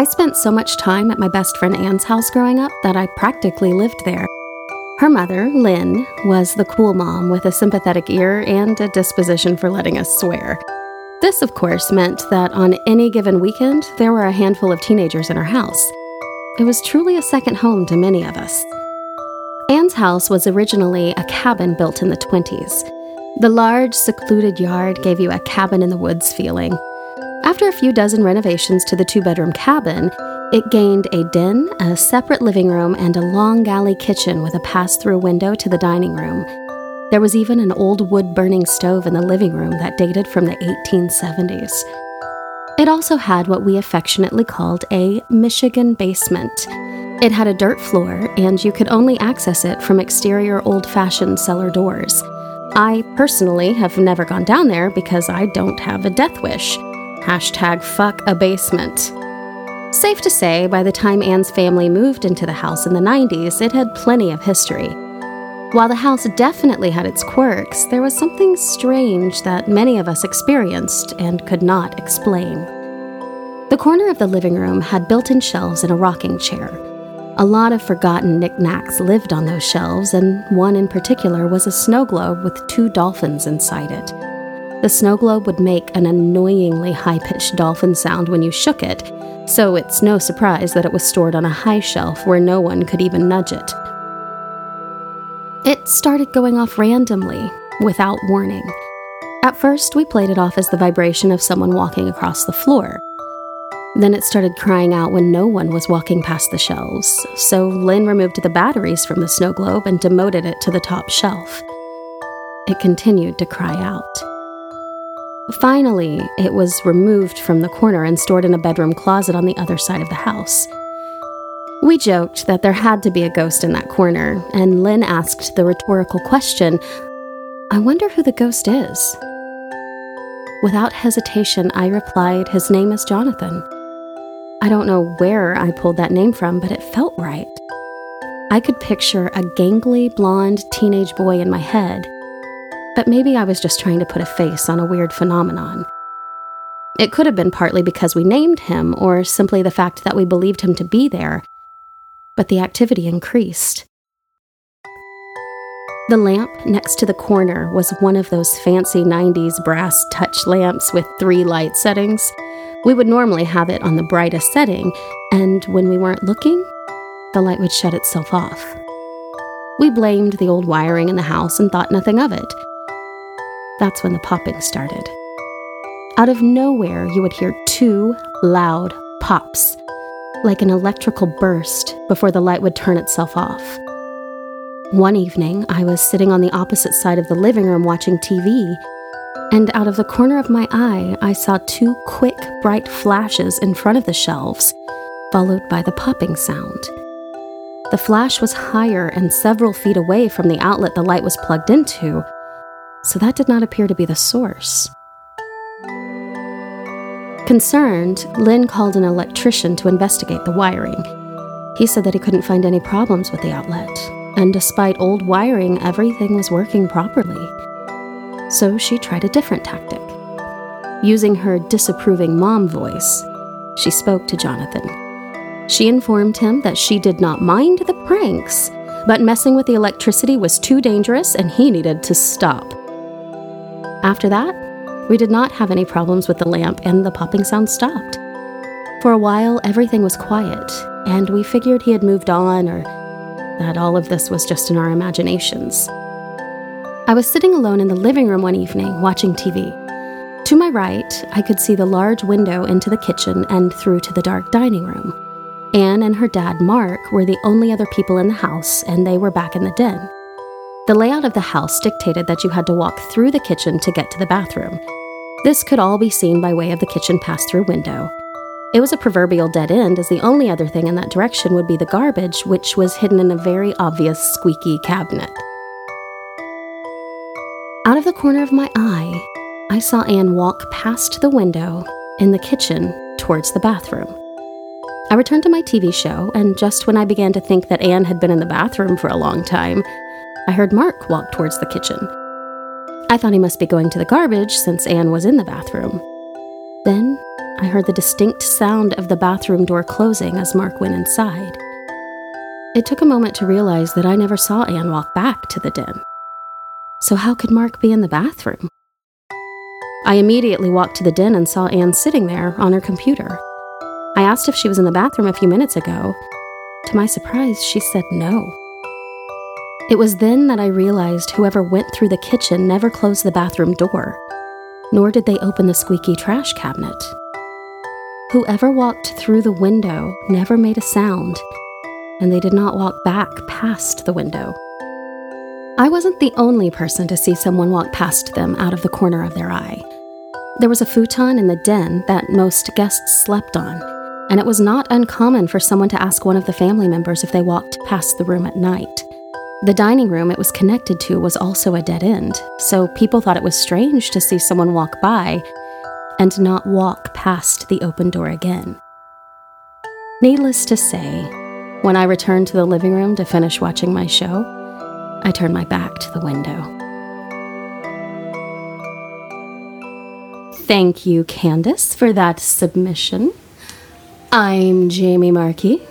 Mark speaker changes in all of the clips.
Speaker 1: I spent so much time at my best friend Anne's house growing up that I practically lived there. Her mother, Lynn, was the cool mom with a sympathetic ear and a disposition for letting us swear. This, of course, meant that on any given weekend, there were a handful of teenagers in her house. It was truly a second home to many of us. Anne's house was originally a cabin built in the 20s. The large, secluded yard gave you a cabin in the woods feeling. After a few dozen renovations to the two bedroom cabin, it gained a den, a separate living room, and a long galley kitchen with a pass through window to the dining room. There was even an old wood burning stove in the living room that dated from the 1870s. It also had what we affectionately called a Michigan basement. It had a dirt floor, and you could only access it from exterior old fashioned cellar doors. I personally have never gone down there because I don't have a death wish. Hashtag fuck a basement. Safe to say, by the time Anne's family moved into the house in the 90s, it had plenty of history. While the house definitely had its quirks, there was something strange that many of us experienced and could not explain. The corner of the living room had built in shelves and a rocking chair. A lot of forgotten knickknacks lived on those shelves, and one in particular was a snow globe with two dolphins inside it. The snow globe would make an annoyingly high pitched dolphin sound when you shook it, so it's no surprise that it was stored on a high shelf where no one could even nudge it. It started going off randomly, without warning. At first, we played it off as the vibration of someone walking across the floor. Then it started crying out when no one was walking past the shelves, so Lynn removed the batteries from the snow globe and demoted it to the top shelf. It continued to cry out. Finally, it was removed from the corner and stored in a bedroom closet on the other side of the house. We joked that there had to be a ghost in that corner, and Lynn asked the rhetorical question I wonder who the ghost is. Without hesitation, I replied, His name is Jonathan. I don't know where I pulled that name from, but it felt right. I could picture a gangly blonde teenage boy in my head but maybe I was just trying to put a face on a weird phenomenon. It could have been partly because we named him, or simply the fact that we believed him to be there, but the activity increased. The lamp next to the corner was one of those fancy 90s brass touch lamps with three light settings. We would normally have it on the brightest setting, and when we weren't looking, the light would shut itself off. We blamed the old wiring in the house and thought nothing of it. That's when the popping started. Out of nowhere, you would hear two loud pops, like an electrical burst, before the light would turn itself off. One evening, I was sitting on the opposite side of the living room watching TV, and out of the corner of my eye, I saw two quick, bright flashes in front of the shelves, followed by the popping sound. The flash was higher and several feet away from the outlet the light was plugged into, so that did not appear to be the source. Concerned, Lynn called an electrician to investigate the wiring. He said that he couldn't find any problems with the outlet, and despite old wiring, everything was working properly. So she tried a different tactic. Using her disapproving mom voice, she spoke to Jonathan. She informed him that she did not mind the pranks, but messing with the electricity was too dangerous and he needed to stop. After that, we did not have any problems with the lamp and the popping sound stopped. For a while, everything was quiet, and we figured he had moved on or that all of this was just in our imaginations. I was sitting alone in the living room one evening watching TV. To my right, I could see the large window into the kitchen and through to the dark dining room. Anne and her dad, Mark, were the only other people in the house, and they were back in the den. The layout of the house dictated that you had to walk through the kitchen to get to the bathroom. This could all be seen by way of the kitchen pass through window. It was a proverbial dead end, as the only other thing in that direction would be the garbage, which was hidden in a very obvious squeaky cabinet. Out of the corner of my eye, I saw Anne walk past the window in the kitchen towards the bathroom. I returned to my TV show, and just when I began to think that Anne had been in the bathroom for a long time, I heard Mark walk towards the kitchen. I thought he must be going to the garbage since Anne was in the bathroom. Then I heard the distinct sound of the bathroom door closing as Mark went inside. It took a moment to realize that I never saw Anne walk back to the den. So, how could Mark be in the bathroom? I immediately walked to the den and saw Anne sitting there on her computer. I asked if she was in the bathroom a few minutes ago. To my surprise, she said no. It was then that I realized whoever went through the kitchen never closed the bathroom door, nor did they open the squeaky trash cabinet. Whoever walked through the window never made a sound, and they did not walk back past the window. I wasn't the only person to see someone walk past them out of the corner of their eye. There was a futon in the den that most guests slept on, and it was not uncommon for someone to ask one of the family members if they walked past the room at night. The dining room it was connected to was also a dead end, so people thought it was strange to see someone walk by and not walk past the open door again. Needless to say, when I returned to the living room to finish watching my show, I turned my back to the window. Thank you, Candace, for that submission. I'm Jamie Markey.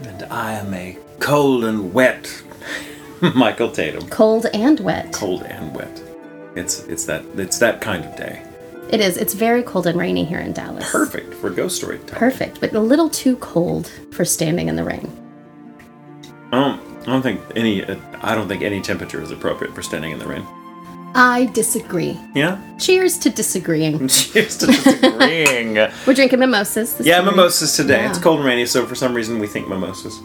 Speaker 2: And I am a cold and wet Michael Tatum.
Speaker 1: Cold and wet.
Speaker 2: Cold and wet. It's it's that it's that kind of day.
Speaker 1: It is. It's very cold and rainy here in Dallas.
Speaker 2: Perfect for ghost story time.
Speaker 1: Perfect, but a little too cold for standing in the rain.
Speaker 2: I don't, I don't think any I don't think any temperature is appropriate for standing in the rain.
Speaker 1: I disagree.
Speaker 2: Yeah.
Speaker 1: Cheers to disagreeing.
Speaker 2: Cheers to disagreeing.
Speaker 1: We're drinking mimosas. this
Speaker 2: yeah,
Speaker 1: morning.
Speaker 2: mimosas today.
Speaker 1: Yeah.
Speaker 2: It's cold and rainy, so for some reason we think mimosas.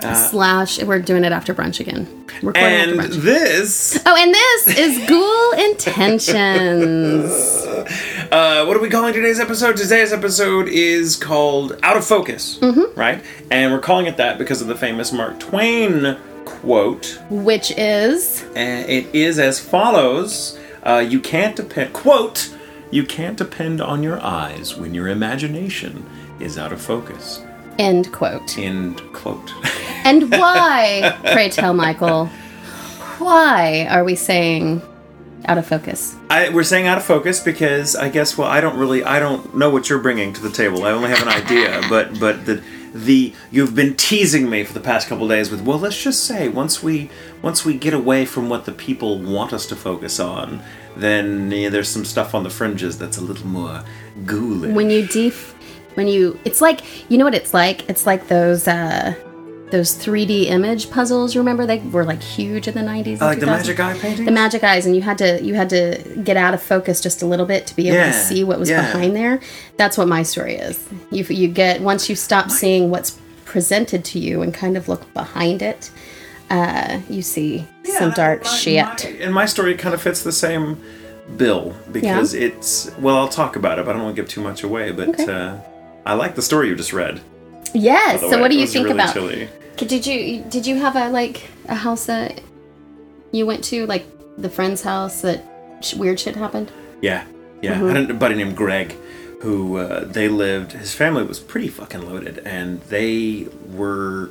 Speaker 1: Slash, we're doing it after brunch again. Recording
Speaker 2: And
Speaker 1: after brunch.
Speaker 2: this,
Speaker 1: Oh, and this is Ghoul Intentions.
Speaker 2: uh, what are we calling today's episode? Today's episode is called Out of Focus,
Speaker 1: Mm-hmm.
Speaker 2: right? And we're calling it that because of the famous Mark Twain quote
Speaker 1: Which is
Speaker 2: And it is as follows uh, You can't depend, quote, you can't depend on your eyes when your imagination is out of focus.
Speaker 1: end quote.
Speaker 2: End quote.
Speaker 1: And why, pray tell, Michael, why are we saying out of focus?
Speaker 2: I, we're saying out of focus because I guess, well, I don't really, I don't know what you're bringing to the table. I only have an idea, but, but the, the, you've been teasing me for the past couple days with, well, let's just say once we, once we get away from what the people want us to focus on, then yeah, there's some stuff on the fringes that's a little more ghoulish.
Speaker 1: When you def, when you, it's like, you know what it's like? It's like those, uh, those 3D image puzzles. You remember they were like huge in the 90s. and
Speaker 2: Oh, like the magic eye painting?
Speaker 1: The magic eyes, and you had to you had to get out of focus just a little bit to be able
Speaker 2: Yeah,
Speaker 1: to see what was
Speaker 2: yeah.
Speaker 1: behind there. That's what my story is. You you get once you stop seeing what's presented to you and kind of look behind it, uh, you see some dark
Speaker 2: my-
Speaker 1: shit.
Speaker 2: my- and my story kind of fits the same bill because it's well, I'll talk about it, but I don't want to give too much away. But
Speaker 1: Okay.
Speaker 2: uh, I like the story you just read.
Speaker 1: Yes. So what do you think
Speaker 2: really
Speaker 1: about?
Speaker 2: Chilly.
Speaker 1: Did you did you have a like a house that you went to like the friend's house that sh- weird shit happened?
Speaker 2: Yeah, yeah.
Speaker 1: Mm-hmm.
Speaker 2: I had a buddy named Greg, who uh, they lived. His family was pretty fucking loaded, and they were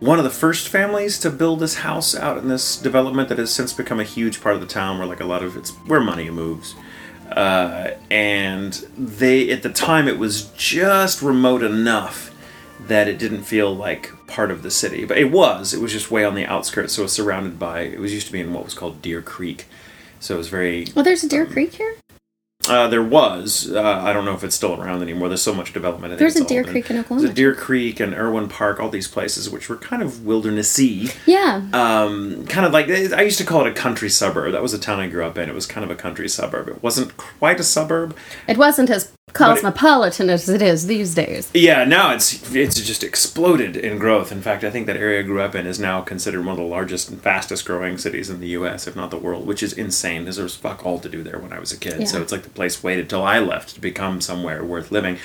Speaker 2: one of the first families to build this house out in this development that has since become a huge part of the town, where like a lot of it's where money moves. Uh, and they at the time it was just remote enough that it didn't feel like part of the city, but it was. It was just way on the outskirts, so it was surrounded by. It was used to be in what was called Deer Creek, so it was very
Speaker 1: Oh, there's a Deer Creek here.
Speaker 2: uh, there was. Uh, I don't know if it's still around anymore. There's so much development.
Speaker 1: There's a Deer Creek in Oklahoma.
Speaker 2: There's a Deer Creek and Irwin Park, all these places which were kind of wildernessy.
Speaker 1: Yeah.
Speaker 2: Um, kind of like I used to call it a country suburb. That was the town I grew up in. It was kind of a country suburb. It wasn't quite a suburb.
Speaker 1: It wasn't as cosmopolitan as it is these days.
Speaker 2: Yeah, now it's it's just exploded in growth. In fact, I think that area I grew up in is now considered one of the largest and fastest growing cities in the U.S., if not the world, which is insane. Because there was fuck all to do there when I was a kid. So it's like the place waited till I left to become somewhere worth living.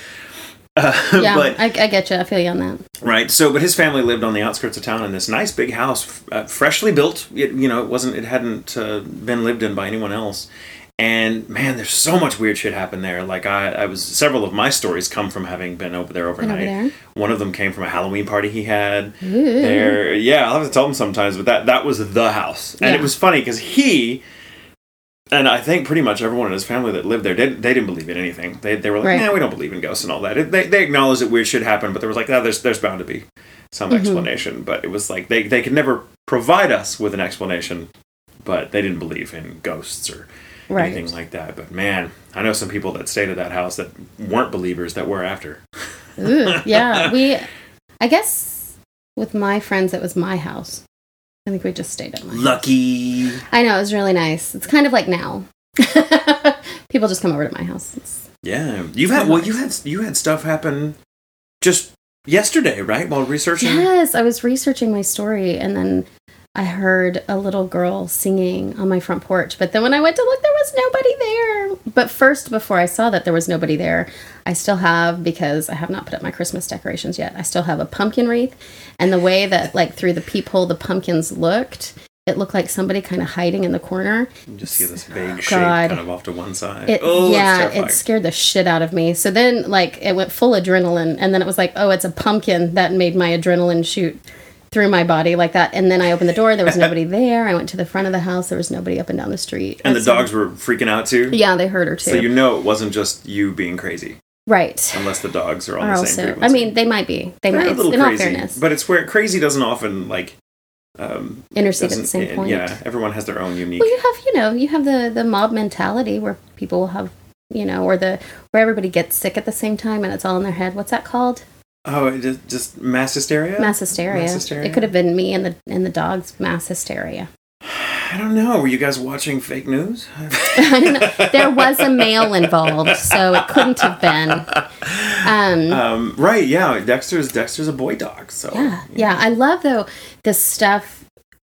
Speaker 1: Yeah,
Speaker 2: but
Speaker 1: I, I get you. I feel you on that.
Speaker 2: Right. So, but his family lived on the outskirts of town in this nice big house, uh, freshly built. It, you know, it wasn't. It hadn't uh, been lived in by anyone else. And man, there's so much weird shit happened there. Like I, I was several of my stories come from having been over there overnight.
Speaker 1: there?
Speaker 2: One of them came from a Halloween party he had there. Yeah, I'll have to tell him sometimes. But that that was the house, and
Speaker 1: Yeah.
Speaker 2: it was funny because he and I think pretty much everyone in his family that lived there, they, they didn't believe in anything. They, they were like,
Speaker 1: Right.
Speaker 2: nah, we don't believe in ghosts and all that. It, they, they acknowledged that weird shit happened, but there was like, oh, there's, there's bound to be some
Speaker 1: Mm-hmm.
Speaker 2: explanation. But it was like, they, they could never provide us with an explanation, but they didn't believe in ghosts or
Speaker 1: Right.
Speaker 2: anything like that. But man, I know some people that stayed at that house that weren't believers that were after.
Speaker 1: Ooh, yeah, we. I guess with my friends, it was my house. I think we just stayed at my. house.
Speaker 2: Lucky.
Speaker 1: I know it was really nice. It's kind of like now. People just come over to my house. It's,
Speaker 2: Yeah. You've had, well, you had, you had stuff happen just yesterday, right? While researching.
Speaker 1: yes, I was researching my story, and then I heard a little girl singing on my front porch. But then when I went to look, there was nobody there. But first, before I saw that there was nobody there, I still have because I have not put up my Christmas decorations yet. I still have a pumpkin wreath, and the way that like through the peephole the pumpkins looked. It looked like somebody kind of hiding in the corner.
Speaker 2: You just see this vague
Speaker 1: Oh,
Speaker 2: shape
Speaker 1: God.
Speaker 2: kind of off to one side.
Speaker 1: It,
Speaker 2: oh,
Speaker 1: yeah, it scared the shit out of me. So then, like, it went full adrenaline, and then it was like, oh, it's a pumpkin that made my adrenaline shoot through my body like that. And then I opened the door, there was nobody there. I went to the front of the house, there was nobody up and down the street.
Speaker 2: and the
Speaker 1: so-
Speaker 2: dogs were freaking out too.
Speaker 1: yeah, they heard her too.
Speaker 2: So you know it wasn't just you being crazy,
Speaker 1: right.
Speaker 2: unless the dogs are on
Speaker 1: Or
Speaker 2: the same
Speaker 1: also,
Speaker 2: frequency.
Speaker 1: I mean, they might be. They
Speaker 2: They're
Speaker 1: might.
Speaker 2: a
Speaker 1: It's,
Speaker 2: little
Speaker 1: in all
Speaker 2: crazy,
Speaker 1: fairness,
Speaker 2: but it's where crazy doesn't often like um,
Speaker 1: intercede at the same point.
Speaker 2: Yeah, everyone has their own unique.
Speaker 1: Well, you have, you know, you have the the mob mentality where people will have, you know, or the where everybody gets sick at the same time and it's all in their head. What's that called?
Speaker 2: Oh, just, just mass hysteria.
Speaker 1: Mass hysteria.
Speaker 2: Mass hysteria?
Speaker 1: It could have been me and the and the dog's mass hysteria.
Speaker 2: I don't know. Were you guys watching fake news?
Speaker 1: I don't know. There was a male involved, so it couldn't have been. Um,
Speaker 2: um, right. Yeah. Dexter's Dexter's a boy dog. So
Speaker 1: yeah, yeah. I love though this stuff.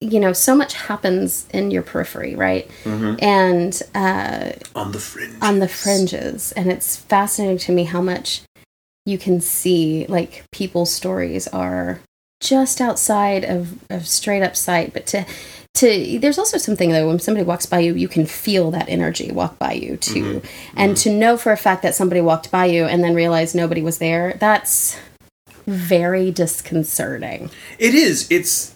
Speaker 1: You know, so much happens in your periphery, right?
Speaker 2: Mhm.
Speaker 1: And uh,
Speaker 2: on the fringe.
Speaker 1: on the fringes, and it's fascinating to me how much you can see. Like people's stories are just outside of, of straight up sight, but to to there's also something though when somebody walks by you, you can feel that energy walk by you too, mm-hmm. Mm-hmm. and to know for a fact that somebody walked by you and then realize nobody was there. That's very disconcerting.
Speaker 2: It is. It's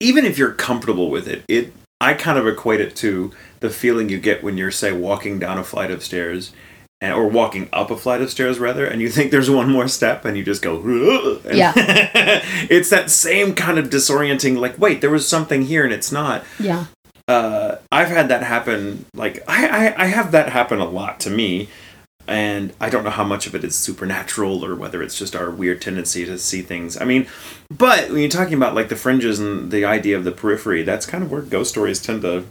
Speaker 2: even if you're comfortable with it. It. I kind of equate it to the feeling you get when you're, say, walking down a flight of stairs, and, or walking up a flight of stairs rather, and you think there's one more step, and you just go.
Speaker 1: Yeah.
Speaker 2: it's that same kind of disorienting. Like, wait, there was something here, and it's not.
Speaker 1: Yeah.
Speaker 2: uh, I've had that happen. Like I, I, I have that happen a lot to me, and I don't know how much of it is supernatural or whether it's just our weird tendency to see things. I mean, but when you're talking about like the fringes and the idea of the periphery, that's kind of where ghost stories tend to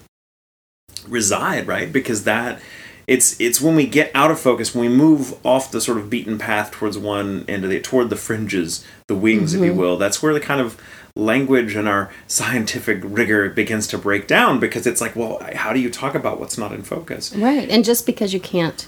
Speaker 2: reside, right? Because that it's it's when we get out of focus, when we move off the sort of beaten path towards one end of the toward the fringes, the wings, if you mm-hmm. will. That's where the kind of language and our scientific rigor begins to break down because it's like, well, how do you talk about what's not in focus?
Speaker 1: Right. And just because you can't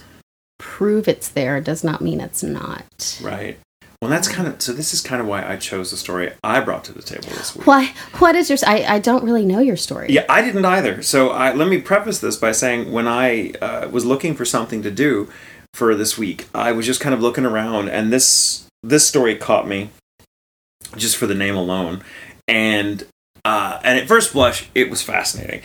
Speaker 1: prove it's there does not mean it's not.
Speaker 2: Right. Well, that's kind of so. This is kind of why I chose the story I brought to the table this week.
Speaker 1: Why? What is your? I, I don't really know your story.
Speaker 2: Yeah, I didn't either. So I, let me preface this by saying when I uh, was looking for something to do for this week, I was just kind of looking around, and this this story caught me just for the name alone, and uh, and at first blush, it was fascinating.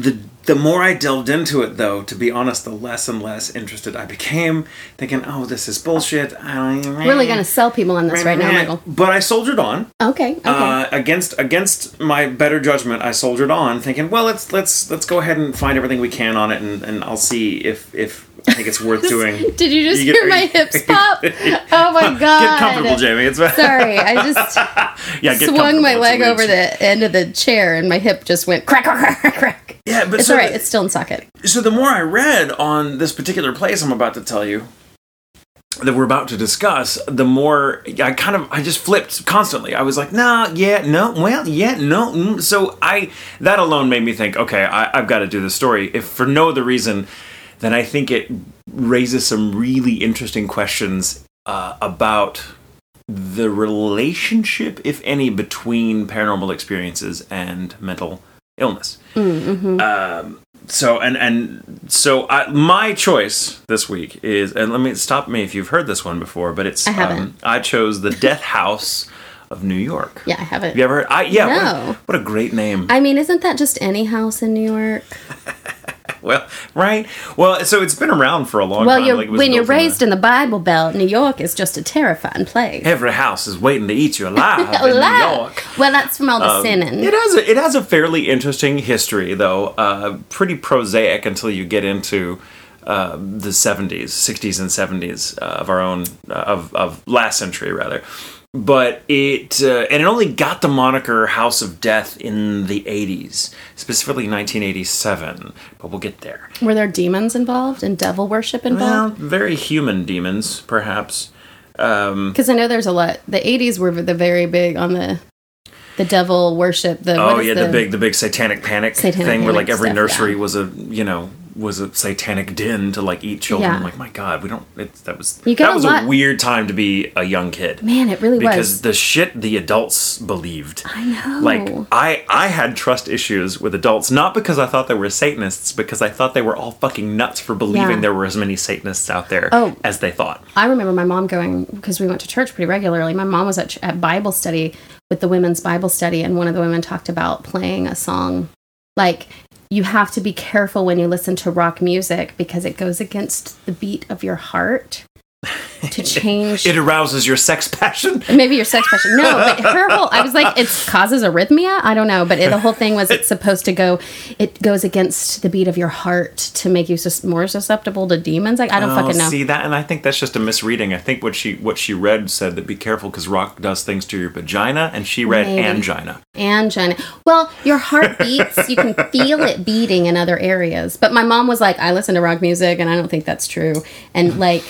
Speaker 2: The the more I delved into it, though, to be honest, the less and less interested I became. Thinking, oh, this is bullshit. I don't
Speaker 1: Really going to sell people on this right now, Michael.
Speaker 2: But I soldiered on
Speaker 1: Okay. Okay.
Speaker 2: uh, against against my better judgment, I soldiered on, thinking, well, let's let's let's go ahead and find everything we can on it, and, and I'll see if if I think it's worth doing.
Speaker 1: Did you just
Speaker 2: You get-
Speaker 1: hear my hips pop? Oh my god!
Speaker 2: Get comfortable, Jamie. It's
Speaker 1: Sorry, I just
Speaker 2: yeah, get
Speaker 1: swung my leg over the end of the chair, and my hip just went crack, crack, crack, crack.
Speaker 2: Yeah, but
Speaker 1: It's
Speaker 2: so
Speaker 1: all right.
Speaker 2: the-
Speaker 1: It's still in socket.
Speaker 2: so the more I read on this particular place I'm about to tell you that we're about to discuss, the more I kind of I just flipped constantly. I was like, nah, yeah, no, well, yeah, no. Mm. So I that alone made me think, okay, I, I've got to do this story. If for no other reason than I think it raises some really interesting questions uh, about the relationship, if any, between paranormal experiences and mental illness. Um, so and and so I, my choice this week is and let me stop me if you've heard this one before, but it's
Speaker 1: I haven't.
Speaker 2: Um, I chose the Death House of New York.
Speaker 1: Yeah, I have it.
Speaker 2: Have you ever heard? I yeah. What,
Speaker 1: No.
Speaker 2: a, what a great name.
Speaker 1: I mean, isn't that just any house in New York?
Speaker 2: well, right. Well, so it's been around for a long
Speaker 1: Well,
Speaker 2: time.
Speaker 1: you're,
Speaker 2: like
Speaker 1: when you're
Speaker 2: built in the-
Speaker 1: raised in the Bible Belt, New York is just a terrifying place.
Speaker 2: every house is waiting to eat you alive in New York.
Speaker 1: Well, that's from all the sinning.
Speaker 2: It has a it has a fairly interesting history, though. Uh, pretty prosaic until you get into uh, the seventies, sixties, and seventies uh, of our own uh, of of last century, rather. But it uh, and it only got the moniker House of Death in the eighties, specifically nineteen eighty seven. But we'll get there.
Speaker 1: Were there demons involved and devil worship involved?
Speaker 2: Well, very human demons, perhaps. Um,
Speaker 1: Because I know there's a lot. The 80s were the very big on the the devil worship. The
Speaker 2: Oh yeah, the, big the big satanic panic
Speaker 1: Satanic
Speaker 2: thing where like every
Speaker 1: stuff,
Speaker 2: nursery
Speaker 1: yeah.
Speaker 2: was a you know was a satanic den to like eat children.
Speaker 1: Yeah.
Speaker 2: I'm like my God, we don't. It's, that was that
Speaker 1: a
Speaker 2: was
Speaker 1: lot-
Speaker 2: a weird time to be a young kid.
Speaker 1: Man, it really
Speaker 2: because
Speaker 1: was.
Speaker 2: Because the shit the adults believed.
Speaker 1: I know.
Speaker 2: Like I I had trust issues with adults not because I thought they were Satanists, because I thought they were all fucking nuts for believing
Speaker 1: Yeah.
Speaker 2: there were as many Satanists out there
Speaker 1: Oh.
Speaker 2: as they thought.
Speaker 1: I remember my mom going because we went to church pretty regularly. My mom was at, at Bible study with the women's Bible study, and one of the women talked about playing a song like you have to be careful when you listen to rock music because it goes against the beat of your heart to change
Speaker 2: It arouses your sex passion.
Speaker 1: maybe your sex passion. No, but her whole I was like it causes arrhythmia. I don't know, but it, the whole thing was it's supposed to go. It goes against the beat of your heart to make you sus- more susceptible to demons. Like I don't
Speaker 2: Oh,
Speaker 1: fucking know.
Speaker 2: See that, and I think that's just a misreading. I think what she what she read said that be careful because rock does things to your vagina, and she read
Speaker 1: Maybe.
Speaker 2: angina.
Speaker 1: angina. Well, your heart beats. You can feel it beating in other areas. But my mom was like, I listen to rock music, and I don't think that's true. And like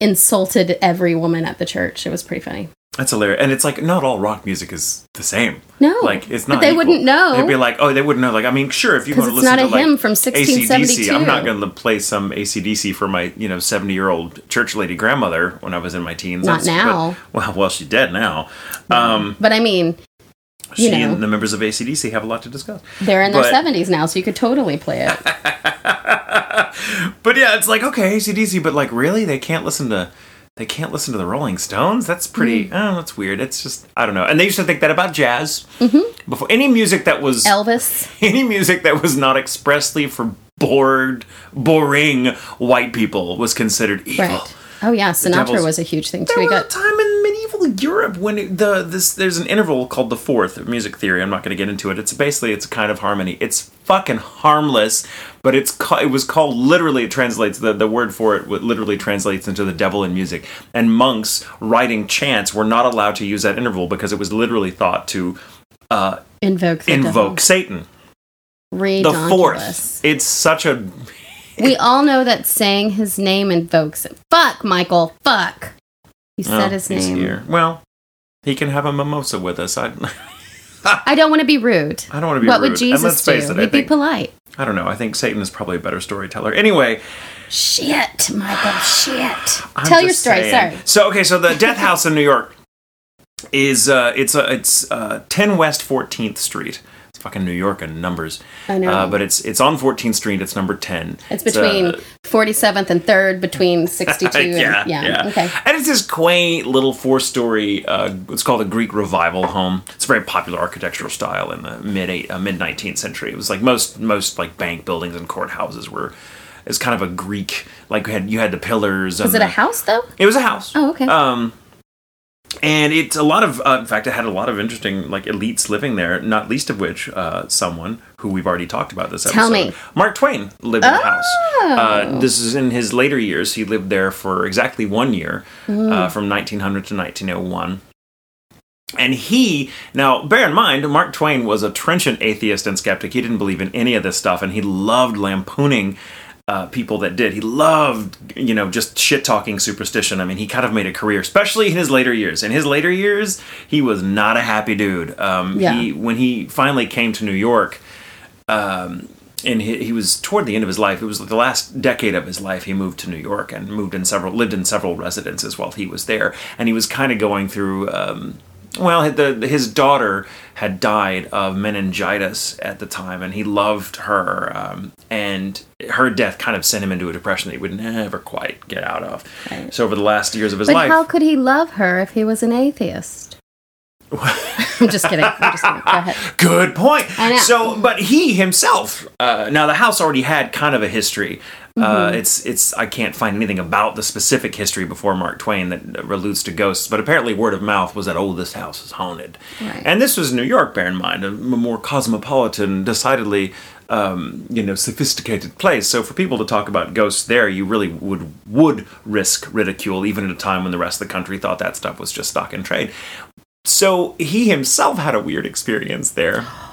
Speaker 1: insulted every woman at the church. It was pretty funny.
Speaker 2: That's hilarious, and it's like not all rock music is the same.
Speaker 1: No,
Speaker 2: like it's
Speaker 1: but
Speaker 2: not.
Speaker 1: they
Speaker 2: equal.
Speaker 1: wouldn't know.
Speaker 2: They'd be like, oh, they wouldn't know. Like, I mean, sure, if you want to
Speaker 1: it's
Speaker 2: listen
Speaker 1: not
Speaker 2: to
Speaker 1: a
Speaker 2: like
Speaker 1: hymn from
Speaker 2: AC/DC,
Speaker 1: 1672.
Speaker 2: I'm not going to play some ACDC for my you know 70 year old church lady grandmother when I was in my teens.
Speaker 1: Not
Speaker 2: That's-
Speaker 1: now.
Speaker 2: But, well, well, she's dead now. Um,
Speaker 1: But I mean,
Speaker 2: she
Speaker 1: know.
Speaker 2: and the members of ACDC have a lot to discuss.
Speaker 1: they're in their
Speaker 2: But-
Speaker 1: seventies now, so you could totally play it.
Speaker 2: But yeah, it's like okay, ACDC, but like really, they can't listen to they can't listen to the Rolling Stones. That's pretty.
Speaker 1: Mm.
Speaker 2: Oh, that's weird. It's just I don't know. And they used to think that about jazz. Mm-hmm. Before any music that was
Speaker 1: Elvis.
Speaker 2: any music that was not expressly for bored, boring white people was considered evil.
Speaker 1: Right. Oh yeah, Sinatra was a huge thing too.
Speaker 2: There
Speaker 1: We
Speaker 2: was a
Speaker 1: got
Speaker 2: time in medieval Europe when it, the this there's an interval called the fourth of music theory. I'm not going to get into it. It's basically it's a kind of harmony. It's fucking harmless, but it's ca- it was called literally it translates the the word for it literally translates into the devil in music. And monks writing chants were not allowed to use that interval because it was literally thought to uh,
Speaker 1: invoke the
Speaker 2: invoke Satan.
Speaker 1: devil.
Speaker 2: The fourth. It's such a
Speaker 1: We all know that saying his name invokes it. Fuck, Michael. Fuck. You said
Speaker 2: Oh,
Speaker 1: his
Speaker 2: he's
Speaker 1: name.
Speaker 2: here. Well, he can have a mimosa with us. I,
Speaker 1: I don't want to be rude.
Speaker 2: I don't want to be
Speaker 1: what
Speaker 2: rude.
Speaker 1: would Jesus
Speaker 2: let's face
Speaker 1: do?
Speaker 2: It,
Speaker 1: He'd be
Speaker 2: think-
Speaker 1: polite.
Speaker 2: I don't know. I think Satan is probably a better storyteller. Anyway,
Speaker 1: Shit, Michael. Shit.
Speaker 2: I'm
Speaker 1: Tell your story.
Speaker 2: saying.
Speaker 1: Sorry.
Speaker 2: So okay, so the Death House in New York is uh, it's uh, it's uh, 10 West 14th Street. It's fucking New York and numbers.
Speaker 1: I know.
Speaker 2: Uh, but it's it's on 14th Street. It's number 10.
Speaker 1: It's between
Speaker 2: uh,
Speaker 1: 47th and 3rd, between 62 and.
Speaker 2: yeah,
Speaker 1: Yeah.
Speaker 2: yeah,
Speaker 1: Okay.
Speaker 2: And it's this quaint little four-story. Uh, it's called a Greek Revival home. It's a very popular architectural style in the mid eight, uh, mid nineteenth century. It was like most most like bank buildings and courthouses were. It's kind of a Greek like you had you had the pillars.
Speaker 1: Was
Speaker 2: and
Speaker 1: it a house, though?
Speaker 2: It was a house.
Speaker 1: Oh, okay.
Speaker 2: Um, and it's a lot of, uh, in fact, it had a lot of interesting like elites living there. Not least of which, uh, someone who we've already talked about this episode.
Speaker 1: Tell me.
Speaker 2: Mark Twain lived in the house.
Speaker 1: Oh.
Speaker 2: Uh, this is in his later years. He lived there for exactly one year,
Speaker 1: Mm.
Speaker 2: uh, from 1900 to 1901. And he, now bear in mind, Mark Twain was a trenchant atheist and skeptic. He didn't believe in any of this stuff, and he loved lampooning uh, people that did. He loved, you know, just shit talking superstition. I mean, he kind of made a career, especially in his later years. In his later years, he was not a happy dude. Um,
Speaker 1: Yeah.
Speaker 2: He when he finally came to New York, um, and he, he was toward the end of his life. It was the last decade of his life. He moved to New York and moved in several, lived in several residences while he was there. And he was kind of going through. Um, well, the, his daughter had died of meningitis at the time, and he loved her. Um, and her death kind of sent him into a depression that he would never quite get out of.
Speaker 1: Right.
Speaker 2: So over the last years of his
Speaker 1: But
Speaker 2: life,
Speaker 1: how could he love her if he was an atheist? I'm just kidding. I'm just kidding. Go ahead.
Speaker 2: Good point. So, but he himself, uh, now the house already had kind of a history.
Speaker 1: Mm-hmm.
Speaker 2: Uh, it's it's I can't find anything about the specific history before Mark Twain that alludes to ghosts, but apparently word of mouth was that oh this house is haunted,
Speaker 1: Right.
Speaker 2: and this was New York. Bear in mind, a more cosmopolitan, decidedly um, you know sophisticated place. So for people to talk about ghosts there, you really would would risk ridicule, even at a time when the rest of the country thought that stuff was just stock and trade. So he himself had a weird experience there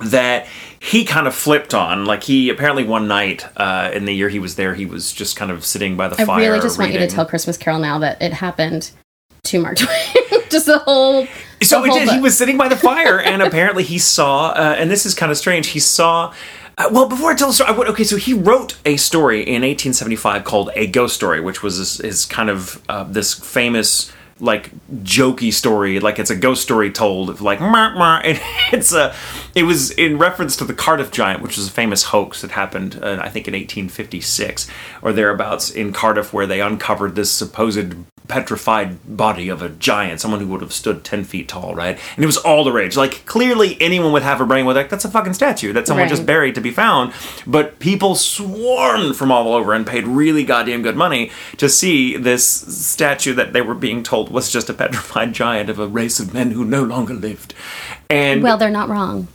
Speaker 2: that he kind of flipped on. Like he apparently one night uh, in the year he was there, he was just kind of sitting by the
Speaker 1: I
Speaker 2: fire.
Speaker 1: I really just want you to tell Christmas Carol now that it happened to Mark Twain. just the whole.
Speaker 2: So
Speaker 1: the whole
Speaker 2: did. He was sitting by the fire, and apparently he saw. Uh, and this is kind of strange. He saw. Uh, well, before I tell the story, I would, okay. So he wrote a story in 1875 called "A Ghost Story," which was his, his kind of uh, this famous like jokey story, like it's a ghost story told like and it's a. It was in reference to the Cardiff Giant, which was a famous hoax that happened, uh, I think, in 1856 or thereabouts in Cardiff, where they uncovered this supposed petrified body of a giant, someone who would have stood 10 feet tall, right? And it was all the rage. Like, clearly anyone would have a brain with like, that's a fucking statue that someone
Speaker 1: Right.
Speaker 2: just buried to be found. But people swarmed from all over and paid really goddamn good money to see this statue that they were being told was just a petrified giant of a race of men who no longer lived. And
Speaker 1: Well, they're not wrong.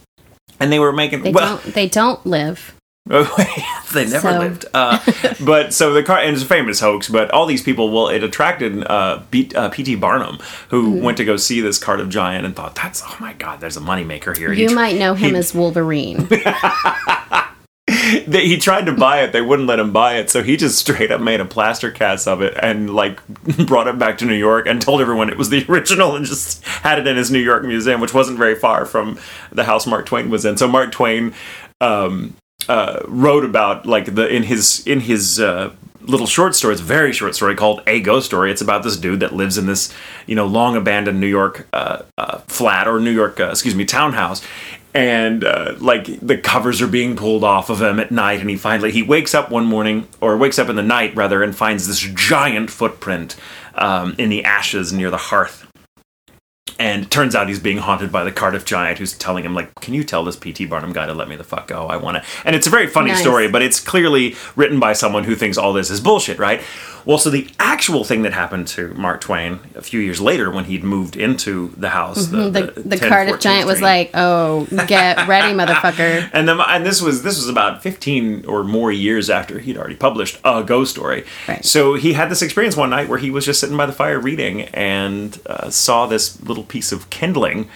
Speaker 2: and they were making
Speaker 1: They
Speaker 2: well,
Speaker 1: don't. They don't live.
Speaker 2: they never
Speaker 1: So-
Speaker 2: lived. Uh, but so the car, and it's a famous hoax. But all these people, well, it attracted uh, B, uh, P.T. Barnum, who
Speaker 1: Mm-hmm.
Speaker 2: went to go see this Cardiff Giant and thought, "That's oh my god, there's a moneymaker here."
Speaker 1: You
Speaker 2: tr-
Speaker 1: might know him
Speaker 2: he-
Speaker 1: as Wolverine.
Speaker 2: they, he tried to buy it, they wouldn't let him buy it, so he just straight up made a plaster cast of it and like brought it back to New York and told everyone it was the original and just had it in his New York museum, which wasn't very far from the house Mark Twain was in. So Mark Twain um, uh, wrote about like the in his in his uh, little short story. It's a very short story called A Ghost Story. It's about this dude that lives in this you know long abandoned New York uh, uh, flat or New York uh, excuse me townhouse. And uh, like the covers are being pulled off of him at night, and he finally he wakes up one morning, or wakes up in the night rather, and finds this giant footprint um, in the ashes near the hearth and it turns out he's being haunted by the Cardiff Giant, who's telling him like, "Can you tell this P.T. Barnum guy to let me the fuck go? I want to." And it's a very funny
Speaker 1: Nice.
Speaker 2: story, but it's clearly written by someone who thinks all this is bullshit, right? Well, so the actual thing that happened to Mark Twain a few years later when he'd moved into the house, the,
Speaker 1: Mm-hmm. the the
Speaker 2: 10,
Speaker 1: Cardiff Giant was like, "Oh, get ready, motherfucker."
Speaker 2: And then, and this was this was about fifteen or more years after he'd already published a ghost story.
Speaker 1: Right.
Speaker 2: So he had this experience one night where he was just sitting by the fire reading and uh, saw this little piece of kindling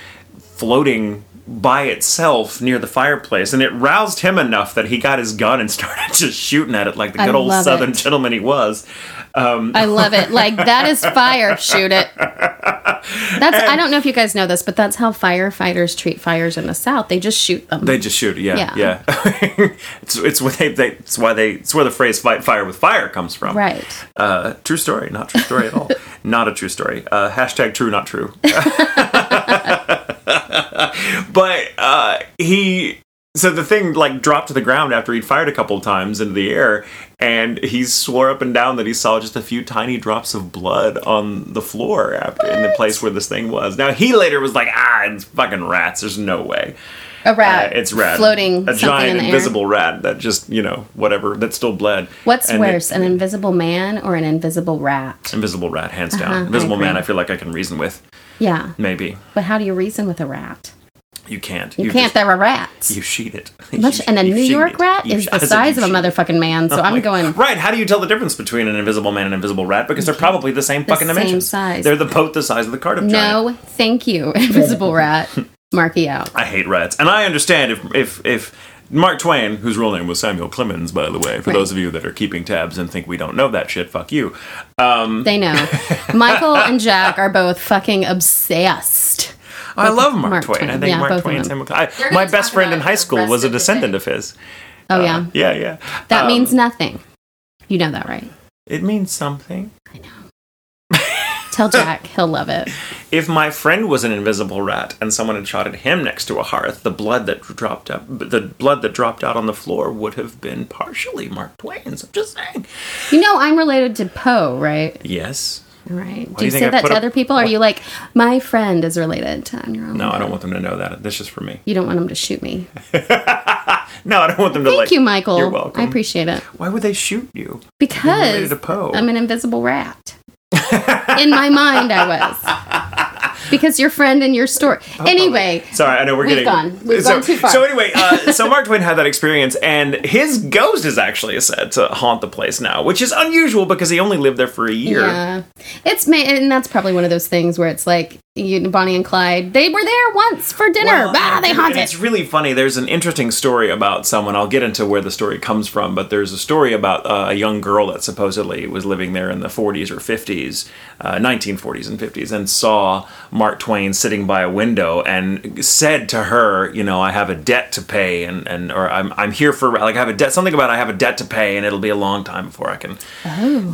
Speaker 2: floating by itself near the fireplace, and it roused him enough that he got his gun and started just shooting at it like the
Speaker 1: I
Speaker 2: good old Southern
Speaker 1: it.
Speaker 2: gentleman he was.
Speaker 1: I love it. Like that is fire. Shoot it. That's. I don't know if you guys know this, but that's how firefighters treat fires in the South. They just shoot them.
Speaker 2: They just shoot, yeah, yeah.
Speaker 1: Yeah.
Speaker 2: it's it's what they, they it's why they it's where the phrase "fight fire with fire" comes from.
Speaker 1: right.
Speaker 2: Uh, true story, not true story at all. not a true story. Uh, hashtag true, not true. but uh, he. So the thing like dropped to the ground after he'd fired a couple of times into the air, and he swore up and down that he saw just a few tiny drops of blood on the floor after in the place where this thing was. Now he later was like, ah, it's fucking rats. There's no way.
Speaker 1: A rat.
Speaker 2: Uh, it's rat.
Speaker 1: floating.
Speaker 2: A giant
Speaker 1: in
Speaker 2: invisible rat that just you know whatever that still bled.
Speaker 1: What's
Speaker 2: And it-
Speaker 1: worse, an invisible man or an invisible rat?
Speaker 2: Invisible rat, hands down.
Speaker 1: Uh-huh, I
Speaker 2: Invisible man. I feel like I can reason with.
Speaker 1: Yeah,
Speaker 2: Maybe
Speaker 1: but how do you reason with a rat?
Speaker 2: you can't.
Speaker 1: You, can't.
Speaker 2: just-
Speaker 1: They're rats.
Speaker 2: you sheet it.
Speaker 1: Much,
Speaker 2: You-
Speaker 1: and a New York
Speaker 2: it.
Speaker 1: rat
Speaker 2: You
Speaker 1: is
Speaker 2: sh-
Speaker 1: the size
Speaker 2: you
Speaker 1: of a motherfucking man. So
Speaker 2: Oh
Speaker 1: I'm going.
Speaker 2: Right? How do you tell the difference between an invisible man and an invisible rat? Because they're probably the same fucking
Speaker 1: same
Speaker 2: dimensions.
Speaker 1: size.
Speaker 2: They're the both the size of the Cardiff giant.
Speaker 1: No, thank you, invisible rat. Marky out.
Speaker 2: I hate rats, and I understand if if if Mark Twain, whose real name was Samuel Clemens, by the way, for
Speaker 1: Right.
Speaker 2: those of you that are keeping tabs and think we don't know that shit, fuck you. Um,
Speaker 1: They know. Michael and Jack are both fucking obsessed.
Speaker 2: I love Mark,
Speaker 1: Mark
Speaker 2: Twain.
Speaker 1: Twain.
Speaker 2: I think
Speaker 1: Yeah,
Speaker 2: Mark
Speaker 1: both of
Speaker 2: Twain. Samuel, I, my best friend in high school was a descendant
Speaker 1: thing.
Speaker 2: of his.
Speaker 1: Oh
Speaker 2: Uh,
Speaker 1: yeah,
Speaker 2: yeah, yeah.
Speaker 1: that
Speaker 2: Um,
Speaker 1: means nothing. You know that, right?
Speaker 2: it means something.
Speaker 1: Tell Jack, he'll love it.
Speaker 2: If my friend was an invisible rat and someone had shot at him next to a hearth, the blood that dropped up, the blood that dropped out on the floor would have been partially Mark Twain's. I'm just saying.
Speaker 1: You know, I'm related to Poe, right?
Speaker 2: Yes.
Speaker 1: Right.
Speaker 2: do
Speaker 1: Do
Speaker 2: you
Speaker 1: you say
Speaker 2: I
Speaker 1: that to
Speaker 2: up-
Speaker 1: other people? Are you like, my friend is related to on your own?
Speaker 2: No, I don't want them to know that. This is for me.
Speaker 1: You don't want them to shoot me.
Speaker 2: No, I don't want them to like.
Speaker 1: Thank
Speaker 2: like.
Speaker 1: you, Michael.
Speaker 2: You're welcome.
Speaker 1: I appreciate it.
Speaker 2: Why would they shoot you? related
Speaker 1: Because
Speaker 2: to Poe.
Speaker 1: I'm an invisible rat. In my mind, I was. Because your friend and your story. Anyway,
Speaker 2: Sorry, I know we're
Speaker 1: We've
Speaker 2: getting
Speaker 1: gone. We've
Speaker 2: so,
Speaker 1: gone too far.
Speaker 2: So anyway, uh, so Mark Twain had that experience, and his ghost is actually said to haunt the place now, which is unusual because he only lived there for a year.
Speaker 1: yeah, it's ma- and that's probably one of those things where it's like you, Bonnie and Clyde. They were there once for dinner.
Speaker 2: Well,
Speaker 1: ah, they haunt
Speaker 2: It's
Speaker 1: it.
Speaker 2: really funny. There's an interesting story about someone. I'll get into where the story comes from, but there's a story about uh, a young girl that supposedly was living there in the 40s or 50s, uh, 1940s and 50s, and saw Mark Twain sitting by a window and said to her, you know, I have a debt to pay, and, and or I'm, I'm here for like I have a debt, something about I have a debt to pay, and it'll be a long time before I can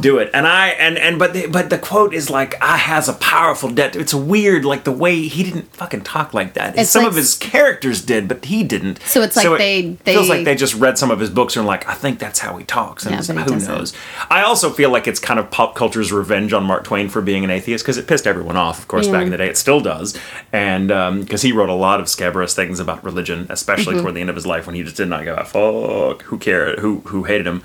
Speaker 2: do it. And I and and but the, but the quote is like I has a powerful debt. It's a weird, like the way he didn't fucking talk like that.
Speaker 1: It's
Speaker 2: Some
Speaker 1: like-
Speaker 2: of his characters did, but he didn't.
Speaker 1: So it's like
Speaker 2: it
Speaker 1: they-
Speaker 2: feels like they just read some of his books and like I think that's how he talks. And
Speaker 1: Yeah,
Speaker 2: who knows? I also feel like it's kind of pop culture's revenge on Mark Twain for being an atheist because it pissed everyone off. Of course, back in the day, it still does, and because he wrote a lot of scabrous things about religion, especially
Speaker 1: Mm-hmm.
Speaker 2: toward the end of his life when he just did not give a fuck who cared, who who hated him.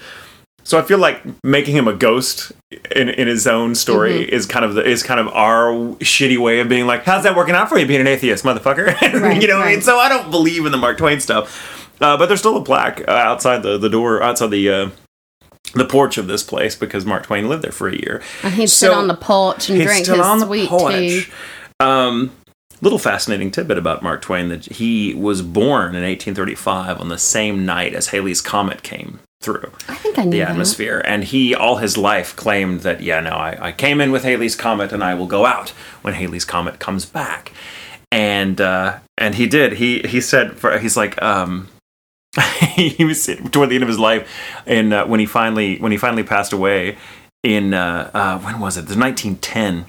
Speaker 2: So I feel like making him a ghost in, in his own story
Speaker 1: Mm-hmm.
Speaker 2: is kind of the, is kind of our shitty way of being like, how's that working out for you being an atheist, motherfucker?
Speaker 1: Right,
Speaker 2: you know what I mean? So I don't believe in the Mark Twain stuff, uh, but there's still a plaque uh, outside the, the door, outside the uh, the porch of this place because Mark Twain lived there for a year.
Speaker 1: And he'd
Speaker 2: So-
Speaker 1: sit on the porch and drink his
Speaker 2: on the
Speaker 1: sweet tea.
Speaker 2: Um, little fascinating tidbit about Mark Twain that he was born in 1835 on the same night as Halley's comet came through
Speaker 1: I think I knew
Speaker 2: the
Speaker 1: that.
Speaker 2: atmosphere. And he, all his life, claimed that, yeah, no, I, I came in with Halley's Comet and I will go out when Halley's Comet comes back. And uh, and he did. He he said for he's like um, he was toward the end of his life, and uh, when he finally when he finally passed away in uh, uh, when was it? The 1910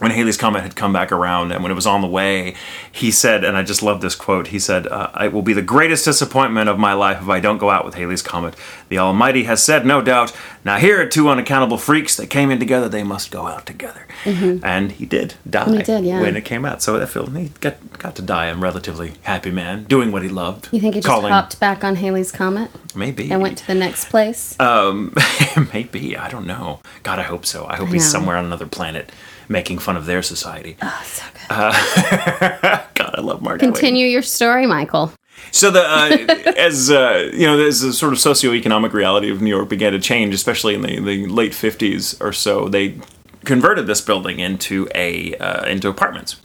Speaker 2: when Halley's Comet had come back around and when it was on the way, he said, and I just love this quote. He said, uh, "It will be the greatest disappointment of my life if I don't go out with Halley's Comet. The Almighty has said, no doubt. Now here are two unaccountable freaks that came in together. They must go out together." And he did die
Speaker 1: Mm-hmm. He did, yeah.
Speaker 2: when it came out. So that film, he got got to die I'm a relatively happy man, doing what he loved.
Speaker 1: You think he just
Speaker 2: calling,
Speaker 1: hopped back on Halley's Comet
Speaker 2: Maybe
Speaker 1: and went to the next place?
Speaker 2: um, maybe I don't know. God, I hope so. I hope
Speaker 1: I
Speaker 2: he's somewhere on another planet making fun of their society.
Speaker 1: oh, so good.
Speaker 2: God, I love Mark.
Speaker 1: Continue your story, Michael.
Speaker 2: So the uh, as uh, you know, as the sort of socioeconomic reality of New York began to change, especially in the, the late fifties or so, they converted this building into a uh, into apartments.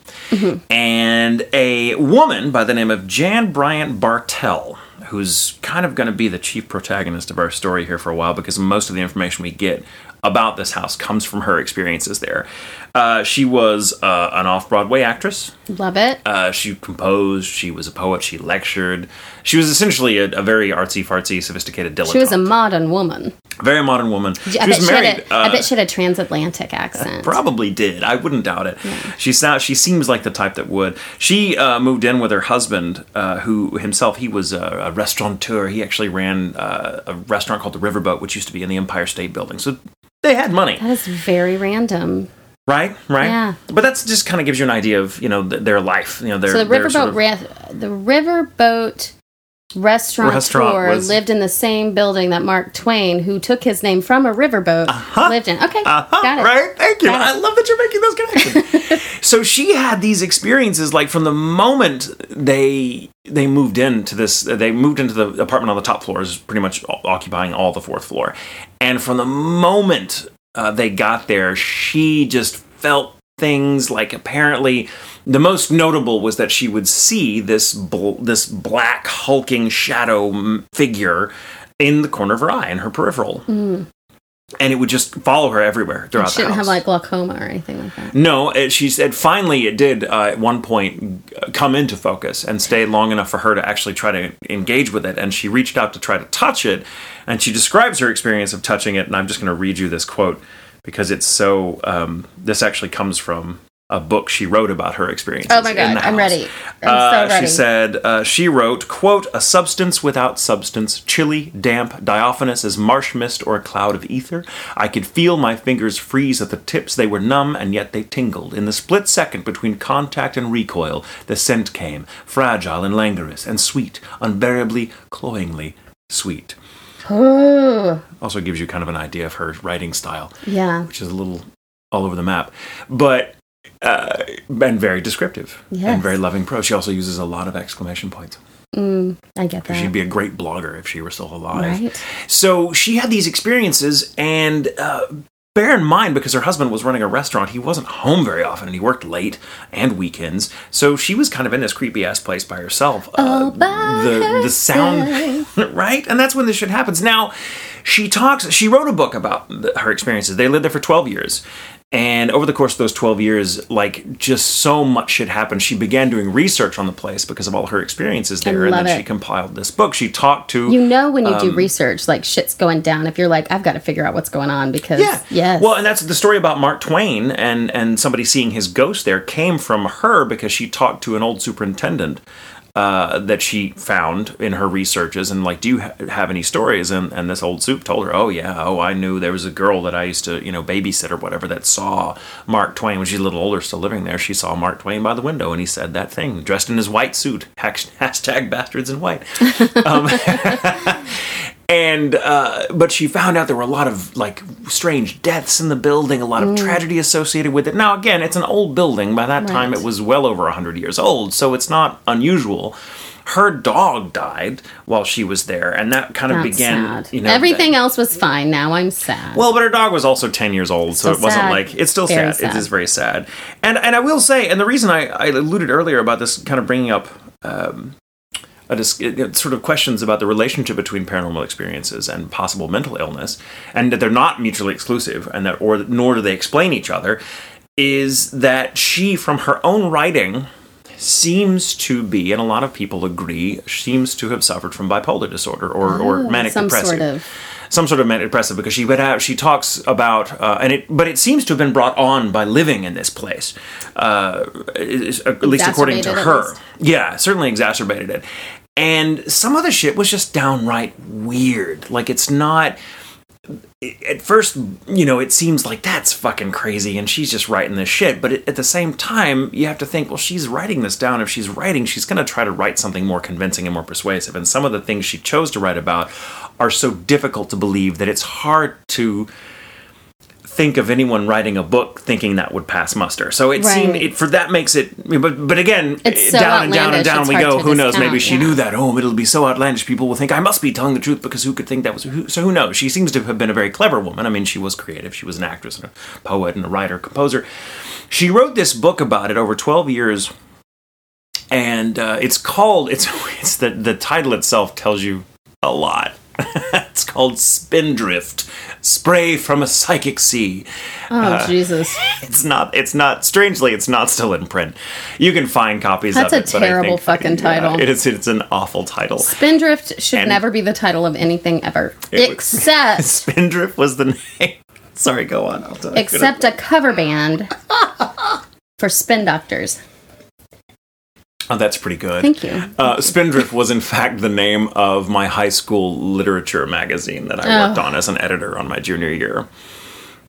Speaker 2: And a woman by the name of Jan Bryant Bartell, who's kind of going to be the chief protagonist of our story here for a while, because most of the information we get about this house comes from her experiences there. Uh, she was uh, an off Broadway actress.
Speaker 1: Love it.
Speaker 2: Uh, she composed. She was a poet. She lectured. She was essentially a, a very artsy, fartsy, sophisticated dilettante.
Speaker 1: she was a modern woman.
Speaker 2: very modern woman. She
Speaker 1: I,
Speaker 2: was
Speaker 1: bet she,
Speaker 2: married.
Speaker 1: had a, I
Speaker 2: uh,
Speaker 1: bet she had a transatlantic accent.
Speaker 2: Probably did. I wouldn't doubt it. She sound, She seems like the type that would. She uh, moved in with her husband, uh, who himself he was a, a restaurateur. He actually ran uh, a restaurant called the Riverboat, which used to be in the Empire State Building. So they had money,
Speaker 1: That is very random.
Speaker 2: right? Right.
Speaker 1: Yeah.
Speaker 2: But that's just kind of gives you an idea of you know th- their life. You know, their
Speaker 1: So the riverboat,
Speaker 2: sort of-
Speaker 1: ra- the riverboat restaurateur
Speaker 2: Restaurant was-
Speaker 1: lived in the same building that Mark Twain, who took his name from a riverboat, lived in. Okay,
Speaker 2: Uh-huh,
Speaker 1: got it.
Speaker 2: Right? Thank you.
Speaker 1: Got it.
Speaker 2: I love that you're making those connections. so she had these experiences like from the moment they they moved into this they moved into the apartment on the top floor is pretty much occupying all the fourth floor. And from the moment uh, they got there, she just felt things like apparently the most notable was that she would see this bl- this black hulking shadow figure in the corner of her eye in her peripheral and it would just follow her everywhere throughout
Speaker 1: She didn't
Speaker 2: house.
Speaker 1: have like glaucoma or anything like that.
Speaker 2: no, it, she said finally it did uh, at one point uh, come into focus and stay long enough for her to actually try to engage with it. And she reached out to try to touch it, and she describes her experience of touching it. And I'm just going to read you this quote because it's so. Um, this actually comes from a book she wrote about her experiences.
Speaker 3: Oh my
Speaker 2: in
Speaker 3: God, I'm ready. I'm
Speaker 2: Uh,
Speaker 3: so ready.
Speaker 2: She said uh, she wrote, "quote A substance without substance, chilly, damp, diaphanous as marsh mist or a cloud of ether. I could feel my fingers freeze at the tips. They were numb, and yet they tingled. In the split second between contact and recoil, the scent came, fragile and languorous and sweet, unbearably, cloyingly sweet." Also gives you kind of an idea of her writing style
Speaker 1: Yeah.
Speaker 2: which is a little all over the map, but uh, and very descriptive
Speaker 1: Yes.
Speaker 2: and very loving prose. She also uses a lot of exclamation points.
Speaker 1: Mm, I get that.
Speaker 2: She'd be a great blogger if she were still alive.
Speaker 1: right.
Speaker 2: So she had these experiences, and uh, bear in mind because her husband was running a restaurant, he wasn't home very often, and he worked late and weekends. So she was kind of in this creepy ass place by herself. Uh,
Speaker 1: by
Speaker 2: the the sound, right? And that's when this shit happens. Now, she talks. She wrote a book about the, her experiences. They lived there for twelve years. And over the course of those 12 years, like just so much shit happened. She began doing research on the place because of all her experiences there. and then
Speaker 1: it.
Speaker 2: she compiled this book. She talked to
Speaker 1: You know when you do
Speaker 2: Um,
Speaker 1: research, like shit's going down. If you're like, I've got to figure out what's going on because
Speaker 2: Yeah.
Speaker 1: yes,
Speaker 2: Well, and that's the story about Mark Twain and and somebody seeing his ghost there came from her because she talked to an old superintendent uh, that she found in her researches and like, do you ha- have any stories? And and this old soup told her, oh yeah, oh I knew there was a girl that I used to you know babysit or whatever that saw Mark Twain when she's a little older, still living there. She saw Mark Twain by the window and he said that thing dressed in his white suit. Hash- Hashtag bastards in white. and uh, but she found out there were a lot of like strange deaths in the building a lot of tragedy associated with it now again it's an old building by that time it was well over 100 years old so it's not unusual her dog died while she was there and that kind of
Speaker 1: That's
Speaker 2: began
Speaker 1: sad.
Speaker 2: you know
Speaker 1: Everything
Speaker 2: that-
Speaker 1: else was fine. Now I'm sad.
Speaker 2: well, but her dog was also ten years old, so
Speaker 1: Still
Speaker 2: it wasn't
Speaker 1: sad.
Speaker 2: like it's still sad. It
Speaker 1: sad.
Speaker 2: is very sad, and and I will say, and the reason I, I alluded earlier about this kind of bringing up um, a dis- sort of questions about the relationship between paranormal experiences and possible mental illness, and that they're not mutually exclusive, and that or nor do they explain each other, is that she, from her own writing, seems to be, and a lot of people agree, seems to have suffered from bipolar disorder or, or ah, manic
Speaker 1: some
Speaker 2: depressive
Speaker 1: sort of.
Speaker 2: Some sort of manic depressive because she would have she talks about uh, and it but it seems to have been brought on by living in this place uh, at least according to her yeah certainly exacerbated it and some of the shit was just downright weird like it's not at first, you know, it seems like that's fucking crazy and she's just writing this shit. But at the same time, you have to think, well, she's writing this down. If she's writing, she's going to try to write something more convincing and more persuasive. And some of the things she chose to write about are so difficult to believe that it's hard to think of anyone writing a book thinking that would pass muster. So it seemed it for that makes it but but again
Speaker 1: so
Speaker 2: down and down and down we go. who knows? Maybe she
Speaker 1: yeah.
Speaker 2: knew that oh it'll be so outlandish people will think I must be telling the truth because who could think that was who, so who knows? She seems to have been a very clever woman. I mean she was creative. She was an actress and a poet and a writer composer. She wrote this book about it over 12 years and uh, it's called it's it's the the title itself tells you a lot it's called Spindrift. Spray from a Psychic Sea.
Speaker 1: Oh
Speaker 2: Uh,
Speaker 1: Jesus!
Speaker 2: it's not it's not strangely it's not still in print. You can find copies
Speaker 1: That's
Speaker 2: of
Speaker 1: a
Speaker 2: it but I
Speaker 1: terrible fucking
Speaker 2: yeah,
Speaker 1: title.
Speaker 2: it is it's an awful title.
Speaker 1: Spindrift should
Speaker 2: And-
Speaker 1: never be the title of anything ever,
Speaker 2: It was-
Speaker 1: except
Speaker 2: spindrift was the name. Sorry go on I'll tell
Speaker 1: except a cover band for spin doctors.
Speaker 2: Oh that's pretty good
Speaker 1: Thank you.
Speaker 2: uh, Spindrift was in fact the name of my high school literature magazine that I worked
Speaker 1: Oh.
Speaker 2: on as an editor on my junior year.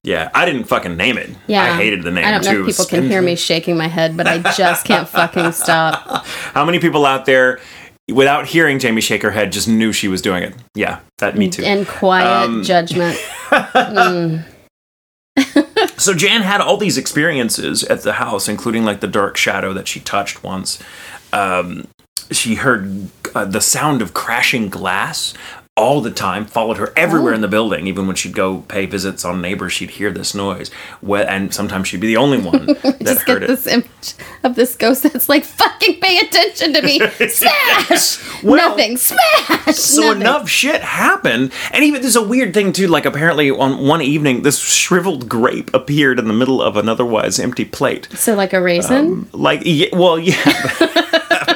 Speaker 2: Yeah, I didn't fucking name it.
Speaker 1: Yeah,
Speaker 2: I hated the name
Speaker 1: I don't know
Speaker 2: too.
Speaker 1: if people can hear me shaking my head, but I just can't fucking stop.
Speaker 2: How many people out there, without hearing Jamie shake her head, just knew she was doing it? Yeah, that me too.
Speaker 1: And quiet
Speaker 2: Um,
Speaker 1: judgment. Mm.
Speaker 2: So Jan had all these experiences at the house, including like the dark shadow that she touched once. Um, she heard uh, the sound of crashing glass all the time, followed her everywhere oh. in the building. Even when she'd go pay visits on neighbors, she'd hear this noise. And sometimes she'd be the only one that
Speaker 1: just
Speaker 2: heard
Speaker 1: get
Speaker 2: it.
Speaker 1: this image of this ghost that's like, fucking pay attention to me. Smash!
Speaker 2: Well,
Speaker 1: Nothing. Smash!
Speaker 2: so
Speaker 1: Nothing.
Speaker 2: enough shit happened and even there's a weird thing too like apparently on one evening this shriveled grape appeared in the middle of an otherwise empty plate
Speaker 1: So, like a raisin?
Speaker 2: Um, like yeah, well yeah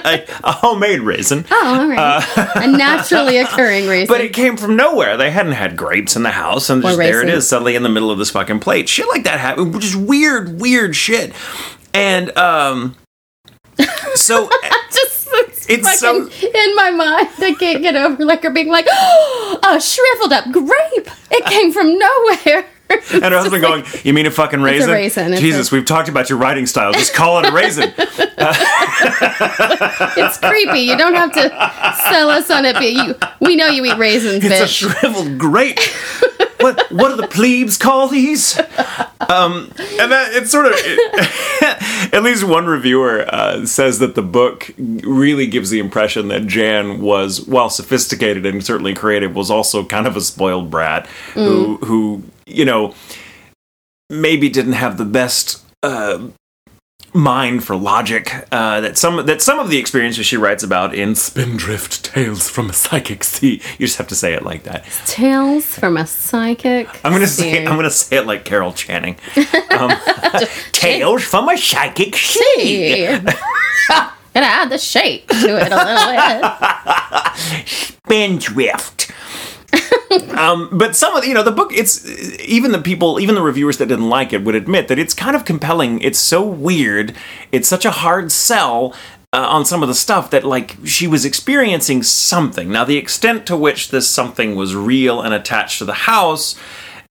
Speaker 2: a, a homemade raisin
Speaker 1: oh, all right. Uh, a naturally occurring raisin.
Speaker 2: But it came from nowhere. They hadn't had grapes in the house, and just there it is, suddenly in the middle of this fucking plate. Shit like that happened, which is weird, weird shit. and um, so
Speaker 1: Just it's,
Speaker 2: It's
Speaker 1: fucking in my mind. I can't get over like her being like, oh, a shriveled up grape. It came from nowhere.
Speaker 2: and her husband going, "You mean a fucking raisin?
Speaker 1: raisin, it's
Speaker 2: Jesus,
Speaker 1: a-
Speaker 2: we've talked about your writing style. Just call it a raisin."
Speaker 1: It's creepy. You don't have to sell us on it, but you, we know you eat raisins,
Speaker 2: It's a shriveled grape. what what do the plebes call these? Um, and that it's sort of it, at least one reviewer uh, says that the book really gives the impression that Jan was, while sophisticated and certainly creative, was also kind of a spoiled brat who who you know maybe didn't have the best. Uh, mind for logic uh, that some that some of the experiences she writes about in Spindrift Tales from a Psychic Sea. You just have to say it like that.
Speaker 1: Tales from a psychic.
Speaker 2: I'm gonna say. I'm gonna say it like Carol Channing. Um, Tales from a psychic sea.
Speaker 1: Gonna add the shape to it a little bit.
Speaker 2: Spindrift. um, but some of the, you know the book it's even the people even the reviewers that didn't like it would admit that it's kind of compelling. It's so weird. It's such a hard sell uh, on some of the stuff that like she was experiencing something. Now the extent to which this something was real and attached to the house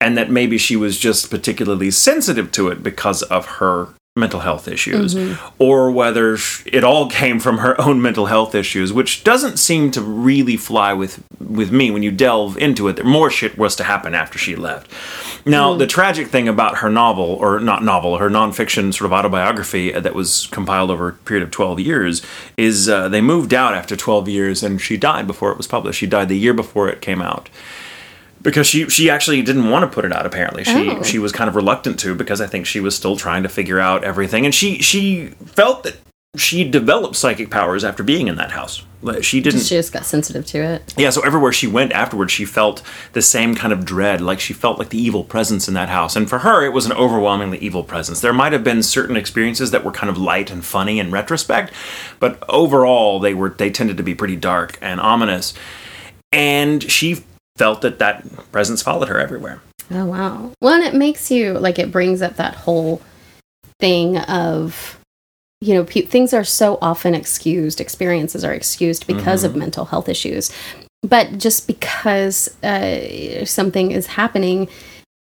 Speaker 2: and that maybe she was just particularly sensitive to it because of her mental health issues or whether it all came from her own mental health issues which doesn't seem to really fly with with me when you delve into it. That more shit was to happen after she left. Now the tragic thing about her novel or not novel her nonfiction sort of autobiography that was compiled over a period of 12 years is uh, they moved out after 12 years and she died before it was published. She died the year before it came out because she she actually didn't want to put it out apparently. She
Speaker 1: Oh.
Speaker 2: she was kind of reluctant to because i think she was still trying to figure out everything and she she felt that she developed psychic powers after being in that house. She didn't
Speaker 1: She just got sensitive to it.
Speaker 2: yeah so everywhere she went afterwards she felt the same kind of dread like she felt like the evil presence in that house. And for her it was an overwhelmingly evil presence. There might have been certain experiences that were kind of light and funny in retrospect but overall they were they tended to be pretty dark and ominous. And she felt that that presence followed her everywhere.
Speaker 1: Oh wow. Well, and it makes you like it brings up that whole thing of you know pe- things are so often excused, experiences are excused because of mental health issues, but just because uh, something is happening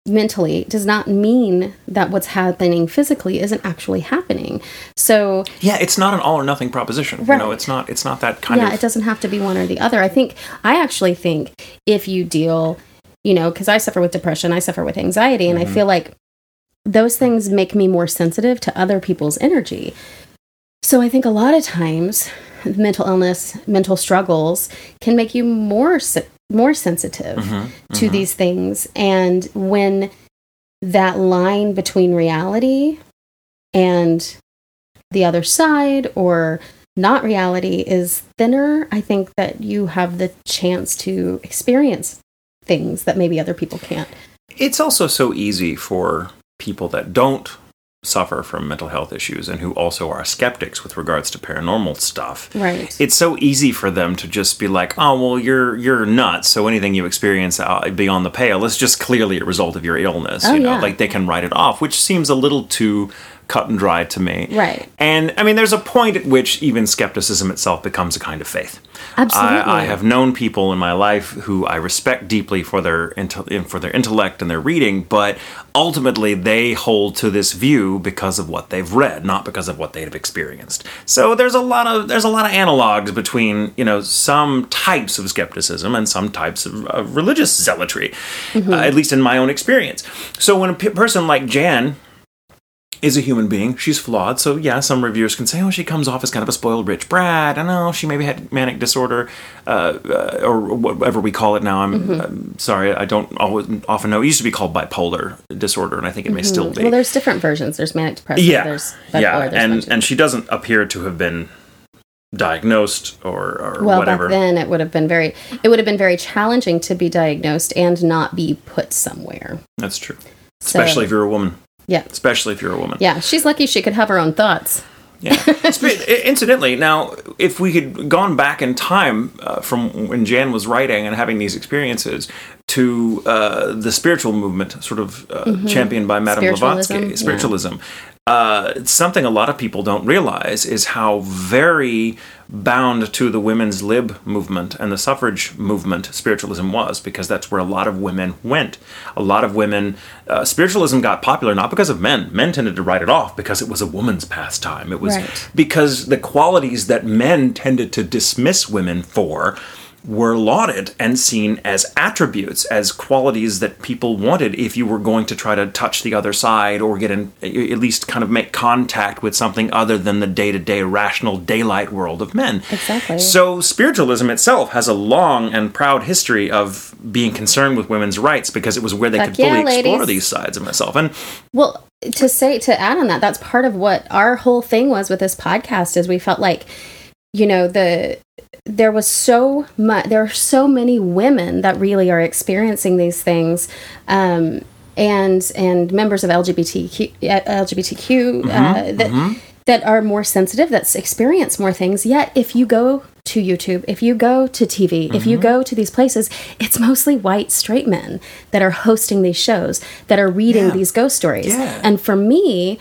Speaker 1: mentally does not mean that what's happening physically isn't actually happening. So
Speaker 2: yeah it's not an all or nothing proposition you
Speaker 1: Right.
Speaker 2: know it's not it's not that kind
Speaker 1: yeah,
Speaker 2: of Yeah,
Speaker 1: it doesn't have to be one or the other. I think I actually think if you deal, you know, because I suffer with depression, I suffer with anxiety, and I mm-hmm. feel like those things make me more sensitive to other people's energy. So I think a lot of times mental illness, mental struggles can make you more more sensitive mm-hmm. to mm-hmm. these things. And when that line between reality and the other side or not reality is thinner, I think that you have the chance to experience things that maybe other people can't.
Speaker 2: it's also so easy for people that don't suffer from mental health issues and who also are skeptics with regards to paranormal stuff.
Speaker 1: Right.
Speaker 2: It's so easy for them to just be like, "Oh, well, you're you're nuts. So anything you experience uh, beyond the pale is just clearly a result of your illness."
Speaker 1: Oh,
Speaker 2: you know,
Speaker 1: yeah.
Speaker 2: like they can write it off, which seems a little too cut and dry to me.
Speaker 1: Right.
Speaker 2: And I mean, there's a point at which even skepticism itself becomes a kind of faith.
Speaker 1: Absolutely.
Speaker 2: I, I have known people in my life who I respect deeply for their inte- for their intellect and their reading, but ultimately they hold to this view because of what they've read, not because of what they've experienced. So there's a lot of there's a lot of analogs between you know some types of skepticism and some types of, of religious zealotry, uh, at least in my own experience. So when a p- person like Jan is a human being. She's flawed. So, yeah, some reviewers can say, oh, she comes off as kind of a spoiled rich brat. I know she maybe had manic disorder uh, uh, or whatever we call it now. I'm,
Speaker 1: Mm-hmm.
Speaker 2: I'm sorry, I don't always, often know. It used to be called bipolar disorder, and I think it may still be.
Speaker 1: well, there's different versions. There's manic depression.
Speaker 2: yeah.
Speaker 1: There's bipolar.
Speaker 2: yeah.
Speaker 1: There's
Speaker 2: And, and she doesn't appear to have been diagnosed or, or
Speaker 1: well,
Speaker 2: whatever.
Speaker 1: back then it would have been very it would have been very challenging to be diagnosed and not be put somewhere.
Speaker 2: That's true.
Speaker 1: So-
Speaker 2: Especially if you're a woman.
Speaker 1: Yeah.
Speaker 2: Especially if you're a woman.
Speaker 1: Yeah, she's lucky she could have her own thoughts.
Speaker 2: Yeah. Incidentally, now, if we had gone back in time uh, from when Jan was writing and having these experiences to uh, the spiritual movement, sort of uh, championed by Madame
Speaker 1: Mm-hmm. Spiritualism, yeah.
Speaker 2: Uh, something a lot of people don't realize is how very bound to the women's lib movement and the suffrage movement spiritualism was, because that's where a lot of women went. A lot of women, uh, spiritualism got popular not because of men. Men tended to write it off because it was a woman's pastime. It was
Speaker 1: Right.
Speaker 2: because the qualities that men tended to dismiss women for were lauded and seen as attributes, as qualities that people wanted if you were going to try to touch the other side or get in, at least kind of make contact with something other than the day to day rational daylight world of men.
Speaker 1: Exactly.
Speaker 2: So, spiritualism itself has a long and proud history of being concerned with women's rights because it was where they could fully explore these sides of myself. And
Speaker 1: Well, to say to add on that, that's part of what our whole thing was with this podcast is we felt like, you know, the there was so much there are so many women that really are experiencing these things. Um and and members of LGBTQ uh, LGBTQ uh, that that are more sensitive, that experience more things. Yet, if you go to YouTube, if you go to TV, if you go to these places, it's mostly white straight men that are hosting these shows, that are reading
Speaker 2: Yeah.
Speaker 1: these ghost stories.
Speaker 2: Yeah.
Speaker 1: And for me,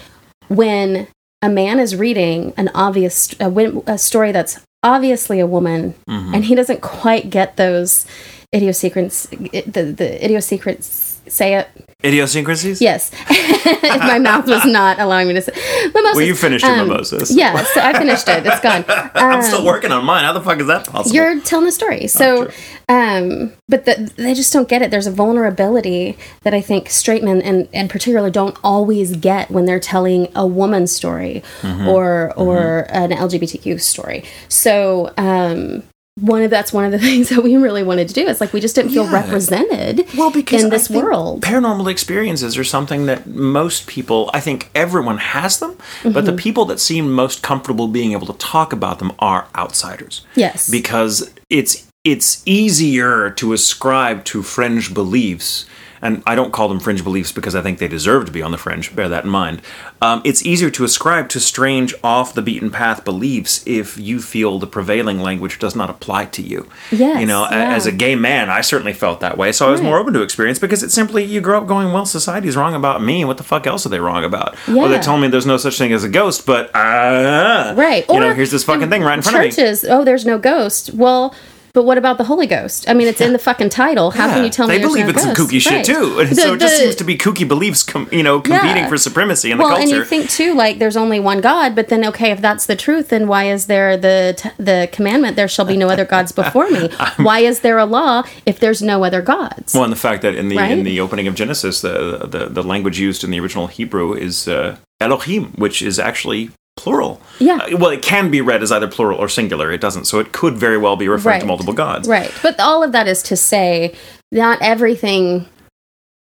Speaker 1: when a man is reading an obvious a, a story that's obviously a woman,
Speaker 2: Mm-hmm.
Speaker 1: and he doesn't quite get those idiosyncrasies, the the idiosyncrasies. Say it.
Speaker 2: idiosyncrasies?
Speaker 1: Yes, my mouth was not allowing me to say. Mimosas.
Speaker 2: Well, you finished your
Speaker 1: Um,
Speaker 2: mimosas.
Speaker 1: Yeah, so I finished it. It's gone.
Speaker 2: I'm still working on mine. How the fuck is that possible?
Speaker 1: You're telling the story. So, um, but the, they just don't get it. There's a vulnerability that I think straight men and, and particularly don't always get when they're telling a woman's story
Speaker 2: Mm-hmm.
Speaker 1: or or an LGBTQ story. So, um, one of that's one of the things that we really wanted to do. It's like we just didn't feel
Speaker 2: Yeah.
Speaker 1: represented
Speaker 2: well because
Speaker 1: in this world.
Speaker 2: paranormal experiences are something that most people i think everyone has them but the
Speaker 1: Mm-hmm.
Speaker 2: people that seem most comfortable being able to talk about them are outsiders
Speaker 1: Yes.
Speaker 2: because it's it's easier to ascribe to fringe beliefs and I don't call them fringe beliefs because I think they deserve to be on the fringe. Bear that in mind. Um, it's easier to ascribe to strange, off the beaten path beliefs if you feel the prevailing language does not apply to you.
Speaker 1: Yes,
Speaker 2: you know,
Speaker 1: yeah.
Speaker 2: as a gay man, I certainly felt that way. So I was
Speaker 1: Right.
Speaker 2: more open to experience because it's simply you grow up going, well, society's wrong about me. What the fuck else are they wrong about? Well, they're telling me there's no such thing as a ghost, but uh,
Speaker 1: Right.
Speaker 2: You know,
Speaker 1: Or
Speaker 2: here's this fucking thing right in front of me.
Speaker 1: churches, oh, there's no ghost. Well, but what about the Holy Ghost? I mean, it's in the fucking title. How can you tell me
Speaker 2: they believe it's some kooky shit
Speaker 1: Right.
Speaker 2: too, and
Speaker 1: The-
Speaker 2: so it just seems to be kooky beliefs, com- you know, competing
Speaker 1: Yeah.
Speaker 2: for supremacy in
Speaker 1: well,
Speaker 2: the
Speaker 1: and you think too, like there's only one God, but then okay, if that's the truth, then why is there the t- the commandment? There shall be no other gods before me. why is there a law if there's no other gods?
Speaker 2: well, and the fact that in the in the opening of Genesis, the the, the language used in the original Hebrew is uh, Elohim, which is actually plural.
Speaker 1: Yeah.
Speaker 2: Uh, well, it can be read as either plural or singular. It doesn't, so it could very well be referring to multiple gods.
Speaker 1: Right. But all of that is to say not everything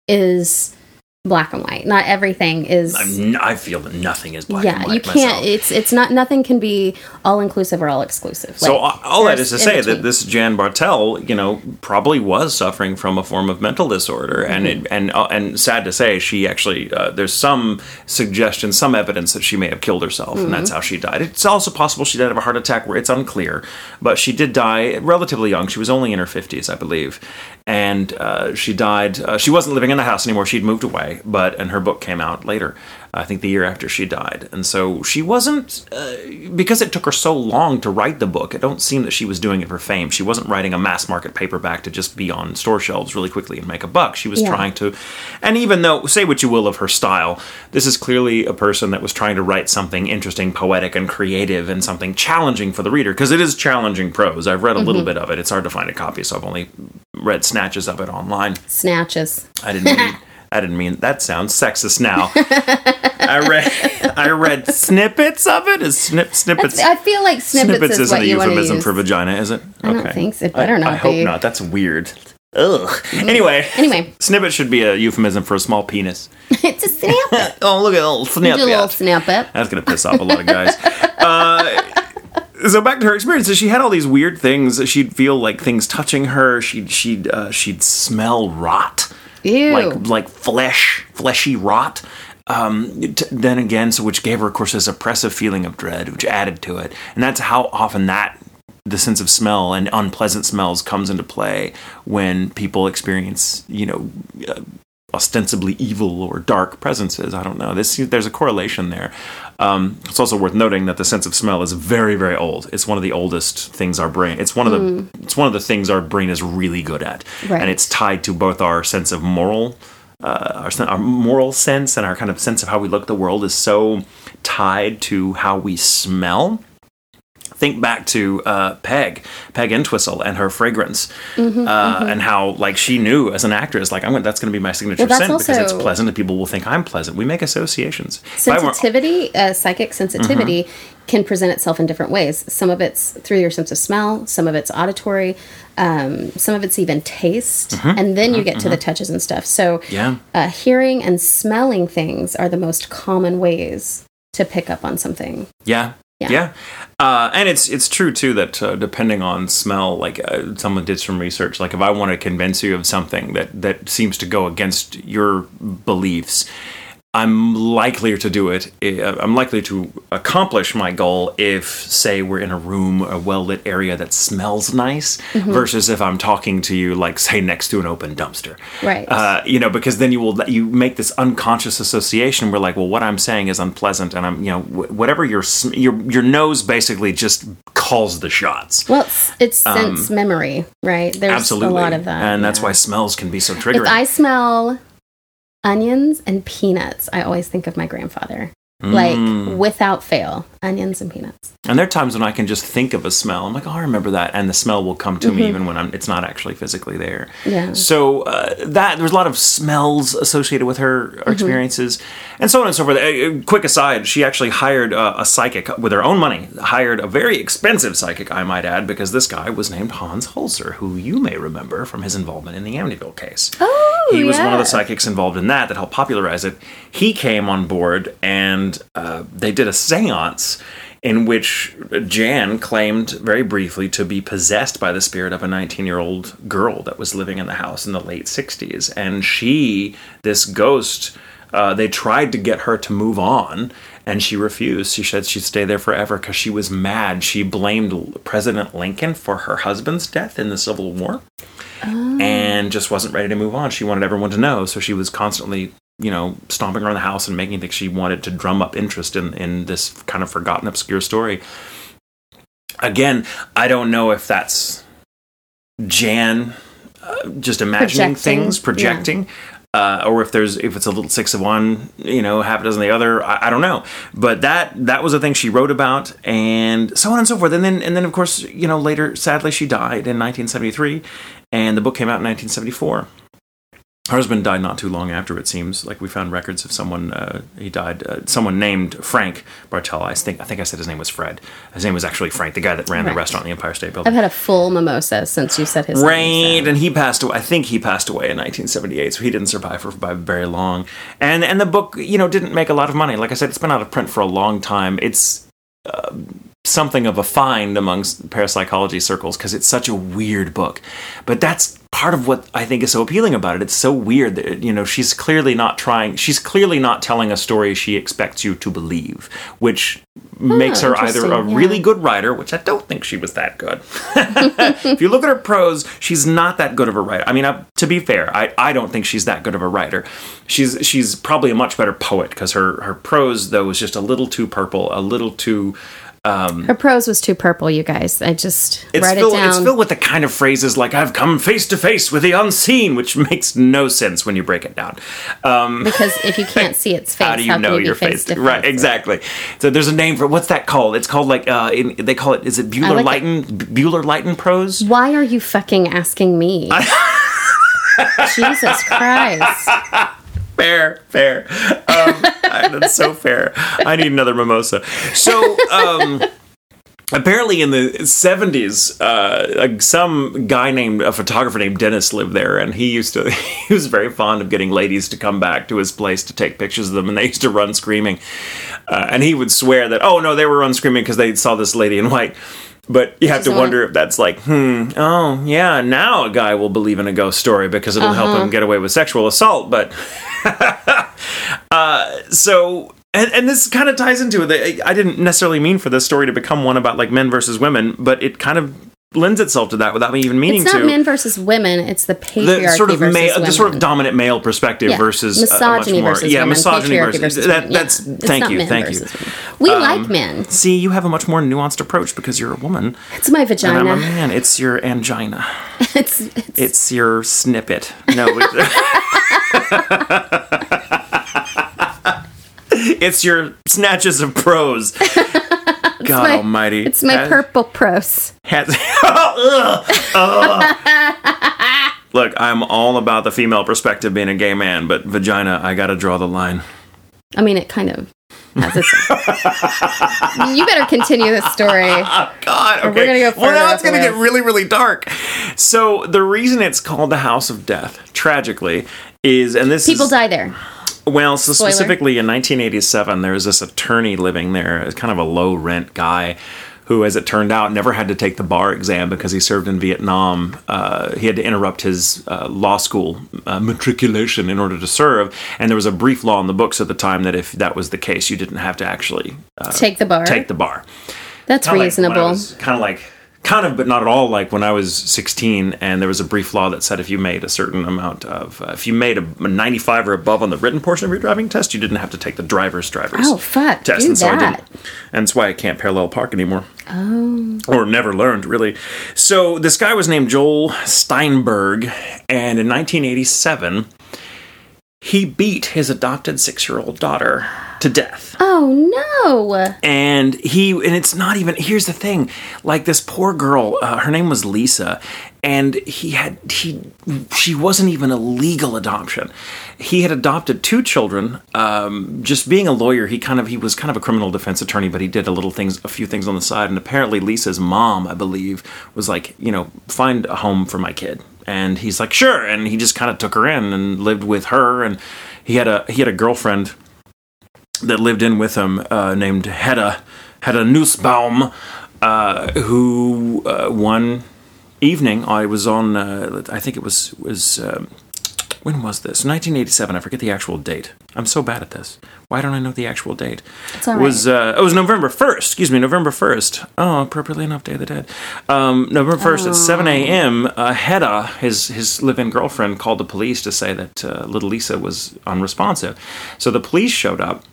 Speaker 1: is black and white. Not everything is
Speaker 2: I'm, I feel that nothing is black
Speaker 1: yeah,
Speaker 2: and white
Speaker 1: you can't
Speaker 2: myself.
Speaker 1: it's it's not nothing can be all inclusive or all exclusive.
Speaker 2: So
Speaker 1: Like,
Speaker 2: all that is to say that this Jan Bartell, you know, probably was suffering from a form of mental disorder, and
Speaker 1: Mm-hmm.
Speaker 2: it, and uh, and sad to say, she actually uh, there's some suggestion, some evidence that she may have killed herself, and that's
Speaker 1: Mm-hmm.
Speaker 2: how she died. It's also possible she died of a heart attack, where it's unclear, but she did die relatively young. She was only in her fifties, I believe, and uh, she died. Uh, she wasn't living in the house anymore; she'd moved away, but and her book came out later. I think the year after she died, and so she wasn't uh, because it took her so long to write the book. It don't seem that she was doing it for fame. She wasn't writing a mass market paperback to just be on store shelves really quickly and make a buck. She was
Speaker 1: Yeah.
Speaker 2: trying to, and even though say what you will of her style, this is clearly a person that was trying to write something interesting, poetic, and creative, and something challenging for the reader because it is challenging prose. I've read a little bit of it. It's hard to find a copy, so I've only read snatches of it online.
Speaker 1: snatches.
Speaker 2: I didn't mean I didn't mean that sounds sexist now. I read I read snippets of it. Is snip snippets
Speaker 1: I feel like snippets, is
Speaker 2: isn't
Speaker 1: what
Speaker 2: a
Speaker 1: you want to
Speaker 2: euphemism for vagina, is it?
Speaker 1: I don't think so. It better
Speaker 2: I,
Speaker 1: not
Speaker 2: I hope
Speaker 1: be.
Speaker 2: not. That's weird. Ugh. Anyway.
Speaker 1: Anyway.
Speaker 2: Snippet should be a euphemism for a small penis.
Speaker 1: it's a snippet.
Speaker 2: Oh, look at a little
Speaker 1: Do a little
Speaker 2: snippet.
Speaker 1: snippet.
Speaker 2: That's gonna piss off a lot of guys. Uh, so back to her experiences, she had all these weird things. She'd feel like things touching her. She'd she'd uh, she'd smell rot,
Speaker 1: Ew.
Speaker 2: like like flesh, fleshy rot. Um, t- then again, so which gave her, of course, this oppressive feeling of dread, which added to it, and that's how often that the sense of smell and unpleasant smells comes into play when people experience, you know, uh, ostensibly evil or dark presences. I don't know. This there's a correlation there. Um, it's also worth noting that the sense of smell is very, very old. It's one of the oldest things our brain. It's one of the. It's one of the things our brain is really good at,
Speaker 1: Right.
Speaker 2: and it's tied to both our sense of moral. Uh, our, our moral sense and our kind of sense of how we look at the world is so tied to how we smell think back to uh, Peg, Peg Entwistle, and her fragrance,
Speaker 1: Mm-hmm,
Speaker 2: uh, and how like she knew as an actress, like I'm that's going to be my signature
Speaker 1: Well,
Speaker 2: scent because it's pleasant and people will think I'm pleasant. We make associations. I were-
Speaker 1: sensitivity uh, psychic sensitivity
Speaker 2: Mm-hmm.
Speaker 1: can present itself in different ways some of it's through your sense of smell some of it's auditory um, some of it's even taste and then you get to the touches and stuff so
Speaker 2: Mm-hmm. Yeah.
Speaker 1: uh, hearing and smelling things are the most common ways to pick up on something
Speaker 2: Yeah.
Speaker 1: Yeah.
Speaker 2: Yeah, Uh, and it's it's true too that uh, depending on smell, like uh, someone did some research, like if I want to convince you of something that that seems to go against your beliefs, I'm likelier to do it. uh, I'm likely to accomplish my goal if, say, we're in a room, a well lit area that smells nice,
Speaker 1: Mm-hmm.
Speaker 2: versus if I'm talking to you, like say, next to an open dumpster.
Speaker 1: Right.
Speaker 2: Uh, you know, because then you will you make this unconscious association where, like, well, what I'm saying is unpleasant, and I'm, you know, whatever your sm- your your nose basically just calls the shots.
Speaker 1: well it's, it's sense memory right there's
Speaker 2: Um, Absolutely,
Speaker 1: a lot of that
Speaker 2: and that's why smells can be so triggering.
Speaker 1: if i smell onions and peanuts i always think of my grandfather
Speaker 2: Mm.
Speaker 1: like without fail onions and peanuts
Speaker 2: And there are times when I can just think of a smell. I'm like, oh, I remember that, and the smell will come to
Speaker 1: Mm-hmm.
Speaker 2: me even when I'm, it's not actually physically there.
Speaker 1: Yeah.
Speaker 2: So uh, that there's a lot of smells associated with her
Speaker 1: Mm-hmm.
Speaker 2: experiences, and so on and so forth. Uh, quick aside: she actually hired uh, a psychic with her own money. Hired a very expensive psychic, I might add, because this guy was named Hans Holzer, who you may remember from his involvement in the Amityville case.
Speaker 1: oh
Speaker 2: He was one of the psychics involved in that that helped popularize it. He came on board and uh, they did a in which Jan claimed very briefly to be possessed by the spirit of a 19 year old girl that was living in the house in the late 60s. And she, this ghost, uh, they tried to get her to move on. And she refused. She said she'd stay there forever because she was mad. She blamed President Lincoln for her husband's death in the Civil War and just wasn't ready to move on. She wanted everyone to know, so she was constantly, you know, stomping around the house and making things. She wanted to drum up interest in in this kind of forgotten, obscure story. Again, I don't know if that's Jan uh, just imagining
Speaker 1: Projecting,
Speaker 2: things, projecting. Uh, or if there's if it's a little six of one, you know, half a dozen of the other, I, I don't know. But that that was a thing she wrote about, and so on and so forth. And then and then of course, you know, later, sadly, she died in 1973, and the book came out in 1974. Her husband died not too long after. It seems like we found records of someone. Uh, he died. Uh, someone named Frank Bartella. I think. I think I said his name was Fred. His name was actually Frank, the guy that ran the restaurant in the Empire State Building.
Speaker 1: I've had a full mimosa since you said his
Speaker 2: Right,
Speaker 1: name. so-
Speaker 2: and he passed away. I think he passed away in 1978, so he didn't survive for by very long. And and the book, you know, didn't make a lot of money. Like I said, it's been out of print for a long time. It's uh, something of a find amongst parapsychology circles because it's such a weird book. But that's part of what I think is so appealing about it. It's so weird that you know she's clearly not trying. She's clearly not telling a story she expects you to believe, which makes her either a
Speaker 1: yeah.
Speaker 2: really good writer, which I don't think she was that good. if you look at her prose, she's not that good of a writer. I mean, uh, to be fair, I, I don't think she's that good of a writer. She's she's probably a much better poet because her her prose though is just a little too purple, a little too.
Speaker 1: Her prose was too purple, you guys. I just
Speaker 2: It's
Speaker 1: write
Speaker 2: filled,
Speaker 1: it down.
Speaker 2: it's filled with the kind of phrases like "I've come face to face with the unseen," which makes no sense when you break it down. Um,
Speaker 1: because if you can't see its face,
Speaker 2: how do you
Speaker 1: can
Speaker 2: know
Speaker 1: be
Speaker 2: your
Speaker 1: face
Speaker 2: face? Right, exactly. So there's a name for what's that called? It's called like uh, in, they call it. Is it Bulwer
Speaker 1: like
Speaker 2: Lytton? Bueller Lighten prose?
Speaker 1: Why are you fucking asking me? Jesus Christ.
Speaker 2: Fair, fair. Um, that's so fair. I need another mimosa. So, um, apparently, in the '70s, uh, some guy named a photographer named Dennis lived there, and he used to. He was very fond of getting ladies to come back to his place to take pictures of them, and they used to run screaming. Uh, and he would swear that, oh no, they were run screaming because they saw this lady in white. But you have to wonder if that's like, hmm, oh yeah, now a guy will believe in a ghost story because it'll help him get away with sexual assault. But so and, and this kind of ties into it. I I didn't necessarily mean for this story to become one about like men versus women, but it kind of lends itself to that without me even meaning
Speaker 1: It's not
Speaker 2: to.
Speaker 1: men versus women. It's the patriarchy
Speaker 2: the sort of
Speaker 1: versus
Speaker 2: male,
Speaker 1: women.
Speaker 2: the sort of dominant male perspective
Speaker 1: Yeah.
Speaker 2: versus uh,
Speaker 1: misogyny
Speaker 2: much more,
Speaker 1: versus
Speaker 2: yeah,
Speaker 1: women,
Speaker 2: misogyny versus,
Speaker 1: versus
Speaker 2: that.
Speaker 1: women. Yeah.
Speaker 2: That's
Speaker 1: It's
Speaker 2: thank you, thank you.
Speaker 1: women. We like men.
Speaker 2: See, you have a much more nuanced approach because you're a woman
Speaker 1: It's my
Speaker 2: and I'm a man. It's your angina.
Speaker 1: it's, it's
Speaker 2: It's your snippet. No. it's your snatches of prose. God
Speaker 1: my-
Speaker 2: Almighty!
Speaker 1: it's my
Speaker 2: Has-
Speaker 1: purple pros.
Speaker 2: has- Ugh. Oh, ugh. Look, I'm all about the female perspective being a gay man, but vagina, I gotta draw the line.
Speaker 1: I mean, it kind of has its. you better continue this story.
Speaker 2: Oh, God, okay.
Speaker 1: we're gonna go
Speaker 2: well, now it's gonna get really, really dark. So the reason it's called the House of Death, tragically, is and this
Speaker 1: People
Speaker 2: is,
Speaker 1: die there.
Speaker 2: Well, so
Speaker 1: Spoiler.
Speaker 2: specifically in 1987, there was this attorney living there, kind of a low rent guy. Who, as it turned out, never had to take the bar exam because he served in Vietnam. Uh, he had to interrupt his uh, law school uh, matriculation in order to serve, and there was a brief law in the books at the time that if that was the case, you didn't have to actually uh,
Speaker 1: Take the bar.
Speaker 2: take the bar.
Speaker 1: That's
Speaker 2: Kinda like
Speaker 1: reasonable.
Speaker 2: was- kind of like kind of but not at all like when i was 16 and there was a brief law that said if you made a certain amount of uh, if you made a, a 95 or above on the written portion of your driving test you didn't have to take the driver's driver's
Speaker 1: Oh, fuck,
Speaker 2: test.
Speaker 1: do
Speaker 2: and so i
Speaker 1: that.
Speaker 2: didn't and that's why i can't parallel park anymore. Oh. Or never learned really. So this guy was named joel steinberg and in 1987 he beat his adopted six-year-old daughter to death.
Speaker 1: Oh no!
Speaker 2: and he and it's not even here's the thing like this poor girl uh, her name was lisa and he had he she wasn't even a legal adoption. He had adopted two children um, just being a lawyer he kind of he was kind of a criminal defense attorney but he did a little things a few things on the side and apparently lisa's mom i believe was like you know find a home for my kid. And he's like sure and he just kind of took her in and lived with her and he had a he had a girlfriend that lived in with him uh, named Hedda Hedda Nussbaum, uh, who uh, one evening I was on. Uh, I think it was was. Um, when was this? 1987. I forget the actual date. I'm so bad at this. Why don't I know the actual date?
Speaker 1: It's all
Speaker 2: It was uh, it was November 1st. Excuse me, November 1st. Oh, appropriately enough, Day of the Dead. Um, November 1st at 7 a.m. Uh, Hedda, his his live-in girlfriend, called the police to say that uh, little Lisa was unresponsive. So the police showed up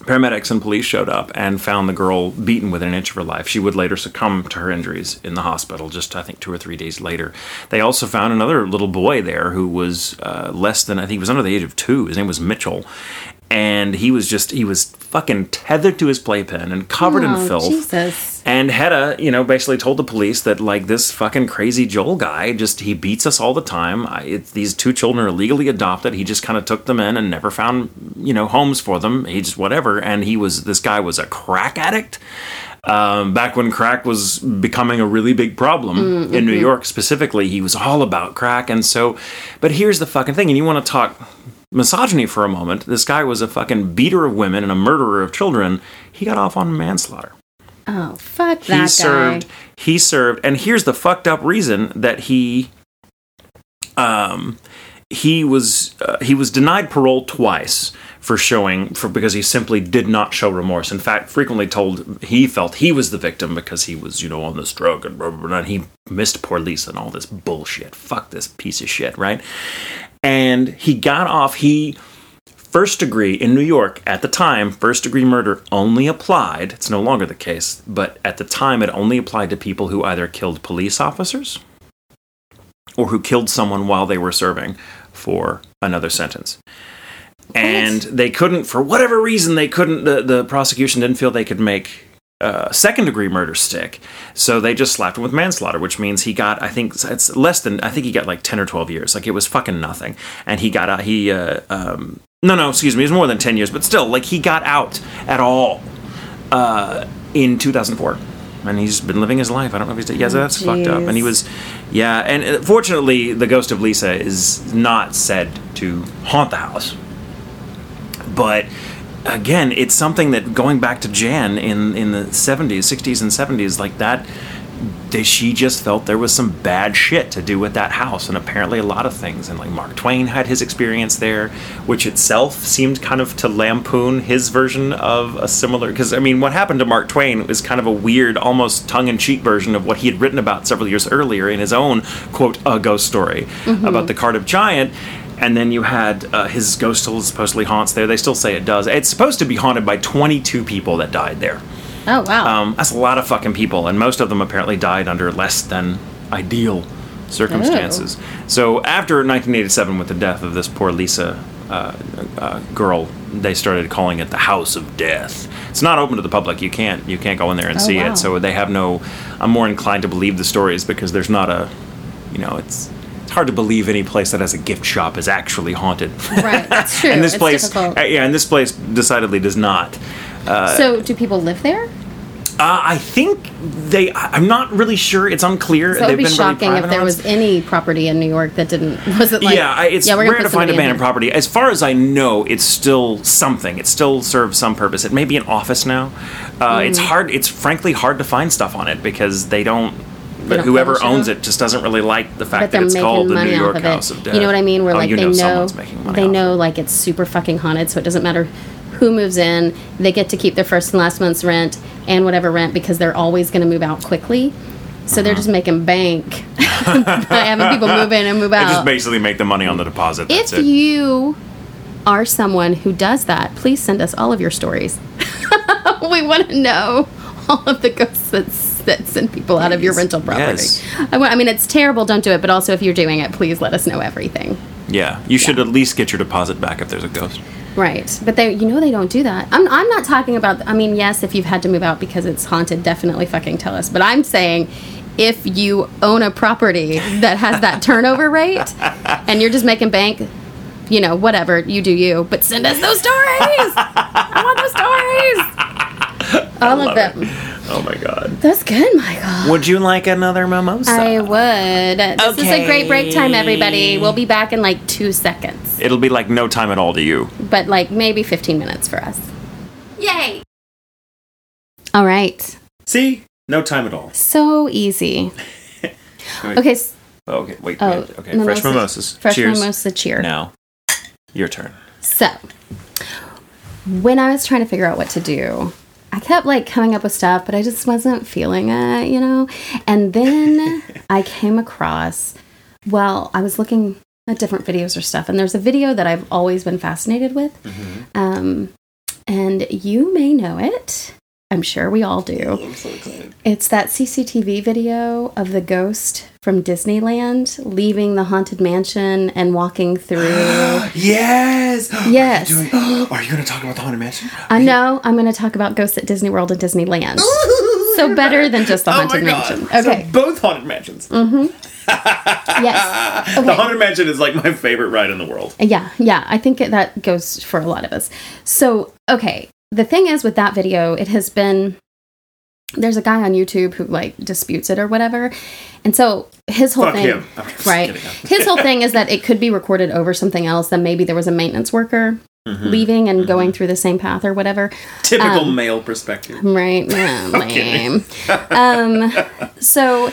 Speaker 2: paramedics and police showed up and found the girl beaten within an inch of her life. She would later succumb to her injuries in the hospital, just I think two or three days later. They also found another little boy there who was uh, less than I think he was under the age of two. His name was Mitchell, and he was just he was fucking tethered to his playpen and covered in
Speaker 1: Oh,
Speaker 2: filth.
Speaker 1: Jesus.
Speaker 2: And Hedda, you know, basically told the police that like this fucking crazy Joel guy just he beats us all the time. I, it, these two children are legally adopted. He just kind of took them in and never found you know homes for them. He just whatever. And he was this guy was a crack addict. Um, back when crack was becoming a really big problem in New York specifically, he was all about crack. And so, but here's the fucking thing, and you want to talk misogyny for a moment. This guy was a fucking beater of women and a murderer of children. He got off on manslaughter
Speaker 1: Oh, fuck
Speaker 2: he
Speaker 1: that guy.
Speaker 2: served he served and here's the fucked up reason that he um he was uh, he was denied parole twice for showing for because he simply did not show remorse in fact frequently told he felt he was the victim because he was you know on this drug and blah, blah, blah, and he missed poor lisa and all this bullshit fuck this piece of shit right and he got off he First degree in New York at the time, first degree murder only applied, it's no longer the case, but at the time it only applied to people who either killed police officers or who killed someone while they were serving for another sentence. And they couldn't, for whatever reason, they couldn't, the, the prosecution didn't feel they could make uh, second degree murder stick. So they just slapped him with manslaughter, which means he got, I think it's less than, I think he got like 10 or 12 years. Like it was fucking nothing. And he got out, he, uh, um, no, no, excuse me, it was more than 10 years, but still, like he got out at all uh, in 2004. And he's been living his life. I don't know if he's. Yeah, that's fucked up. And he was, yeah. And uh, fortunately, the ghost of Lisa is not said to haunt the house but again it's something that going back to jan in in the 70s 60s and 70s like that they, she just felt there was some bad shit to do with that house, and apparently a lot of things. And like Mark Twain had his experience there, which itself seemed kind of to lampoon his version of a similar. Because I mean, what happened to Mark Twain was kind of a weird, almost tongue-in-cheek version of what he had written about several years earlier in his own quote a ghost story mm-hmm. about the Cardiff Giant. And then you had uh, his ghost still supposedly haunts there. They still say it does. It's supposed to be haunted by 22 people that died there.
Speaker 1: Oh wow.
Speaker 2: Um, that's a lot of fucking people, and most of them apparently died under less than ideal circumstances. So after 1987, with the death of this poor Lisa uh, uh, girl, they started calling it the House of Death. It's not open to the public. You can't you can't go in there and
Speaker 1: Oh,
Speaker 2: see
Speaker 1: wow.
Speaker 2: it. So they have no. I'm more inclined to believe the stories because there's not a, you know, it's. It's hard to believe any place that has a gift shop is actually haunted.
Speaker 1: right. That's true.
Speaker 2: and this
Speaker 1: it's
Speaker 2: place,
Speaker 1: difficult.
Speaker 2: uh, yeah, and this place decidedly does not.
Speaker 1: so do people live there?
Speaker 2: Uh, I think they. I'm not really sure. It's unclear.
Speaker 1: So it would be shocking
Speaker 2: really
Speaker 1: if there was any property in New York that didn't. Was it like?
Speaker 2: yeah, it's
Speaker 1: yeah,
Speaker 2: rare to find abandoned property. As far as I know, it's still something. It still serves some purpose. It may be an office now. Uh, It's
Speaker 1: Mm.
Speaker 2: hard. It's frankly hard to find stuff on it because they don't. But whoever owns it just doesn't really like the fact that it's called the New York
Speaker 1: of
Speaker 2: House of Death.
Speaker 1: You know what I mean? Where
Speaker 2: Oh,
Speaker 1: like they
Speaker 2: know,
Speaker 1: know,
Speaker 2: someone's making money
Speaker 1: they know like it's super fucking haunted, so it doesn't matter who moves in. They get to keep their first and last month's rent and whatever rent because they're always going to move out quickly. So
Speaker 2: Uh-huh.
Speaker 1: they're just making bank by having people move in and move out.
Speaker 2: They just basically make the money on the deposit. That's
Speaker 1: if
Speaker 2: it.
Speaker 1: you are someone who does that, please send us all of your stories. we want to know all of the ghosts that, that send people out of your rental property.
Speaker 2: Yes.
Speaker 1: I, I mean, it's terrible. Don't do it. But also, if you're doing it, please let us know everything.
Speaker 2: yeah, you should at least get your deposit back if there's a ghost.
Speaker 1: Right. But they, you know, they don't do that. I'm, I'm not talking about. I mean, yes, if you've had to move out because it's haunted, definitely fucking tell us. But I'm saying. If you own a property that has that turnover rate and you're just making bank, you know, whatever, you do you. But send us those stories. I want those stories. All of
Speaker 2: love
Speaker 1: them.
Speaker 2: Oh my god.
Speaker 1: That's good, Michael.
Speaker 2: Would you like another mimosa?
Speaker 1: I would. This is a great break time, everybody. We'll be back in like two seconds,
Speaker 2: It'll be like no time at all to you.
Speaker 1: but like maybe 15 minutes for us. Yay! All right.
Speaker 2: See? No time at all.
Speaker 1: So easy. Okay. s-
Speaker 2: Oh, okay, wait,
Speaker 1: Oh,
Speaker 2: wait. Okay, fresh mimosas.
Speaker 1: Fresh
Speaker 2: Cheers.
Speaker 1: mimosa cheer.
Speaker 2: Now, your turn.
Speaker 1: So, when I was trying to figure out what to do, I kept like coming up with stuff, but I just wasn't feeling it, you know? And then I came across, well, I was looking at different videos or stuff, and there's a video that I've always been fascinated with. Um, and you may know it. I'm sure we all do.
Speaker 2: I'm so excited.
Speaker 1: It's that CCTV video of the ghost from Disneyland leaving the haunted mansion and walking through.
Speaker 2: Yes.
Speaker 1: Yes.
Speaker 2: Are you, doing, are you going to talk about the haunted mansion?
Speaker 1: I know I'm going to talk about ghosts at Disney World and Disneyland. So better than just the
Speaker 2: Oh
Speaker 1: haunted
Speaker 2: God.
Speaker 1: mansion.
Speaker 2: So
Speaker 1: Okay.
Speaker 2: both haunted mansions. Mm-hmm.
Speaker 1: yes.
Speaker 2: The haunted mansion is like my favorite ride in the world.
Speaker 1: Yeah, yeah. I think it, that goes for a lot of us. So, okay. The thing is with that video, it has been there's a guy on YouTube who like disputes it or whatever. And so his whole
Speaker 2: Fuck
Speaker 1: thing
Speaker 2: him.
Speaker 1: Right. His whole thing is that it could be recorded over something else then maybe there was a maintenance worker
Speaker 2: Mm-hmm.
Speaker 1: leaving and going through the same path or whatever.
Speaker 2: Typical
Speaker 1: Um,
Speaker 2: male perspective.
Speaker 1: Right. Yeah, lame. um, so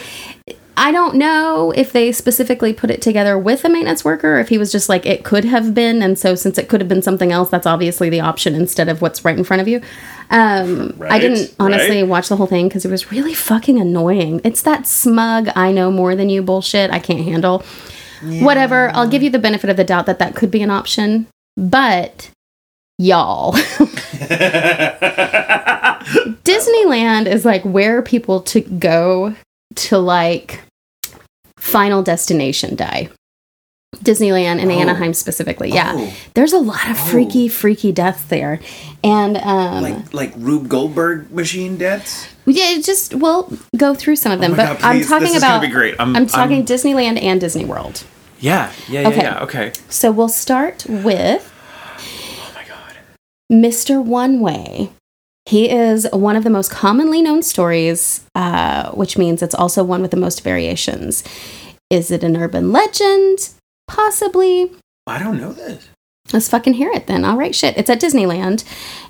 Speaker 1: I don't know if they specifically put it together with a maintenance worker, or if he was just like, it could have been. And so since it could have been something else, that's obviously the option instead of what's right in front of you. Um, I didn't honestly
Speaker 2: right.
Speaker 1: watch the whole thing because it was really fucking annoying. It's that smug, I know more than you bullshit I can't handle. Whatever. I'll give you the benefit of the doubt that that could be an option. But y'all. Disneyland is like where people to go to like final destination die. Disneyland and
Speaker 2: Oh.
Speaker 1: Anaheim specifically. Yeah.
Speaker 2: Oh.
Speaker 1: There's a lot of freaky, freaky deaths there. And um
Speaker 2: Like like Rube Goldberg machine deaths.
Speaker 1: yeah, just well, go through some of them.
Speaker 2: Oh
Speaker 1: but
Speaker 2: God,
Speaker 1: I'm talking
Speaker 2: This is
Speaker 1: about
Speaker 2: be great. I'm-
Speaker 1: I'm talking
Speaker 2: I'm-
Speaker 1: Disneyland and Disney World.
Speaker 2: Yeah, yeah, yeah,
Speaker 1: Okay.
Speaker 2: yeah. Okay.
Speaker 1: So we'll start with
Speaker 2: Oh my god.
Speaker 1: Mr. One Way. He is one of the most commonly known stories, uh, which means it's also one with the most variations. Is it an urban legend? Possibly.
Speaker 2: I don't know this.
Speaker 1: Let's fucking hear it then. All right, shit. It's at Disneyland.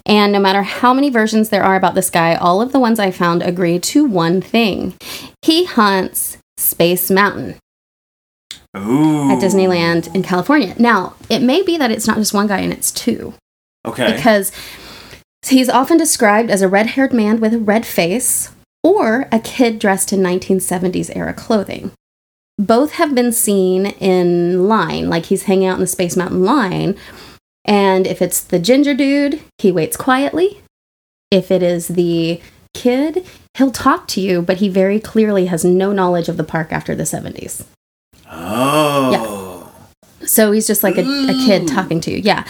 Speaker 1: And no matter how many versions there are about this guy, all of the ones I found agree to one thing he hunts Space Mountain
Speaker 2: Ooh.
Speaker 1: at Disneyland in California. Now, it may be that it's not just one guy and it's two.
Speaker 2: Okay.
Speaker 1: because he's often described as a red haired man with a red face or a kid dressed in 1970s era clothing. Both have been seen in line, like he's hanging out in the Space Mountain line. And if it's the ginger dude, he waits quietly. If it is the kid, he'll talk to you, but he very clearly has no knowledge of the park after the 70s.
Speaker 2: oh. Yeah.
Speaker 1: So he's just like a, a kid talking to you. Yeah.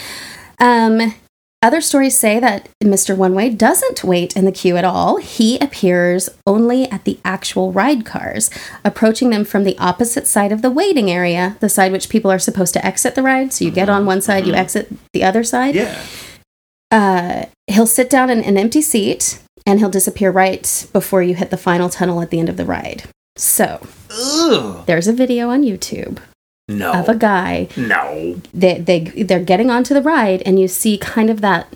Speaker 1: Um, other stories say that Mr. One Way doesn't wait in the queue at all. He appears only at the actual ride cars, approaching them from the opposite side of the waiting area, the side which people are supposed to exit the ride. So you get on one side, you exit the other side.
Speaker 2: Yeah.
Speaker 1: Uh, he'll sit down in an empty seat and he'll disappear right before you hit the final tunnel at the end of the ride. So
Speaker 2: Ugh.
Speaker 1: there's a video on YouTube
Speaker 2: No.
Speaker 1: of a guy
Speaker 2: no.
Speaker 1: they they they're getting onto the ride and you see kind of that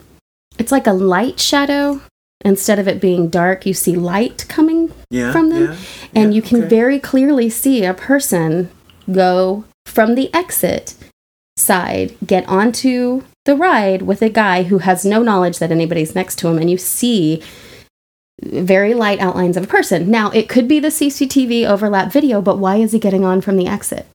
Speaker 1: it's like a light shadow instead of it being dark you see light coming
Speaker 2: Yeah.
Speaker 1: from them
Speaker 2: yeah,
Speaker 1: and
Speaker 2: yeah,
Speaker 1: you can
Speaker 2: okay.
Speaker 1: very clearly see a person go from the exit side get onto the ride with a guy who has no knowledge that anybody's next to him and you see very light outlines of a person now it could be the cctv overlap video but why is he getting on from the exit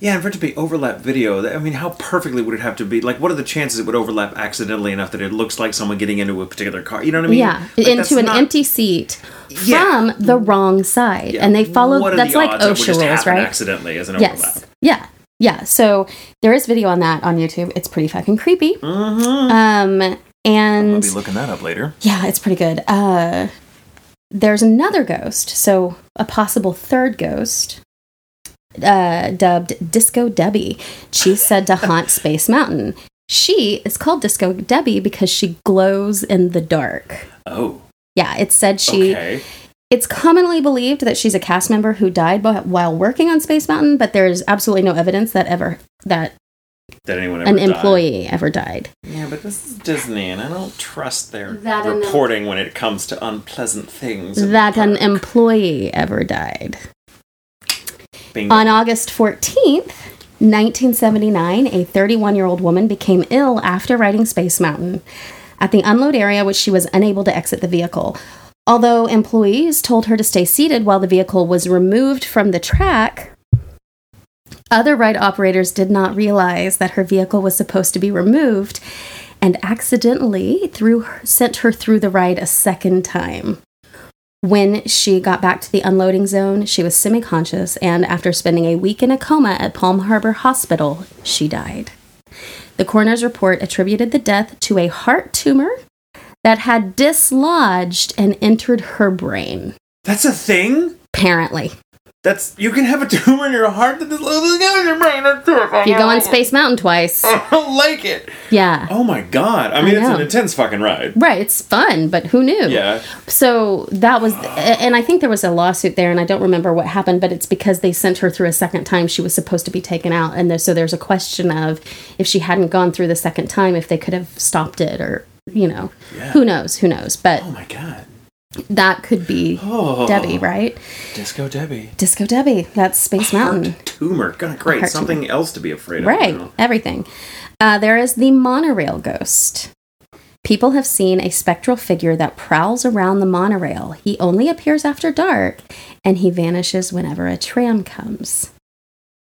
Speaker 2: Yeah, and for it to be overlap video, I mean, how perfectly would it have to be? Like, what are the chances it would overlap accidentally enough that it looks like someone getting into a particular car? You know what I mean?
Speaker 1: yeah,
Speaker 2: Like,
Speaker 1: into an
Speaker 2: not-
Speaker 1: empty seat
Speaker 2: Yeah.
Speaker 1: from the wrong side,
Speaker 2: Yeah,
Speaker 1: and they follow. That's
Speaker 2: the
Speaker 1: like
Speaker 2: that
Speaker 1: OSHA rules, right?
Speaker 2: Accidentally as an
Speaker 1: Yes.
Speaker 2: overlap.
Speaker 1: Yeah. Yeah. So there is video on that on YouTube. It's pretty fucking creepy.
Speaker 2: Mm-hmm.
Speaker 1: Um, and I'll
Speaker 2: be looking that up later.
Speaker 1: yeah, it's pretty good. Uh, there's another ghost. So a possible third ghost, uh, dubbed Disco Debbie. She's said to haunt Space Mountain. She is called Disco Debbie because she glows in the dark.
Speaker 2: Oh,
Speaker 1: Yeah, it said she.
Speaker 2: okay.
Speaker 1: It's commonly believed that she's a cast member who died wh- while working on Space Mountain, but there's absolutely no evidence that ever that
Speaker 2: That anyone ever
Speaker 1: an
Speaker 2: died.
Speaker 1: employee ever died.
Speaker 2: Yeah, but this is Disney, and I don't trust their
Speaker 1: That an-
Speaker 2: reporting when it comes to unpleasant things.
Speaker 1: That an employee ever died.
Speaker 2: Bingo.
Speaker 1: On August 14th, 1979, a 31 year old woman became ill after riding Space Mountain at the unload area, which she was unable to exit the vehicle. Although employees told her to stay seated while the vehicle was removed from the track, other ride operators did not realize that her vehicle was supposed to be removed and accidentally threw her, sent her through the ride a second time. When she got back to the unloading zone, she was semi conscious, and after spending a week in a coma at Palm Harbor Hospital, she died. The coroner's report attributed the death to a heart tumor that had dislodged and entered her brain,
Speaker 2: That's a thing.
Speaker 1: apparently.
Speaker 2: That's you can have a tumor in your heart that is in your brain.
Speaker 1: If you go on Space Mountain twice,
Speaker 2: I don't like it.
Speaker 1: yeah.
Speaker 2: Oh my god! I mean, it's an intense fucking ride.
Speaker 1: Right, it's fun, but who knew?
Speaker 2: Yeah.
Speaker 1: So that was, and I think there was a lawsuit there, and I don't remember what happened, but it's because they sent her through a second time. She was supposed to be taken out, and so there's a question of if she hadn't gone through the second time, if they could have stopped it, or you know,
Speaker 2: Yeah.
Speaker 1: who knows, who knows. But
Speaker 2: Oh my god.
Speaker 1: That could be
Speaker 2: Oh.
Speaker 1: Debbie, right?
Speaker 2: Disco Debbie.
Speaker 1: Disco Debbie. That's Space Mountain.
Speaker 2: Heart tumor. God, great.
Speaker 1: Heart
Speaker 2: Something else to be afraid of.
Speaker 1: Right,
Speaker 2: now.
Speaker 1: everything. Uh, there is the monorail ghost. People have seen a spectral figure that prowls around the monorail. He only appears after dark, and he vanishes whenever a tram comes.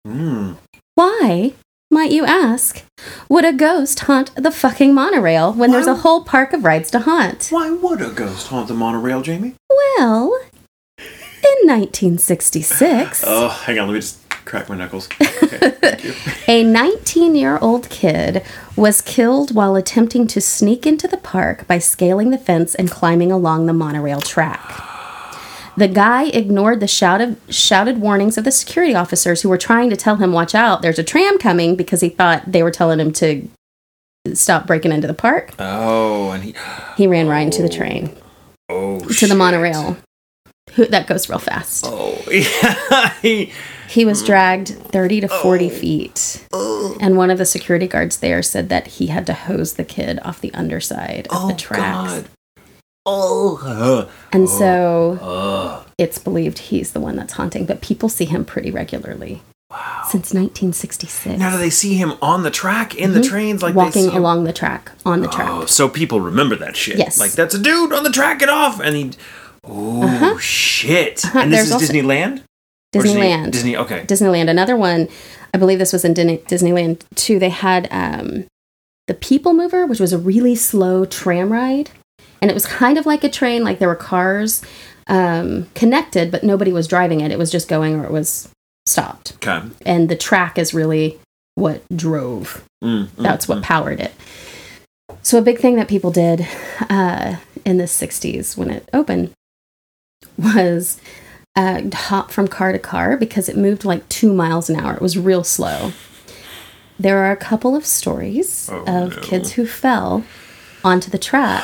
Speaker 2: Mm.
Speaker 1: Why, might you ask, would a ghost haunt the fucking monorail when there's a whole park of rides to haunt?
Speaker 2: Why would a ghost haunt the monorail, Jamie?
Speaker 1: Well, in 1966.
Speaker 2: Oh, hang on. Let me just crack my knuckles. Okay, thank you.
Speaker 1: A 19 year old kid was killed while attempting to sneak into the park by scaling the fence and climbing along the monorail track. The guy ignored the shouted, shouted warnings of the security officers who were trying to tell him, Watch out, there's a tram coming, because he thought they were telling him to stop breaking into the park.
Speaker 2: Oh, and he.
Speaker 1: He ran right into the train,
Speaker 2: Oh, oh
Speaker 1: to the monorail. Who- That goes real fast.
Speaker 2: Oh, yeah. he,
Speaker 1: He was dragged 30 to 40 feet. And one of the security guards there said that he had to hose the kid off the underside of the oh, tracks.
Speaker 2: Oh.
Speaker 1: And so it's believed he's the one that's haunting, but people see him pretty regularly. Wow. Since 1966.
Speaker 2: Now, do they see him on the track in the trains? Like
Speaker 1: walking along the track, on the track.
Speaker 2: Oh, so people remember that shit.
Speaker 1: Yes.
Speaker 2: Like that's a dude on the track. Get off! And he. Oh shit! And this
Speaker 1: Uh-huh. There's
Speaker 2: is
Speaker 1: also-
Speaker 2: Disneyland. Disney-
Speaker 1: Disneyland.
Speaker 2: Disney. Okay.
Speaker 1: Disneyland. Another one, I believe this was in Din- Disneyland too. They had um, the People Mover, which was a really slow tram ride, and it was kind of like a train. Like there were cars um, connected, but nobody was driving it. It was just going or it was stopped.
Speaker 2: Okay.
Speaker 1: And the track is really what drove.
Speaker 2: Mm, mm,
Speaker 1: That's what powered it. So a big thing that people did uh, in the '60s when it opened was uh, hop from car to car because it moved like two miles an hour. It was real slow. There are a couple of stories
Speaker 2: Oh,
Speaker 1: of
Speaker 2: no.
Speaker 1: kids who fell onto the track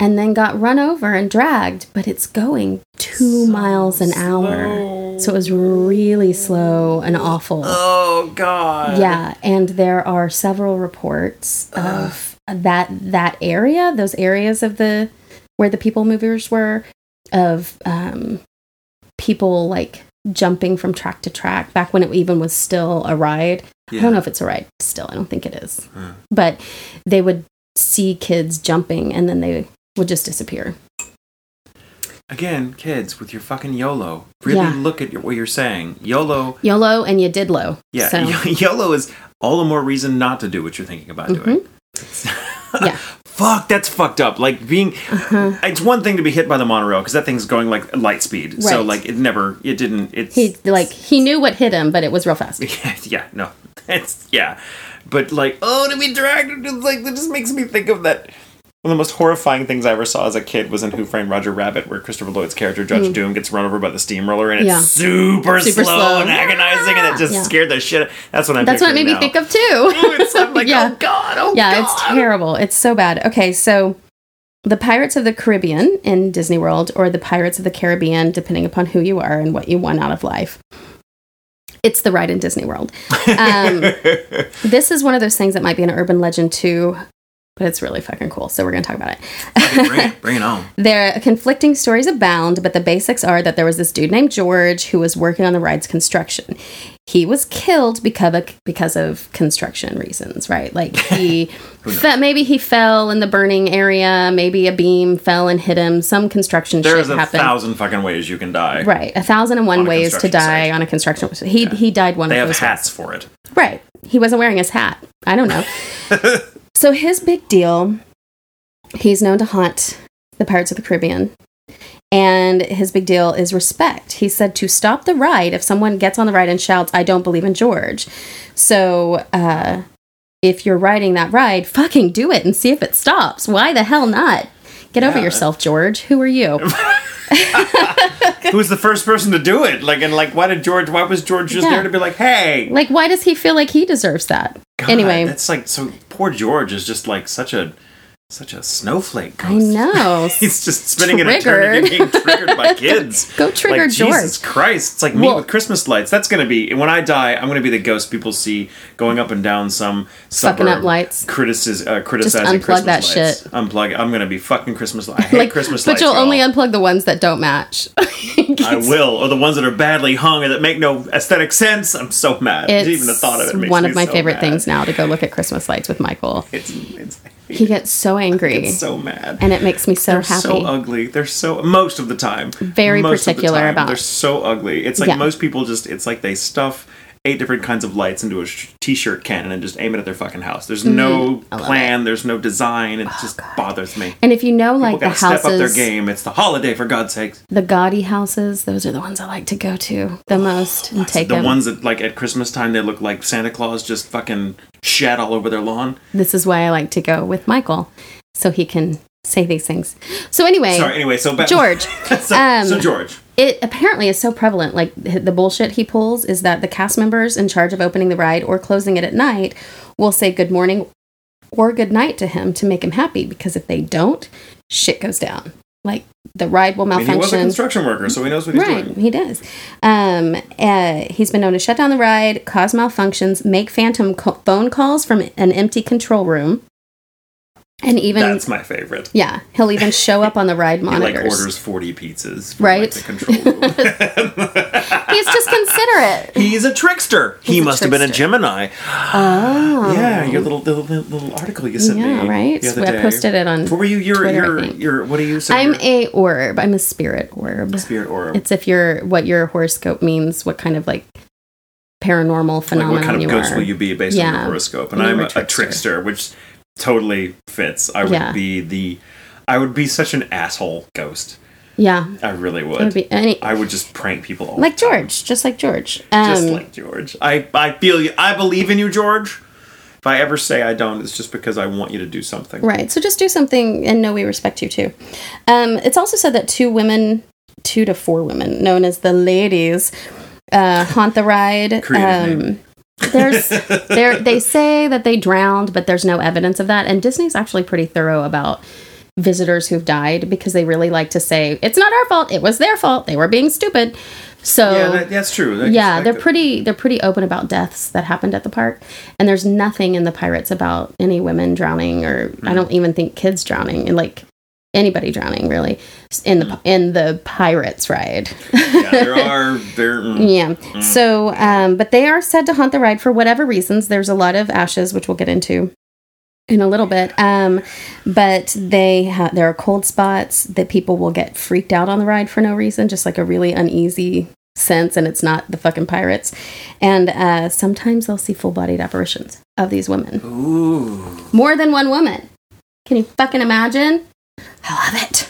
Speaker 1: and then got run over and dragged, but it's going two miles an hour. So it was really slow and awful.
Speaker 2: Oh god.
Speaker 1: Yeah, and there are several reports of that that area, those areas of the where the people movers were, of um, people like jumping from track to track back when it even was still a ride. I don't know if it's a ride still. I don't think it is,
Speaker 2: Hmm.
Speaker 1: but they would see kids jumping and then they would just disappear.
Speaker 2: Again, kids, with your fucking YOLO, really
Speaker 1: Yeah.
Speaker 2: look at what you're saying. YOLO.
Speaker 1: YOLO and you did low.
Speaker 2: Yeah.
Speaker 1: So,
Speaker 2: YOLO is all the more reason not to do what you're thinking about doing.
Speaker 1: Mm-hmm. yeah.
Speaker 2: Fuck, that's fucked up. Like being,
Speaker 1: Uh-huh.
Speaker 2: it's one thing to be hit by the monorail because that thing's going like light speed. So like it never, it didn't. It's
Speaker 1: He like he knew what hit him, but it was real fast.
Speaker 2: yeah, yeah, no, it's yeah, but like oh, to be dragged, like that just makes me think of that. One of the most horrifying things I ever saw as a kid was in Who Framed Roger Rabbit, where Christopher Lloyd's character Judge Doom gets run over by the steamroller, and it's
Speaker 1: Mm. Yeah.
Speaker 2: super,
Speaker 1: Super
Speaker 2: slow,
Speaker 1: slow.
Speaker 2: and agonizing, and it just
Speaker 1: Yeah.
Speaker 2: scared the shit. Out of the- That's what I'm.
Speaker 1: That's what it made me think of too.
Speaker 2: now. it's, I'm like,
Speaker 1: Yeah.
Speaker 2: oh god, oh
Speaker 1: yeah,
Speaker 2: god.
Speaker 1: it's terrible. It's so bad. Okay, so the Pirates of the Caribbean in Disney World or the Pirates of the Caribbean, depending upon who you are and what you want out of life. It's the ride in Disney World. Um, this is one of those things that might be an urban legend too, but it's really fucking cool. So we're going to talk about it.
Speaker 2: bring, it, bring it on.
Speaker 1: There conflicting stories abound, but the basics are that there was this dude named George who was working on the ride's construction. He was killed because of, because of construction reasons, right? Like he fe- maybe he fell in the burning area, maybe a beam fell and hit him. Some construction
Speaker 2: There's
Speaker 1: shit
Speaker 2: a thousand fucking ways you can die.
Speaker 1: Right, a thousand and one
Speaker 2: On
Speaker 1: ways to die
Speaker 2: site.
Speaker 1: on a construction. He he died one
Speaker 2: They
Speaker 1: of
Speaker 2: have
Speaker 1: those
Speaker 2: hats for it.
Speaker 1: Right, he wasn't wearing his hat. I don't know. so his big deal, he's known to haunt the Pirates of the Caribbean, and his big deal is respect. He said to stop the ride if someone gets on the ride and shouts, "I don't believe in George." So. uh if you're riding that ride, fucking do it and see if it stops. Why the hell not? Get over yourself, George. Who are you?
Speaker 2: Who was the first person to do it? Like, and like, why did George? Why was George just
Speaker 1: Yeah.
Speaker 2: there to be like, hey?
Speaker 1: Like, why does he feel like he deserves that?
Speaker 2: God,
Speaker 1: anyway,
Speaker 2: that's like so. Poor George is just like such a such a snowflake.
Speaker 1: I know.
Speaker 2: He's just spending an
Speaker 1: Triggered.
Speaker 2: eternity being triggered by kids.
Speaker 1: Go trigger
Speaker 2: like, Jesus Christ! It's like me
Speaker 1: Well-
Speaker 2: with Christmas lights. That's gonna be when I die. I'm gonna be the ghost people see going up and down some
Speaker 1: Fucking up lights.
Speaker 2: Criticis- uh, criticizing
Speaker 1: unplug
Speaker 2: Christmas
Speaker 1: that
Speaker 2: lights.
Speaker 1: shit.
Speaker 2: Unplug. I'm gonna be fucking Christmas lights. I hate
Speaker 1: like,
Speaker 2: Christmas
Speaker 1: but
Speaker 2: lights.
Speaker 1: But you'll only unplug the ones that don't match.
Speaker 2: I will, or the ones that are badly hung or that make no aesthetic sense. I'm so mad.
Speaker 1: It's
Speaker 2: Even the thought of it makes
Speaker 1: one of my
Speaker 2: so
Speaker 1: favorite
Speaker 2: mad.
Speaker 1: things now to go look at Christmas lights with Michael.
Speaker 2: It's, it's
Speaker 1: He gets so angry,
Speaker 2: it's so mad.
Speaker 1: and it makes me so happy.
Speaker 2: They're
Speaker 1: happy.
Speaker 2: so ugly. They're so most of the time.
Speaker 1: Very
Speaker 2: Most
Speaker 1: particular
Speaker 2: time,
Speaker 1: about-
Speaker 2: They're so ugly. It's like
Speaker 1: Yeah.
Speaker 2: most people just. It's like they stuff eight different kinds of lights into a sh- t-shirt cannon and just aim it at their fucking house. There's no
Speaker 1: Mm-hmm. Love
Speaker 2: plan. There's no design. It just bothers me.
Speaker 1: and if you know, like
Speaker 2: People
Speaker 1: the
Speaker 2: gotta step up their game. It's the holiday for God's sakes.
Speaker 1: the gaudy houses, those are the ones I like to go to the most and take
Speaker 2: the
Speaker 1: them.
Speaker 2: ones that like at Christmas time they look like Santa Claus just fucking shed all over their lawn.
Speaker 1: this is why I like to go with Michael, so he can say these things. So anyway,
Speaker 2: Sorry. Anyway, so back,
Speaker 1: George.
Speaker 2: so,
Speaker 1: um,
Speaker 2: so George.
Speaker 1: It apparently is so prevalent like the bullshit he pulls is that the cast members in charge of opening the ride or closing it at night will say good morning or good night to him to make him happy because if they don't shit goes down like the ride will
Speaker 2: I mean, he was a
Speaker 1: malfunction.
Speaker 2: construction worker, so he knows what he's
Speaker 1: Right,
Speaker 2: doing.
Speaker 1: he does. Um, uh, he's been known to shut down the ride, cause malfunctions, make phantom co- phone calls from an empty control room, and even
Speaker 2: That's my favorite.
Speaker 1: yeah, he'll even show up on the ride
Speaker 2: He like orders forty pizzas, from,
Speaker 1: Right.
Speaker 2: Like, the control room.
Speaker 1: He's just considerate.
Speaker 2: He's a trickster. he
Speaker 1: He's a
Speaker 2: must have been a. Gemini.
Speaker 1: Oh,
Speaker 2: Yeah, your little little, little article you sent
Speaker 1: Yeah,
Speaker 2: me.
Speaker 1: right?
Speaker 2: The other
Speaker 1: I
Speaker 2: day.
Speaker 1: posted it on
Speaker 2: What were you? You're
Speaker 1: Twitter, I
Speaker 2: you're What are you? So
Speaker 1: I'm a orb. I'm a spirit orb.
Speaker 2: spirit orb.
Speaker 1: It's if you're what your horoscope means, what kind of like paranormal
Speaker 2: like
Speaker 1: phenomenon
Speaker 2: what kind of ghost
Speaker 1: are.
Speaker 2: will you be based on your horoscope? And I'm a,
Speaker 1: a
Speaker 2: a
Speaker 1: trickster.
Speaker 2: trickster, which totally fits. I would
Speaker 1: Yeah.
Speaker 2: be the. I would be such an asshole ghost.
Speaker 1: yeah,
Speaker 2: I really would.
Speaker 1: would be any
Speaker 2: I would just prank people
Speaker 1: like. George, just like George. Um,
Speaker 2: Just like George. I, I feel you. I believe in you, George. If I ever say I don't, it's just because I want you to do something.
Speaker 1: Right. So just do something and know we respect you too. Um, it's also said that two women, two to four women, known as the ladies, uh, haunt the ride. Um, there's there they say that they drowned, but there's no evidence of that. And Disney's actually pretty thorough about visitors who've died because they really like to say it's not our fault, it was their fault, they were being stupid. So
Speaker 2: Yeah, that, that's true. That-
Speaker 1: yeah, they're pretty they're pretty open about deaths that happened at the park. And there's nothing in the pirates about any women drowning or I
Speaker 2: Hmm.
Speaker 1: don't even think kids drowning and like anybody drowning really in the in the pirates ride.
Speaker 2: yeah, there are. There, mm.
Speaker 1: yeah. So um but they are said to haunt the ride for whatever reasons. There's a lot of ashes which we'll get into in a little bit. Um but they ha- there are cold spots that people will get freaked out on the ride for no reason, just like a really uneasy sense and it's not the fucking pirates. And uh sometimes they'll see full-bodied apparitions of these women.
Speaker 2: Ooh,
Speaker 1: More than one woman. Can you fucking imagine? I love it.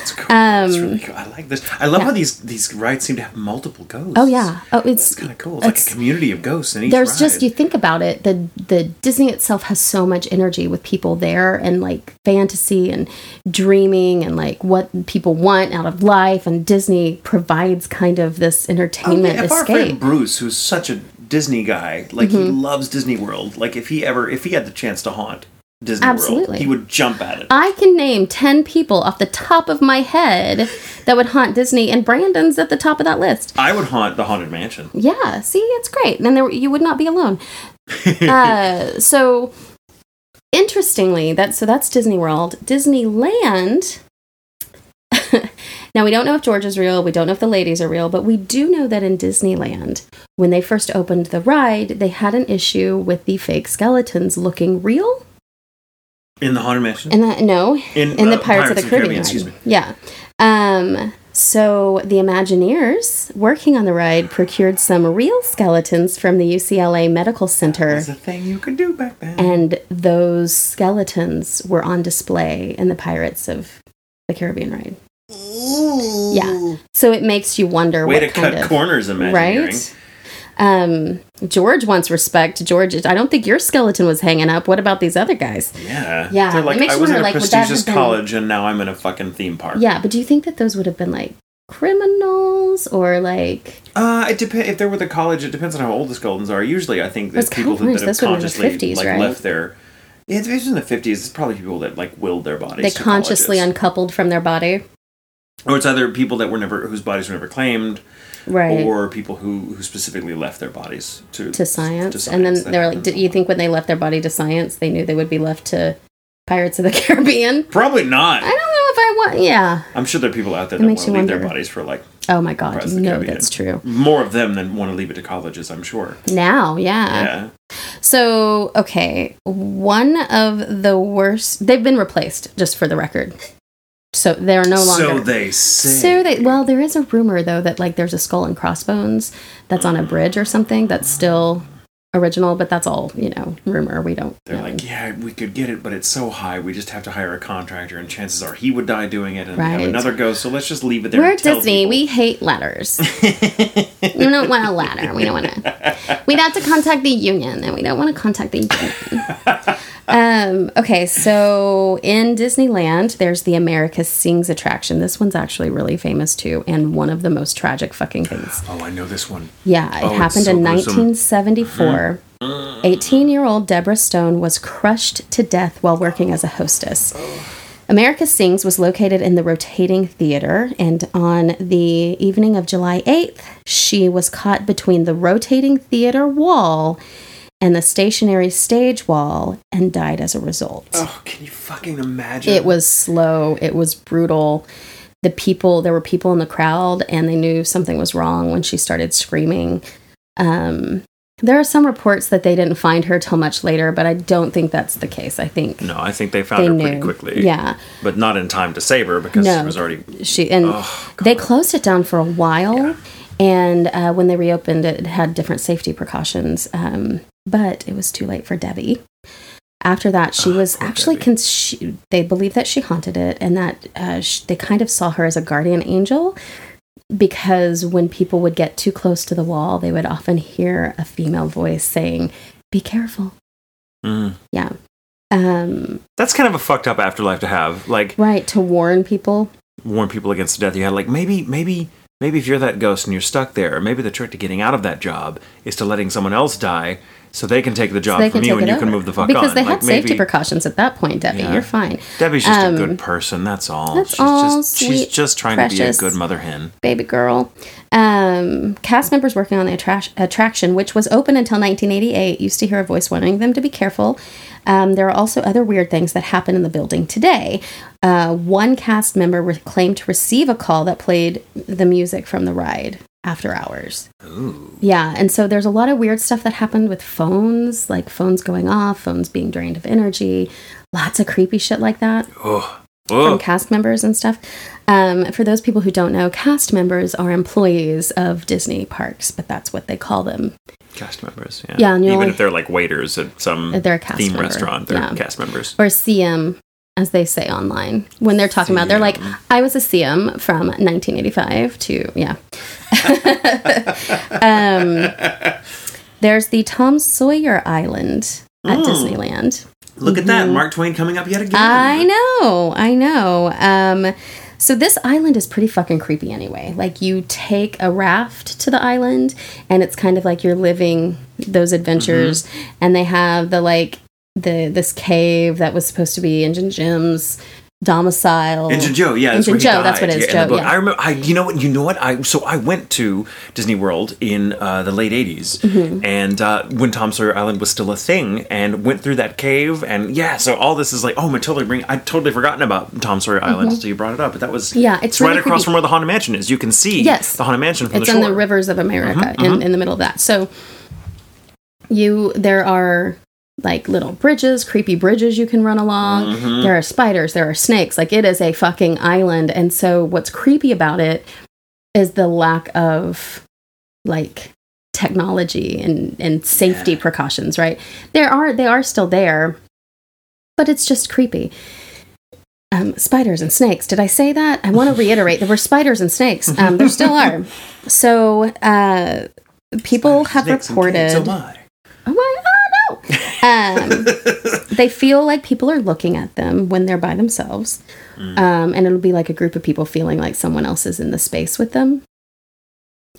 Speaker 2: It's cool.
Speaker 1: Um,
Speaker 2: that's really cool. I like this. I love
Speaker 1: yeah.
Speaker 2: how these these rides seem to have multiple ghosts.
Speaker 1: Oh yeah. Oh, it's
Speaker 2: it's kind of cool. It's, like a community of ghosts in each
Speaker 1: there's
Speaker 2: ride.
Speaker 1: just you think about it the the disney itself has so much energy with people there and like fantasy and dreaming and like what people want out of life and disney provides kind of this
Speaker 2: Oh,
Speaker 1: entertainment
Speaker 2: if our friend
Speaker 1: escape
Speaker 2: Bruce, who's such a Disney guy, like he
Speaker 1: Mm-hmm.
Speaker 2: loves Disney World. Like if he ever, if he had the chance to haunt Disney
Speaker 1: Absolutely.
Speaker 2: World, he would jump at it.
Speaker 1: i can name 10 people off the top of my head that would haunt disney and brandon's at the top of that list
Speaker 2: I would haunt the haunted mansion.
Speaker 1: yeah see it's great then there you would not be alone uh, so interestingly that so that's disney world disneyland now we don't know if george is real we don't know if the ladies are real but we do know that in disneyland when they first opened the ride they had an issue with the fake skeletons looking real
Speaker 2: In the haunted mansion.
Speaker 1: and that no
Speaker 2: in
Speaker 1: in the
Speaker 2: uh,
Speaker 1: Pirates, of the Caribbean.
Speaker 2: excuse me.
Speaker 1: Yeah. Um, so the Imagineers working on the ride procured some real skeletons from the UCLA Medical Center.
Speaker 2: That's a thing you could do back then.
Speaker 1: And those skeletons were on display in the Pirates of the Caribbean ride. Yeah. So it makes you wonder
Speaker 2: Way
Speaker 1: what
Speaker 2: to
Speaker 1: kind
Speaker 2: cut
Speaker 1: of
Speaker 2: corners, Imagineering.
Speaker 1: right. Um, George wants respect. George, I don't think your skeleton was hanging up. What about these other guys?
Speaker 2: Yeah.
Speaker 1: Yeah,
Speaker 2: They're
Speaker 1: it makes
Speaker 2: I was in a
Speaker 1: like, that
Speaker 2: prestigious
Speaker 1: been-
Speaker 2: college and now I'm in a fucking theme park.
Speaker 1: Yeah, but do you think that those would have been like criminals or like
Speaker 2: Uh, it depends. If they're with a college, it depends on how old the skeletons are. Usually, I think
Speaker 1: It's
Speaker 2: people that, that have
Speaker 1: been
Speaker 2: consciously
Speaker 1: 50s,
Speaker 2: like
Speaker 1: right?
Speaker 2: left their. Yeah, if it's in the fifties. It's probably people that like willed their bodies.
Speaker 1: they consciously
Speaker 2: colleges.
Speaker 1: uncoupled from their body?
Speaker 2: or it's either people that were never whose bodies were never claimed,
Speaker 1: Right.
Speaker 2: or people who who specifically left their bodies to
Speaker 1: to science.
Speaker 2: to
Speaker 1: and then they were like, "Did you think when they left their body to science, they knew they would be left to Pirates of the Caribbean?"
Speaker 2: Probably not.
Speaker 1: I don't know if I want. Yeah.
Speaker 2: I'm sure there are people out there
Speaker 1: It
Speaker 2: that want to leave their bodies for like
Speaker 1: Oh my God,
Speaker 2: Pirates
Speaker 1: you know
Speaker 2: Caribbean.
Speaker 1: that's true.
Speaker 2: more of them than want to leave it to colleges. I'm sure.
Speaker 1: Now, yeah.
Speaker 2: Yeah.
Speaker 1: So, okay, one of the worst. They've been replaced, just for the record. So they're no longer.
Speaker 2: So they say.
Speaker 1: So they well, there is a rumor though that like there's a skull and crossbones that's on a bridge or something that's still original, but that's all you know rumor. We don't.
Speaker 2: They're like, yeah, we could get it, but it's so high. We just have to hire a contractor, and chances are he would die doing it, and we have another ghost. So let's just leave it there.
Speaker 1: We're Disney.
Speaker 2: people.
Speaker 1: We hate ladders. we don't want a ladder. We don't want to. We'd have to contact the union, and we don't want to contact the union. um, okay, so in Disneyland, there's the America Sings attraction. This one's actually really famous too, and one of the most tragic fucking things.
Speaker 2: Oh, I know this one.
Speaker 1: Yeah, it
Speaker 2: Oh,
Speaker 1: happened
Speaker 2: so
Speaker 1: in
Speaker 2: gruesome.
Speaker 1: 1974. 18 year old Deborah Stone was crushed to death while working as a hostess. America Sings was located in the rotating theater, and on the evening of July 8th, she was caught between the rotating theater wall and the stationary stage wall and died as a result.
Speaker 2: Oh, can you fucking imagine?
Speaker 1: It was slow, it was brutal. The people, there were people in the crowd, and they knew something was wrong when she started screaming. Um, there are some reports that they didn't find her till much later, but I don't think that's the case. I think
Speaker 2: No, I think they found
Speaker 1: they
Speaker 2: her
Speaker 1: knew.
Speaker 2: pretty quickly.
Speaker 1: Yeah.
Speaker 2: But not in time to save her because
Speaker 1: No.
Speaker 2: she was already.
Speaker 1: she and
Speaker 2: Oh,
Speaker 1: they closed it down for a while and uh, when they reopened it, it had different safety precautions um, but it was too late for debbie after that she
Speaker 2: Oh,
Speaker 1: was actually con- she, they believe that she haunted it and that uh, sh- they kind of saw her as a guardian angel because when people would get too close to the wall they would often hear a female voice saying be careful
Speaker 2: Mm.
Speaker 1: yeah um,
Speaker 2: That's kind of a fucked up afterlife to have. Like,
Speaker 1: right to warn people
Speaker 2: warn people against death. You had like maybe, maybe, maybe if you're that ghost and you're stuck there, maybe the trick to getting out of that job is to letting someone else die so they can take the job
Speaker 1: they
Speaker 2: from you and you can move the fuck on.
Speaker 1: because
Speaker 2: on.
Speaker 1: they
Speaker 2: Like,
Speaker 1: had safety
Speaker 2: maybe-
Speaker 1: precautions at that point debbie
Speaker 2: Yeah.
Speaker 1: you're fine
Speaker 2: Debbie's just
Speaker 1: Um,
Speaker 2: a good person. That's all.
Speaker 1: that's
Speaker 2: she's
Speaker 1: all,
Speaker 2: just she's
Speaker 1: sweet,
Speaker 2: just trying to be a good mother hen.
Speaker 1: baby girl. Um, cast members working on the attrac- attraction, which was open until 1988, used to hear a voice warning them to be careful. Um, there are also other weird things that happen in the building today. Uh, one cast member re- claimed to receive a call that played the music from the ride after hours.
Speaker 2: Ooh.
Speaker 1: Yeah, and so there's a lot of weird stuff that happened with phones, like phones going off, phones being drained of energy, lots of creepy shit like that
Speaker 2: Oh.
Speaker 1: from
Speaker 2: Oh.
Speaker 1: cast members and stuff. Um, for those people who don't know, cast members are employees of Disney parks, but that's what they call them.
Speaker 2: Cast members. Yeah.
Speaker 1: Yeah, and
Speaker 2: Even
Speaker 1: only-
Speaker 2: if they're like waiters at some
Speaker 1: They're a cast
Speaker 2: theme
Speaker 1: member.
Speaker 2: restaurant, they're
Speaker 1: Yeah.
Speaker 2: cast members.
Speaker 1: Or CM, as they say online. When they're talking about, they're like, I was a CM from 1985 to, yeah. um, there's the Tom Sawyer Island at
Speaker 2: Mm.
Speaker 1: Disneyland.
Speaker 2: Look at that, Mark Twain coming up yet again.
Speaker 1: I know, I know. Um, so this island is pretty fucking creepy anyway. Like you take a raft to the island, and it's kind of like you're living those adventures. And they have the like the this cave that was supposed to be Injun Jim's domicile.
Speaker 2: Injun Joe, yeah, that's
Speaker 1: Injun
Speaker 2: where he
Speaker 1: Joe, that's what
Speaker 2: died,
Speaker 1: it is,
Speaker 2: yeah,
Speaker 1: Joe, yeah.
Speaker 2: I remember. I, you know what? You know what? I so I went to Disney World in uh, the late '80s,
Speaker 1: Mm-hmm.
Speaker 2: and uh, when Tom Sawyer Island was still a thing, and went through that cave, and yeah, so all this is like, oh, totally bring. I totally forgotten about Tom Sawyer Island until you brought it up, but that was
Speaker 1: Mm-hmm. Yeah, it's
Speaker 2: right
Speaker 1: really
Speaker 2: across
Speaker 1: creepy.
Speaker 2: from where the Haunted Mansion is. You can see
Speaker 1: Yes.
Speaker 2: the Haunted Mansion from
Speaker 1: it's
Speaker 2: the
Speaker 1: in
Speaker 2: shore.
Speaker 1: the rivers of America
Speaker 2: Mm-hmm,
Speaker 1: in, in the middle of that. So you there are like little bridges, creepy bridges you can run along.
Speaker 2: Mm-hmm.
Speaker 1: There are spiders, there are snakes. Like it is a fucking island. And so what's creepy about it is the lack of like technology and and safety
Speaker 2: Yeah.
Speaker 1: precautions, right? There are they are still there, but it's just creepy. Um, spiders and snakes. Did I say that? I want to reiterate there were spiders and snakes. Um, there still are. So uh, people have reported.
Speaker 2: oh my.
Speaker 1: Oh my oh no! Um, they feel like people are looking at them when they're by themselves,
Speaker 2: Mm.
Speaker 1: um, and it'll be like a group of people feeling like someone else is in the space with them,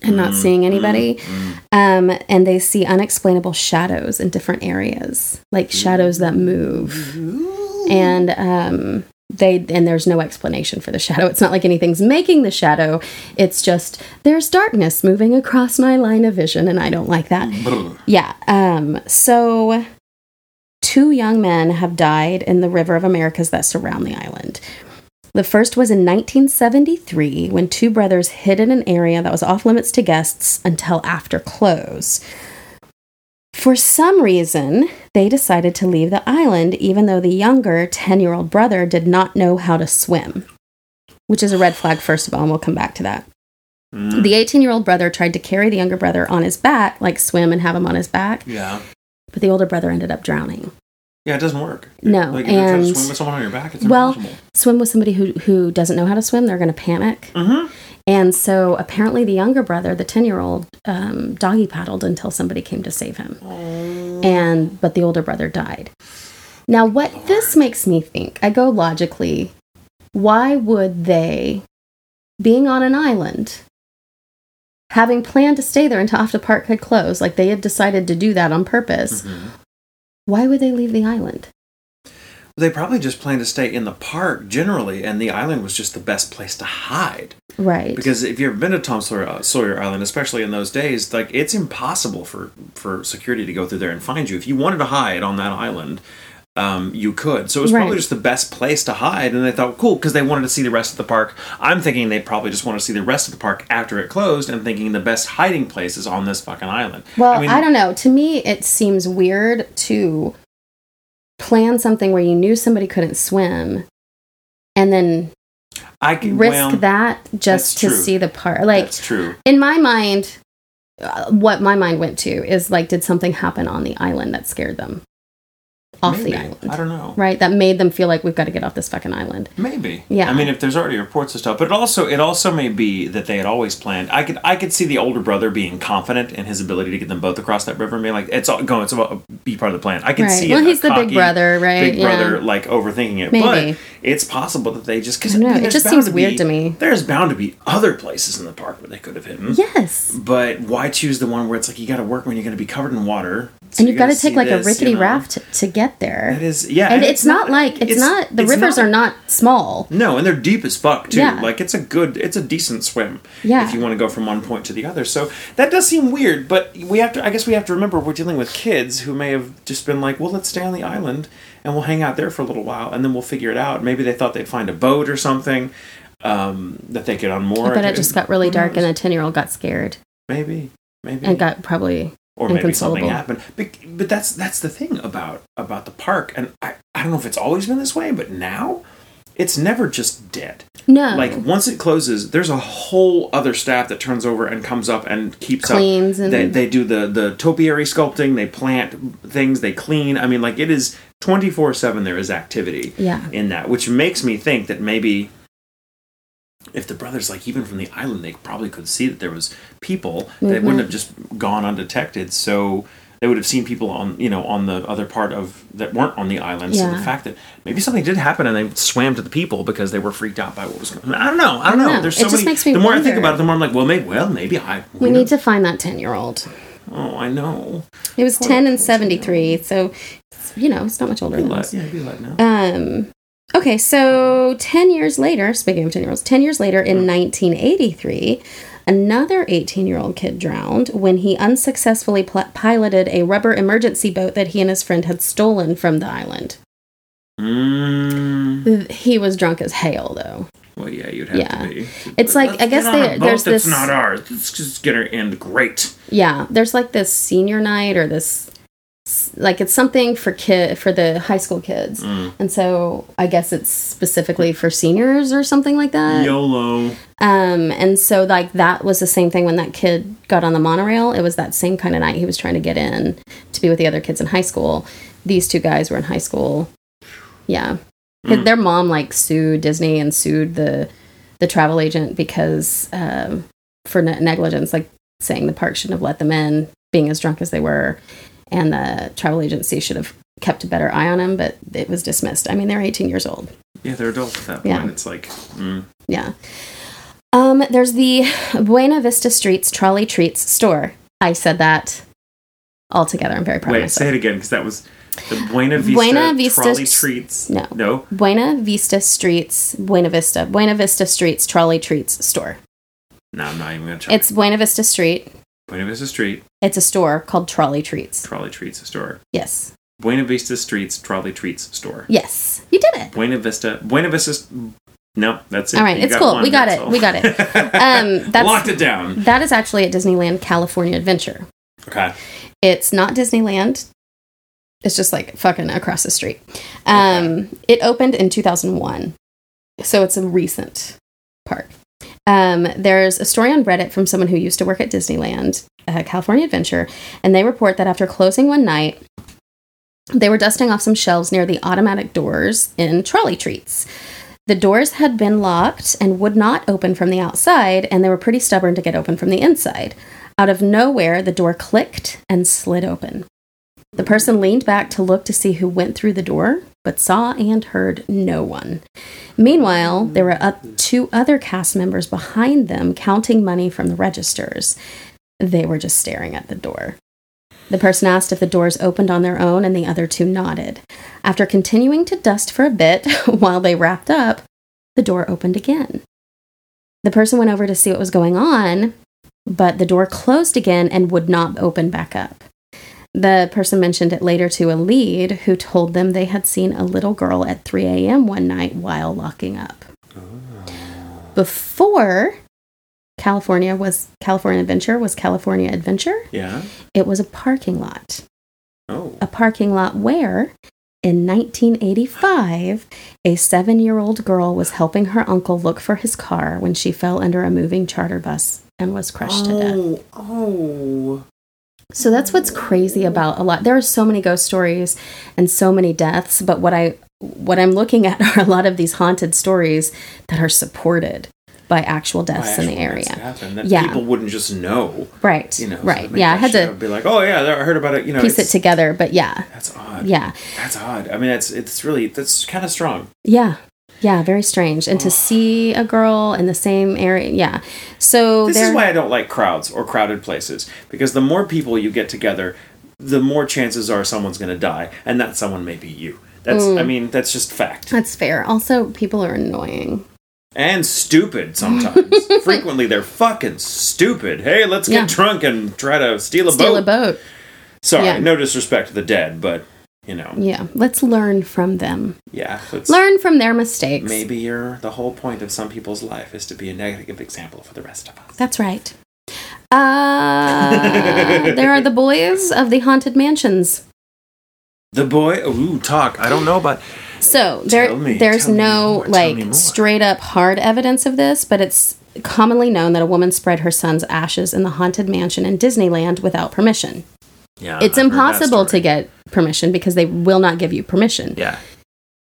Speaker 1: and not
Speaker 2: Mm,
Speaker 1: seeing anybody.
Speaker 2: mm,
Speaker 1: Um, and they see unexplainable shadows in different areas, like shadows that move,
Speaker 2: mm.
Speaker 1: and um, they and there's no explanation for the shadow. It's not like anything's making the shadow. It's just there's darkness moving across my line of vision, and I don't like that. Yeah. Um, so two young men have died in the River of Americas that surround the island. The first was in 1973 when two brothers hid in an area that was off limits to guests until after close. For some reason, they decided to leave the island even though the younger 10 year old brother did not know how to swim, which is a red flag, first of all, and we'll come back to that.
Speaker 2: Mm.
Speaker 1: The 18 year old brother tried to carry the younger brother on his back, like swim and have him on his back,
Speaker 2: Yeah.
Speaker 1: but the older brother ended up drowning.
Speaker 2: Yeah, it doesn't work.
Speaker 1: No,
Speaker 2: Like if you're trying to
Speaker 1: and-
Speaker 2: swim with someone on your back, it's
Speaker 1: Well,
Speaker 2: impossible.
Speaker 1: Swim with somebody who, who doesn't know how to swim, they're going to panic.
Speaker 2: Mm-hmm.
Speaker 1: And so apparently the younger brother, the 10 year old, um, doggy paddled until somebody came to save him. And, but the older brother died. Now, what this makes me think, I go logically, why would they, being on an island, having planned to stay there until after the park had closed, like they had decided to do that on purpose,
Speaker 2: Mm-hmm.
Speaker 1: Why would they leave the island?
Speaker 2: They probably just planned to stay in the park generally, and the island was just the best place to hide.
Speaker 1: Right.
Speaker 2: Because if you've ever been to Tom Sawyer, uh, Sawyer Island, especially in those days, like it's impossible for for security to go through there and find you. If you wanted to hide on that island, um, you could. So it was probably just the best place to hide, and they thought, cool, because they wanted to see the rest of the park. I'm thinking they probably just want to see the rest of the park after it closed, and thinking the best hiding place is on this fucking island.
Speaker 1: Well, I,
Speaker 2: mean,
Speaker 1: don't know. To me, it seems weird to plan something where you knew somebody couldn't swim and then
Speaker 2: I can
Speaker 1: risk
Speaker 2: well,
Speaker 1: that just to
Speaker 2: true.
Speaker 1: see the park. Like,
Speaker 2: That's true.
Speaker 1: in my mind, uh, what my mind went to is like, did something happen on the island that scared them off
Speaker 2: Maybe.
Speaker 1: the island?
Speaker 2: I don't know.
Speaker 1: Right? That made them feel like we've got to get off this fucking island.
Speaker 2: Maybe.
Speaker 1: Yeah.
Speaker 2: I mean, if there's already reports and stuff, but it also it also may be that they had always planned. I could I could see the older brother being confident in his ability to get them both across that river and being like, it's all going. It's about be part of the plan. I can
Speaker 1: Right.
Speaker 2: see.
Speaker 1: Well,
Speaker 2: a
Speaker 1: he's the big brother, right?
Speaker 2: Big
Speaker 1: Yeah.
Speaker 2: brother, like overthinking it.
Speaker 1: Maybe.
Speaker 2: But it's possible that they just because
Speaker 1: I don't. It just seems weird to me.
Speaker 2: There's bound to be other places in the park where they could have hidden.
Speaker 1: Yes.
Speaker 2: But why choose the one where it's like you got to work when you're going to be covered in water, So
Speaker 1: and
Speaker 2: you
Speaker 1: you've got to take like a rickety
Speaker 2: you know?
Speaker 1: raft to get there.
Speaker 2: It is, yeah,
Speaker 1: and it's, not, like it's, not the
Speaker 2: it's
Speaker 1: rivers
Speaker 2: not-
Speaker 1: are not small.
Speaker 2: No, and they're deep as fuck too.
Speaker 1: Yeah.
Speaker 2: Like it's a good, it's a decent swim.
Speaker 1: Yeah.
Speaker 2: If you want to go from one point to the other, so that does seem weird. But we have to, I guess, we have to remember we're dealing with kids who may have just been like, well, let's stay on the island and we'll hang out there for a little while, and then we'll figure it out. Maybe they thought they'd find a boat or something um, that they could unmoor.
Speaker 1: But it just got really dark, and the ten year old got scared
Speaker 2: maybe, maybe,
Speaker 1: and got probably
Speaker 2: or maybe something happened. But, but that's that's the thing about about the park, and I I don't know if it's always been this way, but now. It's never just dead.
Speaker 1: no
Speaker 2: like once it closes there's a whole other staff that turns over and comes up and keeps
Speaker 1: Cleans
Speaker 2: up
Speaker 1: and-
Speaker 2: they, they do the the topiary sculpting they plant things they clean i mean like it is 24-7 there is activity
Speaker 1: Yeah.
Speaker 2: in that which makes me think that maybe if the brothers like even from the island they probably could see that there was people they
Speaker 1: Movement.
Speaker 2: wouldn't have just gone undetected so they would have seen people on you know on the other part of that weren't on the island so the fact that maybe something did happen and they swam to the people because they were freaked out by what was going on i don't know i don't, know.
Speaker 1: know.
Speaker 2: there's
Speaker 1: It
Speaker 2: so
Speaker 1: just
Speaker 2: many
Speaker 1: makes me
Speaker 2: the more i think about it the more i'm like well maybe well maybe i
Speaker 1: we need to find that ten year old.
Speaker 2: oh i know
Speaker 1: It was
Speaker 2: Poor-
Speaker 1: ten and seventy three, so you know it's not much older
Speaker 2: be
Speaker 1: than
Speaker 2: let, yeah be let now
Speaker 1: Um. Okay, so 10 years later, speaking of 10 year olds, 10 years later in 1983, another 18 year old kid drowned when he unsuccessfully pl- piloted a rubber emergency boat that he and his friend had stolen from the island.
Speaker 2: mm,
Speaker 1: He was drunk as hail, though.
Speaker 2: well yeah you'd have
Speaker 1: Yeah.
Speaker 2: to be
Speaker 1: It's like- I guess
Speaker 2: get on a
Speaker 1: they- there's
Speaker 2: that's
Speaker 1: this-
Speaker 2: not ours let's just get her end great
Speaker 1: Yeah, there's like this senior night or this like it's something for kid for the high school kids.
Speaker 2: Mm.
Speaker 1: And so I guess it's specifically for seniors or something like that.
Speaker 2: yolo
Speaker 1: Um, and so like that was the same thing when that kid got on the monorail. It was that same kind of night he was trying to get in to be with the other kids in high school. These two guys were in high school. Yeah.
Speaker 2: Mm.
Speaker 1: Their mom like sued Disney and sued the the travel agent because um, for ne- negligence, like saying the park shouldn't have let them in, being as drunk as they were, and the travel agency should have kept a better eye on him, but it was dismissed. I mean, they're 18 years old.
Speaker 2: yeah they're adults at that point
Speaker 1: Yeah.
Speaker 2: it's like mm.
Speaker 1: Yeah. Um, there's the Buena Vista Streets Trolley Treats store. I said that all together. I'm very proud of
Speaker 2: Wait,
Speaker 1: myself.
Speaker 2: say it again because that was the Buena Vista,
Speaker 1: Buena Vista
Speaker 2: trolley treats.
Speaker 1: no.
Speaker 2: no,
Speaker 1: Buena Vista Streets, Buena Vista, Buena Vista Streets Trolley Treats store.
Speaker 2: no, I'm not even gonna try.
Speaker 1: It's Buena Vista Street.
Speaker 2: Buena Vista Street
Speaker 1: It's a store called Trolley Treats.
Speaker 2: Trolley Treats store.
Speaker 1: Yes.
Speaker 2: Buena Vista Streets Trolley Treats store.
Speaker 1: Yes. You did it.
Speaker 2: Buena Vista. Buena Vista. No, that's it.
Speaker 1: All right,
Speaker 2: You
Speaker 1: it's cool.
Speaker 2: one,
Speaker 1: We got it.
Speaker 2: all.
Speaker 1: We got it. Um, that's-
Speaker 2: Locked it down.
Speaker 1: That is actually at Disneyland California Adventure.
Speaker 2: Okay.
Speaker 1: It's not Disneyland. It's just like fucking across the street. Um, It opened in 2001. So it's a recent park. Um, there's a story on Reddit from someone who used to work at Disneyland, uh, California Adventure, and they report that after closing one night, they were dusting off some shelves near the automatic doors in trolley treats. The doors had been locked and would not open from the outside, and they were pretty stubborn to get open from the inside. Out of nowhere, the door clicked and slid open. The person leaned back to look to see who went through the door, but saw and heard no one. Meanwhile, there were up two other cast members behind them counting money from the registers. They were just staring at the door. The person asked if the doors opened on their own, and the other two nodded. After continuing to dust for a bit while they wrapped up, the door opened again. The person went over to see what was going on, but the door closed again and would not open back up. The person mentioned it later to a lead who told them they had seen a little girl at 3 a.m. one night while locking up. Before California was California Adventure was California Adventure,
Speaker 2: Yeah.
Speaker 1: it was a parking lot.
Speaker 2: Oh.
Speaker 1: A parking lot where, in 1985, a seven year old girl was helping her uncle look for his car when she fell under a moving charter bus and was crushed to death.
Speaker 2: Oh. oh.
Speaker 1: So that's what's crazy about a lot. There are so many ghost stories and so many deaths, but what I what I'm looking at are a lot of these haunted stories that are supported by actual deaths in the area.
Speaker 2: happen
Speaker 1: Yeah.
Speaker 2: people wouldn't just know.
Speaker 1: Right.
Speaker 2: You know.
Speaker 1: right.
Speaker 2: make
Speaker 1: Yeah, I had to
Speaker 2: be like, oh yeah, I heard about it. You know,
Speaker 1: piece it together, but yeah.
Speaker 2: That's odd.
Speaker 1: Yeah.
Speaker 2: That's odd. I mean, it's it's really that's kind of strong.
Speaker 1: Yeah. Yeah, very strange. And to see a girl in the same area, yeah. So
Speaker 2: This is why I don't like crowds or crowded places because the more people you get together, the more chances are someone's going to die, and that someone may be you. That's I
Speaker 1: Mm.
Speaker 2: mean that's just fact
Speaker 1: that's fair. Also, people are annoying.
Speaker 2: and stupid sometimes. Frequently they're fucking stupid. Hey, let's get
Speaker 1: Yeah.
Speaker 2: drunk and try to steal a
Speaker 1: Steal
Speaker 2: boat.
Speaker 1: a boat.
Speaker 2: Sorry,
Speaker 1: Yeah.
Speaker 2: no disrespect to the dead, but you know,
Speaker 1: Yeah. Let's learn from them.
Speaker 2: yeah. Let's,
Speaker 1: Learn from their mistakes.
Speaker 2: maybe you're the whole point of some people's life is to be a negative example for the rest of us.
Speaker 1: That's right. Uh, there are the boys of the haunted mansions.
Speaker 2: The boy, ooh, talk. I don't know about.
Speaker 1: So there,
Speaker 2: me,
Speaker 1: there's no
Speaker 2: more,
Speaker 1: like straight up hard evidence of this, but it's commonly known that a woman spread her son's ashes in the haunted mansion in Disneyland without permission.
Speaker 2: Yeah,
Speaker 1: It's
Speaker 2: I've heard that
Speaker 1: impossible to get permission because they will not give you permission.
Speaker 2: Yeah,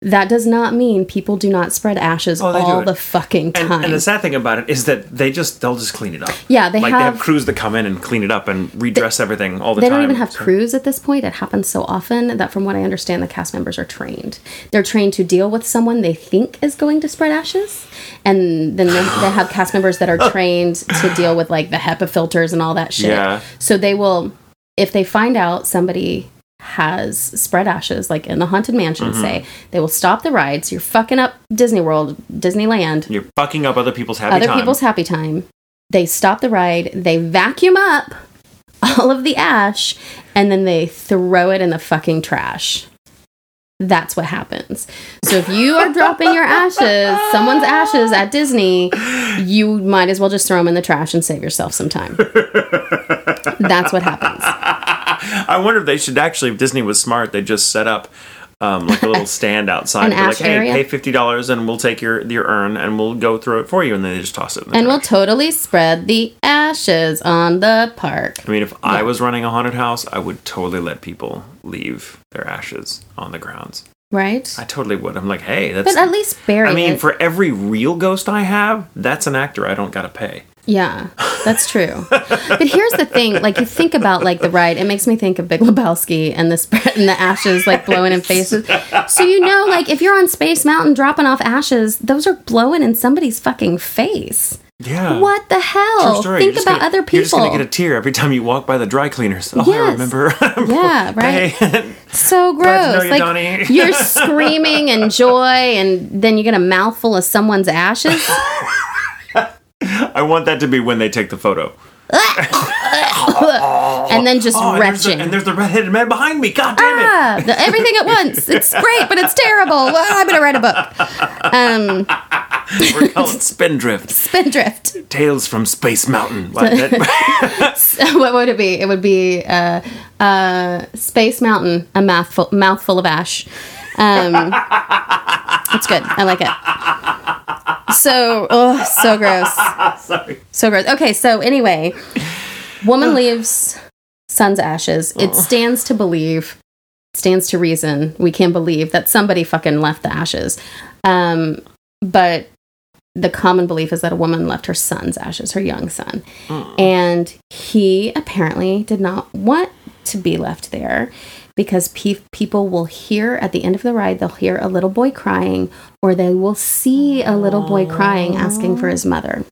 Speaker 1: That does not mean people do not spread ashes
Speaker 2: Oh,
Speaker 1: all the fucking
Speaker 2: and,
Speaker 1: time.
Speaker 2: and the sad thing about it is that they just they'll just clean it up.
Speaker 1: yeah, they
Speaker 2: like they
Speaker 1: have.
Speaker 2: have crews that come in and clean it up and redress everything all the
Speaker 1: they
Speaker 2: time.
Speaker 1: They don't even have
Speaker 2: So-
Speaker 1: crews at this point. It happens so often that, from what I understand, the cast members are trained. They're trained to deal with someone they think is going to spread ashes, and then they they have cast members that are trained to deal with like the HEPA filters and all that shit.
Speaker 2: Yeah.
Speaker 1: So they will, if they find out somebody has spread ashes, like in the haunted mansion,
Speaker 2: Mm-hmm.
Speaker 1: say they will stop the rides. You're fucking up Disney World, Disneyland,
Speaker 2: You're fucking up other people's happy
Speaker 1: other
Speaker 2: time.
Speaker 1: people's happy time. They stop the ride, they vacuum up all of the ash, and then they throw it in the fucking trash. That's what happens. So if you are dropping your ashes, someone's ashes at Disney, you might as well just throw them in the trash and save yourself some time. That's what happens.
Speaker 2: I wonder if they should actually, if Disney was smart, they just set up um, like a little stand outside.
Speaker 1: An
Speaker 2: and be like, hey,
Speaker 1: area?
Speaker 2: pay fifty dollars and we'll take your your urn and we'll go through it for you, and then they just toss it. In the
Speaker 1: And we'll totally spread the ashes on the park.
Speaker 2: I mean, if I was running a haunted house, I would totally let people leave their ashes on the grounds.
Speaker 1: Right?
Speaker 2: I totally would. I'm like, hey, that's.
Speaker 1: But at least bury
Speaker 2: I mean,
Speaker 1: it.
Speaker 2: for every real ghost I have, that's an actor I don't gotta pay.
Speaker 1: Yeah, that's true. but here's the thing: like you think about like the ride, it makes me think of Big Lebowski and the spread and the ashes like blowing in faces. So you know, like if you're on Space Mountain dropping off ashes, those are blowing in somebody's fucking face.
Speaker 2: Yeah.
Speaker 1: What the hell? Think about
Speaker 2: gonna-
Speaker 1: other
Speaker 2: You're just gonna get a tear every time you walk by the dry cleaners. Oh, I remember.
Speaker 1: Yeah, right. So
Speaker 2: Glad to know
Speaker 1: gross.
Speaker 2: you,
Speaker 1: like
Speaker 2: Donnie.
Speaker 1: you're screaming in joy, and then you get a mouthful of someone's ashes.
Speaker 2: I want that to be when they take the photo.
Speaker 1: and then just
Speaker 2: Oh, and there's, the,
Speaker 1: retching.
Speaker 2: and there's the redheaded man behind me. God damn it!
Speaker 1: Ah, the, everything at once. It's great, but it's terrible. Well, I'm gonna write a book. Um,
Speaker 2: We're calling Spindrift.
Speaker 1: Spindrift.
Speaker 2: Tales from Space Mountain. What,
Speaker 1: what would it be? It would be uh, uh, Space Mountain, a mouthful, mouthful of ash. Um, that's good. I like it. So, oh, so gross.
Speaker 2: Sorry.
Speaker 1: So gross. Okay, so anyway, woman leaves son's ashes. It stands to believe, stands to reason, we can believe that somebody fucking left the ashes. Um, but the common belief is that a woman left her son's ashes, her young son. And he apparently did not want to be left there because pe- people will hear at the end of the ride, they'll hear a little boy crying, or they will see a little boy crying asking for his mother.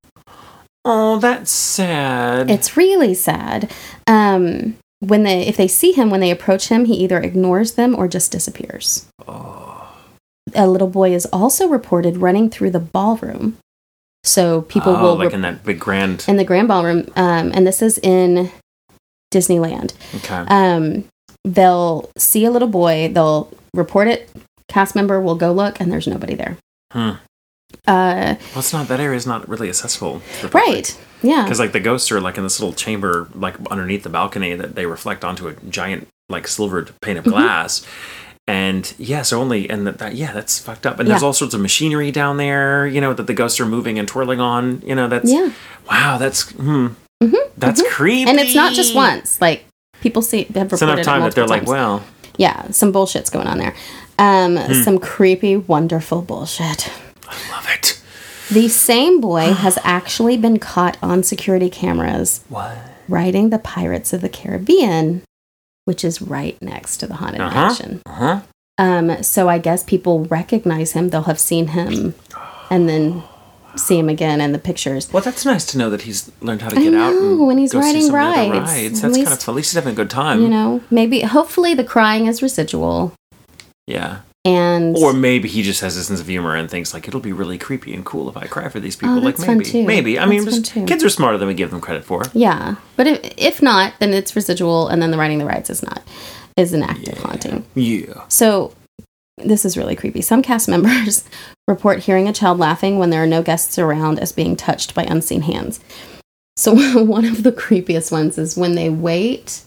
Speaker 2: Oh, that's sad.
Speaker 1: It's really sad. Um, when they if they see him when they approach him, he either ignores them or just disappears.
Speaker 2: Oh.
Speaker 1: A little boy is also reported running through the ballroom. So people
Speaker 2: oh,
Speaker 1: will
Speaker 2: like
Speaker 1: rep-
Speaker 2: in that big grand.
Speaker 1: in the grand ballroom, um, and this is in Disneyland.
Speaker 2: Okay.
Speaker 1: Um, they'll see a little boy, they'll report it. Cast member will go look, and there's nobody there.
Speaker 2: Hmm.
Speaker 1: Uh,
Speaker 2: Well, it's not that area is not really accessible.
Speaker 1: Right? Yeah.
Speaker 2: Because like the ghosts are like in this little chamber, like underneath the balcony that they reflect onto a giant like silvered pane
Speaker 1: Mm-hmm.
Speaker 2: of glass. And yeah, so only and that, that yeah, that's fucked up. And there's all sorts of machinery down there, you know, that the ghosts are moving and twirling on. You know, that's
Speaker 1: Yeah.
Speaker 2: wow, that's hmm,
Speaker 1: Mhm,
Speaker 2: that's creepy.
Speaker 1: And it's not just once. Like people see they have
Speaker 2: It's
Speaker 1: reported
Speaker 2: enough
Speaker 1: it
Speaker 2: time that they're
Speaker 1: multiple
Speaker 2: like, well,
Speaker 1: yeah, some bullshit's going on there. Um,
Speaker 2: Hmm.
Speaker 1: some creepy, wonderful bullshit.
Speaker 2: I love it.
Speaker 1: The same boy has actually been caught on security cameras
Speaker 2: What?
Speaker 1: riding the Pirates of the Caribbean, which is right next to the haunted
Speaker 2: Uh-huh.
Speaker 1: mansion.
Speaker 2: Uh huh.
Speaker 1: Um, so I guess people recognize him. They'll have seen him, and then see him again in the pictures.
Speaker 2: Well, that's nice to know that he's learned how to get out and
Speaker 1: when he's
Speaker 2: go see
Speaker 1: riding
Speaker 2: some of the other
Speaker 1: rides.
Speaker 2: rides.
Speaker 1: At
Speaker 2: That's kind
Speaker 1: least-
Speaker 2: of at least he's having a good time.
Speaker 1: You know, maybe hopefully the crying is residual,
Speaker 2: Yeah.
Speaker 1: and
Speaker 2: Or maybe he just has a sense of humor and thinks like it'll be really creepy and cool if I cry for these oh, people.
Speaker 1: Oh,
Speaker 2: like maybe,
Speaker 1: too.
Speaker 2: maybe. I mean,
Speaker 1: That's
Speaker 2: just- kids are smarter than we give them credit for.
Speaker 1: yeah. But if, if not, then it's residual, and then the riding the rides is not is an active haunting.
Speaker 2: Yeah.
Speaker 1: So this is really creepy. Some cast members report hearing a child laughing when there are no guests around as being touched by unseen hands. So one of the creepiest ones is when they wait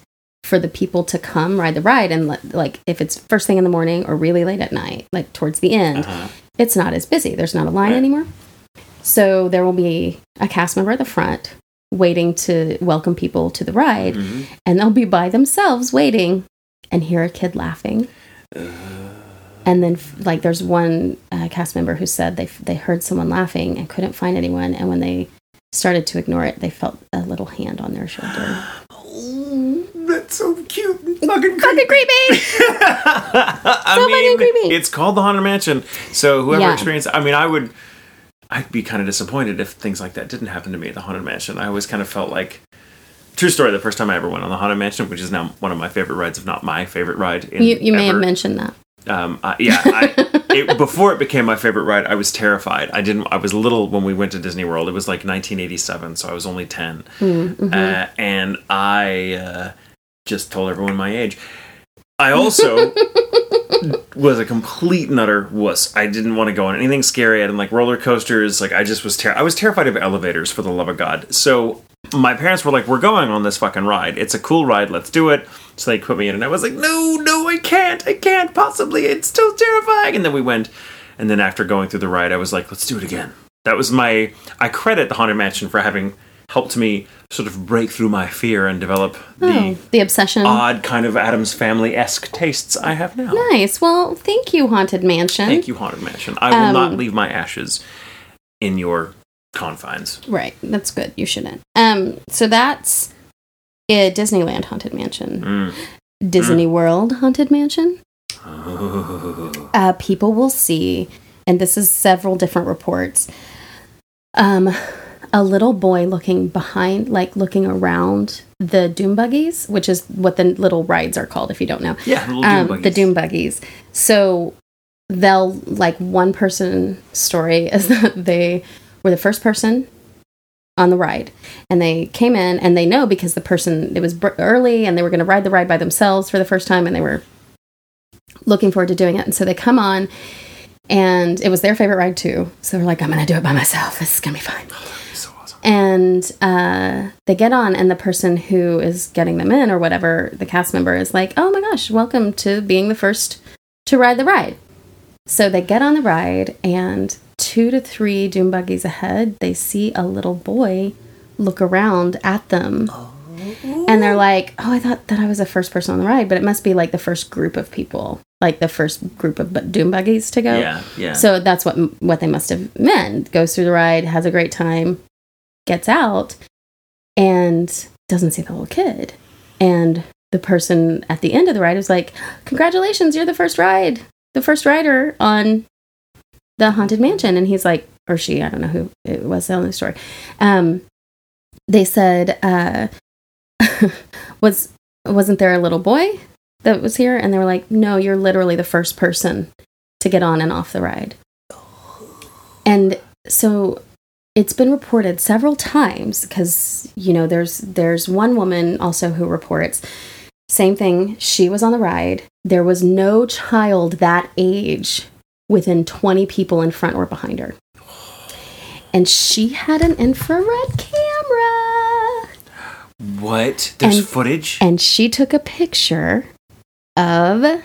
Speaker 1: for the people to come ride the ride and like if it's first thing in the morning or really late at night, like towards the end,
Speaker 2: Uh-huh.
Speaker 1: it's not as busy. There's not a line
Speaker 2: Right.
Speaker 1: anymore. So there will be a cast member at the front waiting to welcome people to the ride
Speaker 2: Mhm.
Speaker 1: and they'll be by themselves waiting and hear a kid laughing. And then, like, there's one uh, cast member who said they they heard someone laughing and couldn't find anyone, and when they started to ignore it, they felt a little hand on their shoulder.
Speaker 2: Oh, that's so cute. Fucking
Speaker 1: Fucking creepy!
Speaker 2: I
Speaker 1: So
Speaker 2: mean,
Speaker 1: creepy.
Speaker 2: it's called the Haunted Mansion. So whoever
Speaker 1: Yeah.
Speaker 2: experienced, I mean, I would, I'd be kind of disappointed if things like that didn't happen to me at the Haunted Mansion. I always kind of felt like, true story. The first time I ever went on the Haunted Mansion, which is now one of my favorite rides, if not my favorite ride. In
Speaker 1: You you may have mentioned that.
Speaker 2: Um, I, yeah, I, it, before it became my favorite ride, I was terrified. I didn't. I was little when we went to Disney World. It was like 1987, so I was only 10,
Speaker 1: Mm-hmm.
Speaker 2: uh, and I uh, just told everyone my age. I also was a complete and utter wuss. I didn't want to go on anything scary. I didn't like roller coasters. Like I just was ter- I was terrified of elevators for the love of God. So my parents were like, "We're going on this fucking ride. It's a cool ride. Let's do it." So they put me in, and I was like, "No, no, I can't. I can't possibly. It's too terrifying." And then we went, and then after going through the ride, I was like, "Let's do it again." That was my. I credit the Haunted Mansion for having helped me sort of break through my fear and develop the
Speaker 1: Oh, the obsession.
Speaker 2: odd kind of Addams Family esque tastes I have now.
Speaker 1: Nice. Well, thank you, Haunted Mansion.
Speaker 2: Thank you, Haunted Mansion. I will not
Speaker 1: Um,
Speaker 2: leave my ashes in your confines.
Speaker 1: Right. That's good. You shouldn't. Um. So that's a Disneyland Haunted Mansion.
Speaker 2: Mm.
Speaker 1: Disney World Haunted Mansion.
Speaker 2: Oh.
Speaker 1: uh, people will see, and this is several different reports, um, a little boy looking behind, like looking around the doom buggies, which is what the little rides are called, if you don't know.
Speaker 2: Yeah, doom
Speaker 1: Um, the doom buggies. So they'll, like, one person story is that they were the first person on the ride. And they came in and they know because the person it was br- early and they were going to ride the ride by themselves for the first time and they were looking forward to doing it. And so they come on and it was their favorite ride too. So they're like i'm going to do it by myself. This is going to be fine
Speaker 2: so awesome.
Speaker 1: and uh, they get on and the person who is getting them in or whatever the cast member is like oh my gosh welcome to being the first to ride the ride. So they get on the ride and two to three doom buggies ahead they see a little boy look around at them oh. and they're like oh i thought that i was the first person on the ride but it must be like the first group of people like the first group of doom buggies to go
Speaker 2: Yeah, yeah.
Speaker 1: so that's what what they must have meant. Goes through the ride, has a great time, gets out, and doesn't see the little kid. And the person at the end of the ride was like, "Congratulations, you're the first ride, the first rider on the haunted mansion." And he's like, or she, I don't know who it was telling the story. Um, they said, uh, "Was wasn't there a little boy that was here? And they were like, no, you're literally the first person to get on and off the ride. And so it's been reported several times because you know there's there's one woman also who reports same thing she was on the ride there was no child that age within 20 people in front or behind her and she had an infrared camera
Speaker 2: What? There's
Speaker 1: And-
Speaker 2: footage?
Speaker 1: and she took a picture of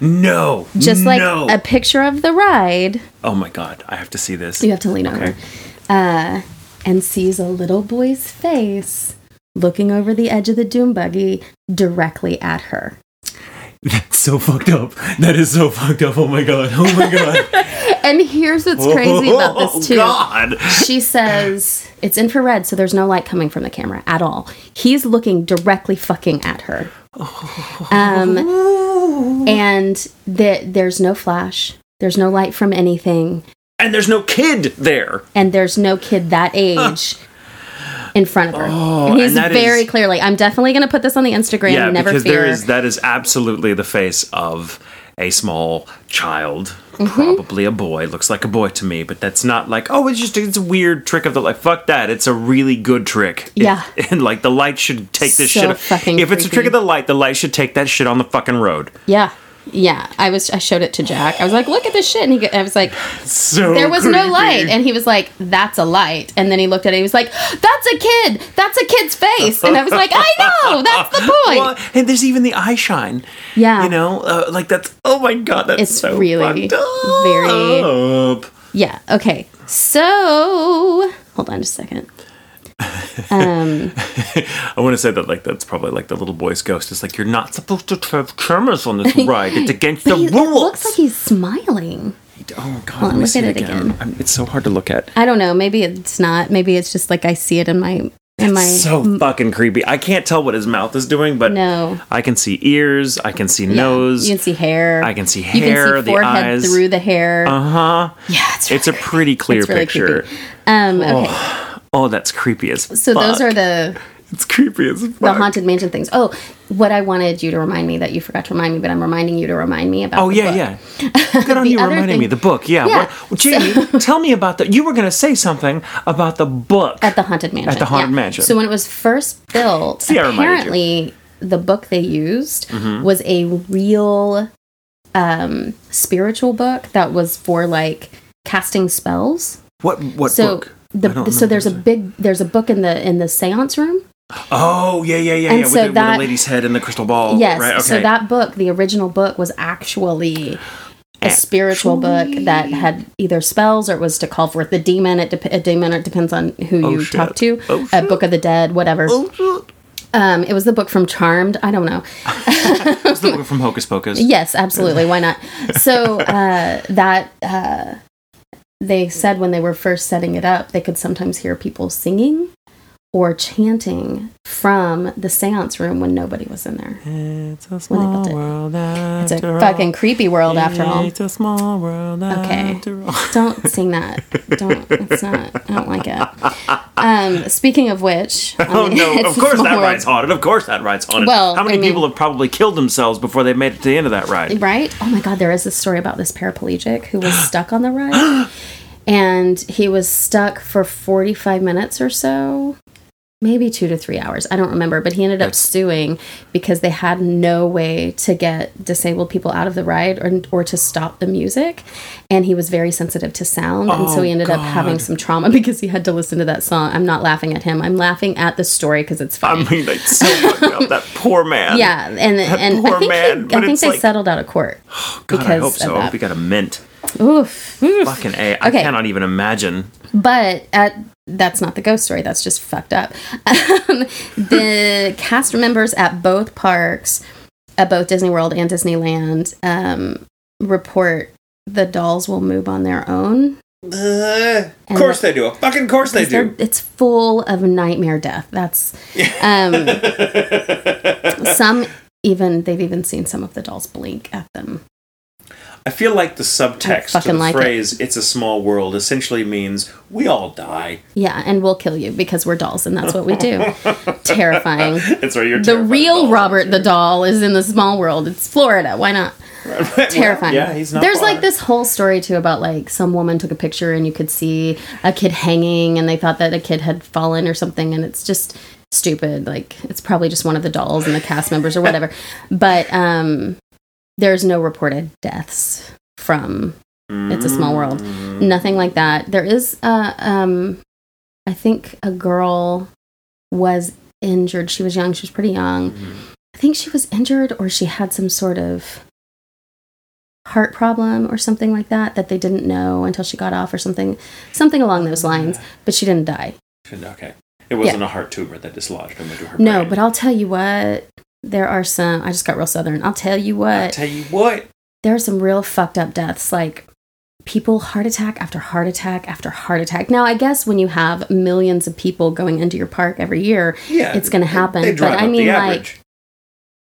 Speaker 2: no.
Speaker 1: just like
Speaker 2: no.
Speaker 1: a picture of the ride
Speaker 2: oh my god, I have to see this.
Speaker 1: You have to lean
Speaker 2: Okay.
Speaker 1: over. Uh, and sees a little boy's face looking over the edge of the doom buggy directly at her.
Speaker 2: That's so fucked up. That is so fucked up. Oh my god. Oh my god.
Speaker 1: And here's what's crazy about this too.
Speaker 2: Oh God.
Speaker 1: She says it's infrared, so there's no light coming from the camera at all. He's looking directly fucking at her. Um, and the, there's no flash. There's no light from anything.
Speaker 2: And there's no kid there.
Speaker 1: and there's no kid that age in front of her.
Speaker 2: Oh,
Speaker 1: and he's very
Speaker 2: is-
Speaker 1: clearly. I'm definitely going to put this on the Instagram.
Speaker 2: yeah,
Speaker 1: never
Speaker 2: because
Speaker 1: fear.
Speaker 2: there is that is absolutely the face of a small child,
Speaker 1: Mm-hmm.
Speaker 2: probably a boy. Looks like a boy to me, but that's not like oh, it's just it's a weird trick of the like. Fuck that! It's a really good trick. It-
Speaker 1: Yeah.
Speaker 2: and like the light should take this
Speaker 1: So
Speaker 2: shit.
Speaker 1: fucking
Speaker 2: if it's a trick of the light, the light should take that shit on the fucking road.
Speaker 1: yeah, yeah. I was. I showed it to Jack. I was like, "Look at this shit," and he. I was like,
Speaker 2: So
Speaker 1: "There was no light," and he was like, "That's a light." And then he looked at it. He was like, "That's a kid. That's a kid's face." And I was like, "I know. That's the point."
Speaker 2: Well, and there's even the eye shine.
Speaker 1: Yeah.
Speaker 2: You know, uh, like that's. Oh my god, that's
Speaker 1: It's
Speaker 2: so
Speaker 1: really
Speaker 2: up.
Speaker 1: very- Yeah. Okay. So hold on just a second. Um.
Speaker 2: I want to say that like that's probably like the little boy's ghost. It's like you're not supposed to have cameras on this ride. It's against the
Speaker 1: He, it looks like he's smiling.
Speaker 2: oh god, me
Speaker 1: look
Speaker 2: see
Speaker 1: at
Speaker 2: it again.
Speaker 1: again.
Speaker 2: I'm- it's so hard to look at.
Speaker 1: I don't know. Maybe it's not. Maybe it's just like I see it in my in my.
Speaker 2: so fucking creepy. I can't tell what his mouth is doing, but
Speaker 1: No.
Speaker 2: I can see ears. I can see
Speaker 1: Yeah.
Speaker 2: nose.
Speaker 1: You can see hair.
Speaker 2: I can see
Speaker 1: You can
Speaker 2: hair,
Speaker 1: see
Speaker 2: the
Speaker 1: forehead
Speaker 2: eyes.
Speaker 1: through the hair.
Speaker 2: uh huh.
Speaker 1: yeah, it's
Speaker 2: It's a pretty clear
Speaker 1: really
Speaker 2: picture.
Speaker 1: creepy. um. Okay.
Speaker 2: Oh, that's creepy as
Speaker 1: So those are the
Speaker 2: It's creepy as fuck.
Speaker 1: the haunted mansion things. Oh, what I wanted you to remind me that you forgot to remind me, but I'm reminding you to remind me about.
Speaker 2: Oh yeah,
Speaker 1: book.
Speaker 2: yeah. Good on you reminding
Speaker 1: thing-
Speaker 2: me. The book, yeah.
Speaker 1: Yeah.
Speaker 2: Well, Jamie, tell me about the. You were going to say something about the book.
Speaker 1: At the haunted mansion.
Speaker 2: At the Haunted
Speaker 1: yeah.
Speaker 2: Mansion.
Speaker 1: So when it was first built,
Speaker 2: See,
Speaker 1: apparently the book they used
Speaker 2: Mm-hmm.
Speaker 1: was a real um spiritual book that was for like casting spells.
Speaker 2: what what
Speaker 1: so
Speaker 2: book?
Speaker 1: The so there's a big there's a book in the in the séance room.
Speaker 2: Oh yeah, yeah, yeah,
Speaker 1: And
Speaker 2: yeah.
Speaker 1: so
Speaker 2: with, the, with the lady's head and the crystal ball.
Speaker 1: yes.
Speaker 2: Right. Okay.
Speaker 1: So that book, the original book was actually a spiritual book that had either spells or it was to call forth the demon. It dep- a demon. It depends on who
Speaker 2: Oh,
Speaker 1: you
Speaker 2: shit.
Speaker 1: talk to.
Speaker 2: Oh,
Speaker 1: a
Speaker 2: shit.
Speaker 1: book of the dead, whatever. Um, it was the book from Charmed. I don't know.
Speaker 2: It's the book from Hocus Pocus.
Speaker 1: Yes, absolutely. Why not? So uh, that uh, they said when they were first setting it up, they could sometimes hear people singing or chanting from the seance room when nobody was in there.
Speaker 2: It's a small
Speaker 1: it.
Speaker 2: world
Speaker 1: It's a
Speaker 2: all.
Speaker 1: fucking creepy world after all.
Speaker 2: It's a small world
Speaker 1: Okay. Don't sing that. Don't. It's not. I don't like it. Um, speaking of which, I
Speaker 2: Oh
Speaker 1: mean,
Speaker 2: no! Of course that ride's haunted. Of course that ride's haunted.
Speaker 1: Well,
Speaker 2: how many
Speaker 1: I mean-
Speaker 2: people have probably killed themselves before they made it to the end of that ride?
Speaker 1: Right? Oh my God, there is this story about this paraplegic who was stuck on the ride. and he was stuck for 45 minutes or so, maybe two to three hours. I don't remember. But he ended up suing because they had no way to get disabled people out of the ride or, or to stop the music. And he was very sensitive to sound. and so
Speaker 2: Oh,
Speaker 1: he ended up having some trauma because he had to listen to that song. I'm not laughing at him, I'm laughing at the story because it's funny.
Speaker 2: I mean, like so up. That poor man.
Speaker 1: yeah, and and
Speaker 2: poor
Speaker 1: I think,
Speaker 2: man,
Speaker 1: he, I think they
Speaker 2: like-
Speaker 1: settled out of court.
Speaker 2: God, I hope so. I hope he got a mint.
Speaker 1: Oof. oof.
Speaker 2: Fucking a. I
Speaker 1: Okay.
Speaker 2: cannot even imagine.
Speaker 1: But at, that's not the ghost story. That's just fucked up. Um, the cast members at both parks, at both Disney World and Disneyland, um, report the dolls will move on their own.
Speaker 2: of course
Speaker 1: the-
Speaker 2: they do. A fucking course they do.
Speaker 1: It's full of nightmare death. That's um, some even they've even seen some of the dolls blink at them.
Speaker 2: I feel like the subtext to the
Speaker 1: like it.
Speaker 2: phrase "It's a small world" essentially means we all die.
Speaker 1: Yeah, and we'll kill you because we're dolls and that's what we do. Terrifying.
Speaker 2: It's right. You're
Speaker 1: The real Robert the doll is in the small world. It's Florida. Why not?
Speaker 2: Well,
Speaker 1: Terrifying.
Speaker 2: yeah, he's not.
Speaker 1: There's
Speaker 2: far.
Speaker 1: like this whole story too about like some woman took a picture and you could see a kid hanging and they thought that a kid had fallen or something and it's just stupid. Like it's probably just one of the dolls and the cast members or whatever. But um there's no reported deaths from It's a Small World.
Speaker 2: Mm.
Speaker 1: nothing like that. There is uh um I think a girl was injured. She was young, she was pretty young.
Speaker 2: Mhm.
Speaker 1: I think she was injured or she had some sort of heart problem or something like that that they didn't know until she got off or something something along those lines, but she didn't die.
Speaker 2: Okay. It wasn't a heart tumor that dislodged him into her
Speaker 1: No,
Speaker 2: brain.
Speaker 1: but I'll tell you what, there are some I just got real southern. I'll tell you what.
Speaker 2: I
Speaker 1: what,
Speaker 2: tell you what.
Speaker 1: there are some real fucked up deaths like people heart attack after heart attack after heart attack. Now, I guess when you have millions of people going into your park every year,
Speaker 2: Yeah,
Speaker 1: It's gonna happen,
Speaker 2: They
Speaker 1: but
Speaker 2: drive
Speaker 1: I mean, like,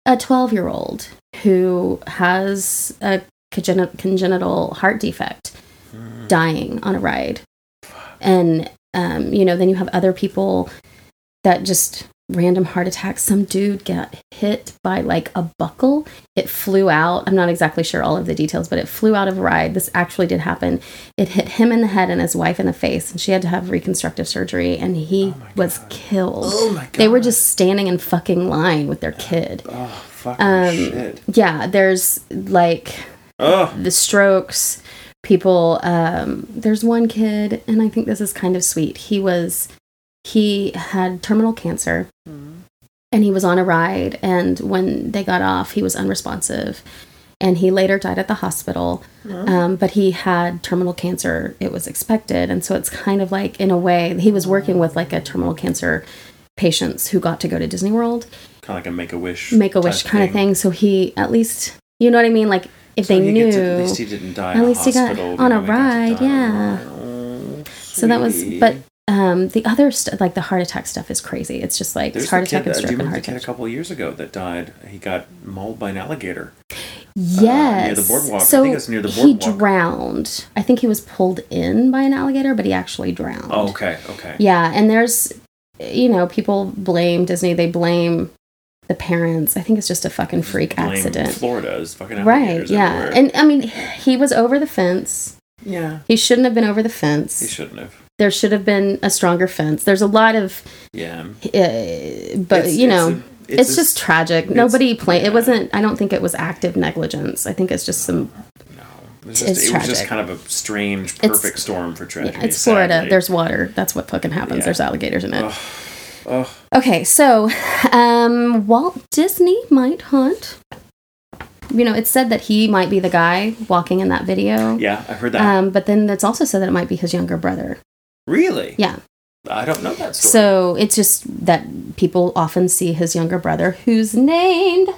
Speaker 1: a 12 year old who has a congen- congenital heart defect
Speaker 2: Mm.
Speaker 1: dying on a ride. And, um, you know, then you have other people that just random heart attacks. Some dude got hit by like a buckle. It flew out. I'm not exactly sure all of the details, but it flew out of a ride. This actually did happen. It hit him in the head and his wife in the face, and she had to have reconstructive surgery, and he
Speaker 2: Oh
Speaker 1: was killed.
Speaker 2: Oh my god.
Speaker 1: They were just standing in fucking line with their kid.
Speaker 2: Oh fucking
Speaker 1: Um,
Speaker 2: shit.
Speaker 1: Yeah, there's like
Speaker 2: Oh.
Speaker 1: the strokes people um there's one kid and i think this is kind of sweet he was he had terminal cancer and he was on a ride and when they got off he was unresponsive. And he later died at the hospital. Um, but he had terminal cancer. It was expected. And so it's kind of like in a way he was working with like a terminal cancer patients who got to go to disney world.
Speaker 2: Kind of like a make a wish.
Speaker 1: make a wish kind of thing. So he at least you know what i mean? Like if they knew
Speaker 2: at least he didn't die.
Speaker 1: At least he got on a
Speaker 2: know, he got to
Speaker 1: ride,
Speaker 2: die on a
Speaker 1: yeah.
Speaker 2: Oh,
Speaker 1: So that was, but um, the other st- like the heart attack stuff is crazy. It's just like
Speaker 2: There's
Speaker 1: heart
Speaker 2: the kid
Speaker 1: attack and
Speaker 2: that, do you
Speaker 1: stroke and
Speaker 2: remember
Speaker 1: heart
Speaker 2: the kid a couple of years ago that died? He got mauled by an alligator.
Speaker 1: Yes,
Speaker 2: near the boardwalk. I
Speaker 1: So
Speaker 2: think it's near the
Speaker 1: he drowned. I think he was pulled in by an alligator, but he actually drowned.
Speaker 2: Oh, okay, okay.
Speaker 1: Yeah, and there's, you know, people blame Disney. They blame the parents. I think it's just a fucking freak
Speaker 2: Blame
Speaker 1: accident.
Speaker 2: Florida is fucking
Speaker 1: Right. Yeah.
Speaker 2: everywhere.
Speaker 1: And I mean, he was over the fence.
Speaker 2: yeah,
Speaker 1: He shouldn't have been over the fence.
Speaker 2: he shouldn't have.
Speaker 1: There should have been a stronger fence. There's a lot of,
Speaker 2: Yeah,
Speaker 1: uh, but
Speaker 2: It's-
Speaker 1: you
Speaker 2: it's
Speaker 1: know,
Speaker 2: a-
Speaker 1: it's,
Speaker 2: a-
Speaker 1: just tragic.
Speaker 2: it's-
Speaker 1: Nobody played.
Speaker 2: yeah.
Speaker 1: It wasn't. I don't think it was active negligence. I think it's just some.
Speaker 2: no. It was just,
Speaker 1: It's
Speaker 2: it was just kind of a strange,
Speaker 1: It's-
Speaker 2: perfect storm for tragedy.
Speaker 1: Yeah, it's Florida. There's water. That's what fucking happens.
Speaker 2: Yeah.
Speaker 1: There's alligators in it.
Speaker 2: Ugh. Ugh.
Speaker 1: Okay, so um, Walt Disney might hunt. You know, it's said that he might be the guy walking in that video.
Speaker 2: Yeah, I've heard that.
Speaker 1: Um, but then it's also said that it might be his younger brother.
Speaker 2: Really?
Speaker 1: Yeah.
Speaker 2: I don't know that story.
Speaker 1: So it's just that people often see his younger brother, who's named.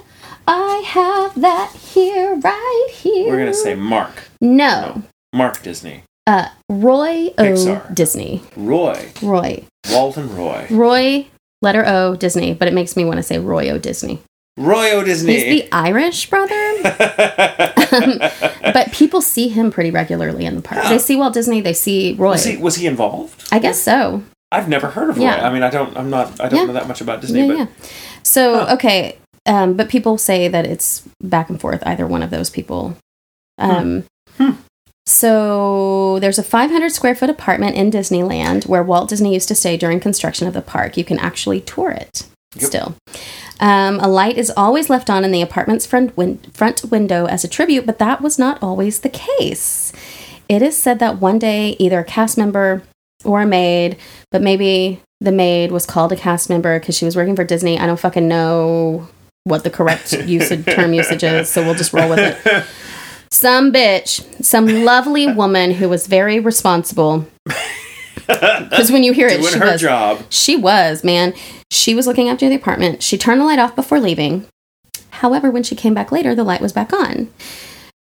Speaker 1: I have that here, right here.
Speaker 2: We're gonna say Mark.
Speaker 1: no.
Speaker 2: Mark Disney.
Speaker 1: Uh, Roy O.
Speaker 2: Pixar.
Speaker 1: Disney.
Speaker 2: Roy.
Speaker 1: Roy.
Speaker 2: Walton Roy.
Speaker 1: Roy, letter O, Disney, but it makes me want to say Roy O. Disney.
Speaker 2: Roy O. Disney.
Speaker 1: He's the Irish brother, but people see him pretty regularly in the park. They see Walt Disney, they see Roy.
Speaker 2: was he was he involved?
Speaker 1: I guess so.
Speaker 2: I've never heard of Roy.
Speaker 1: Yeah.
Speaker 2: I mean, I don't. I'm not. I don't
Speaker 1: Yeah.
Speaker 2: know that much about Disney,
Speaker 1: yeah,
Speaker 2: but
Speaker 1: yeah. So
Speaker 2: Huh.
Speaker 1: okay, um, but people say that it's back and forth. Either one of those people. Um,
Speaker 2: Hmm.
Speaker 1: So there's a 500 square foot apartment in Disneyland where Walt Disney used to stay during construction of the park. You can actually tour it
Speaker 2: Yep.
Speaker 1: still. Um, a light is always left on in the apartment's front, win- front window as a tribute, but that was not always the case. It is said that one day either a cast member or a maid, but maybe the maid was called a cast member because she was working for Disney. I don't fucking know what the correct usage term usage is, so we'll just roll with it. Some bitch, some lovely woman who was very responsible. Because when you hear it,
Speaker 2: doing
Speaker 1: she
Speaker 2: her
Speaker 1: was.
Speaker 2: job.
Speaker 1: She was, man. She was looking after the apartment. She turned the light off before leaving. However, when she came back later, the light was back on.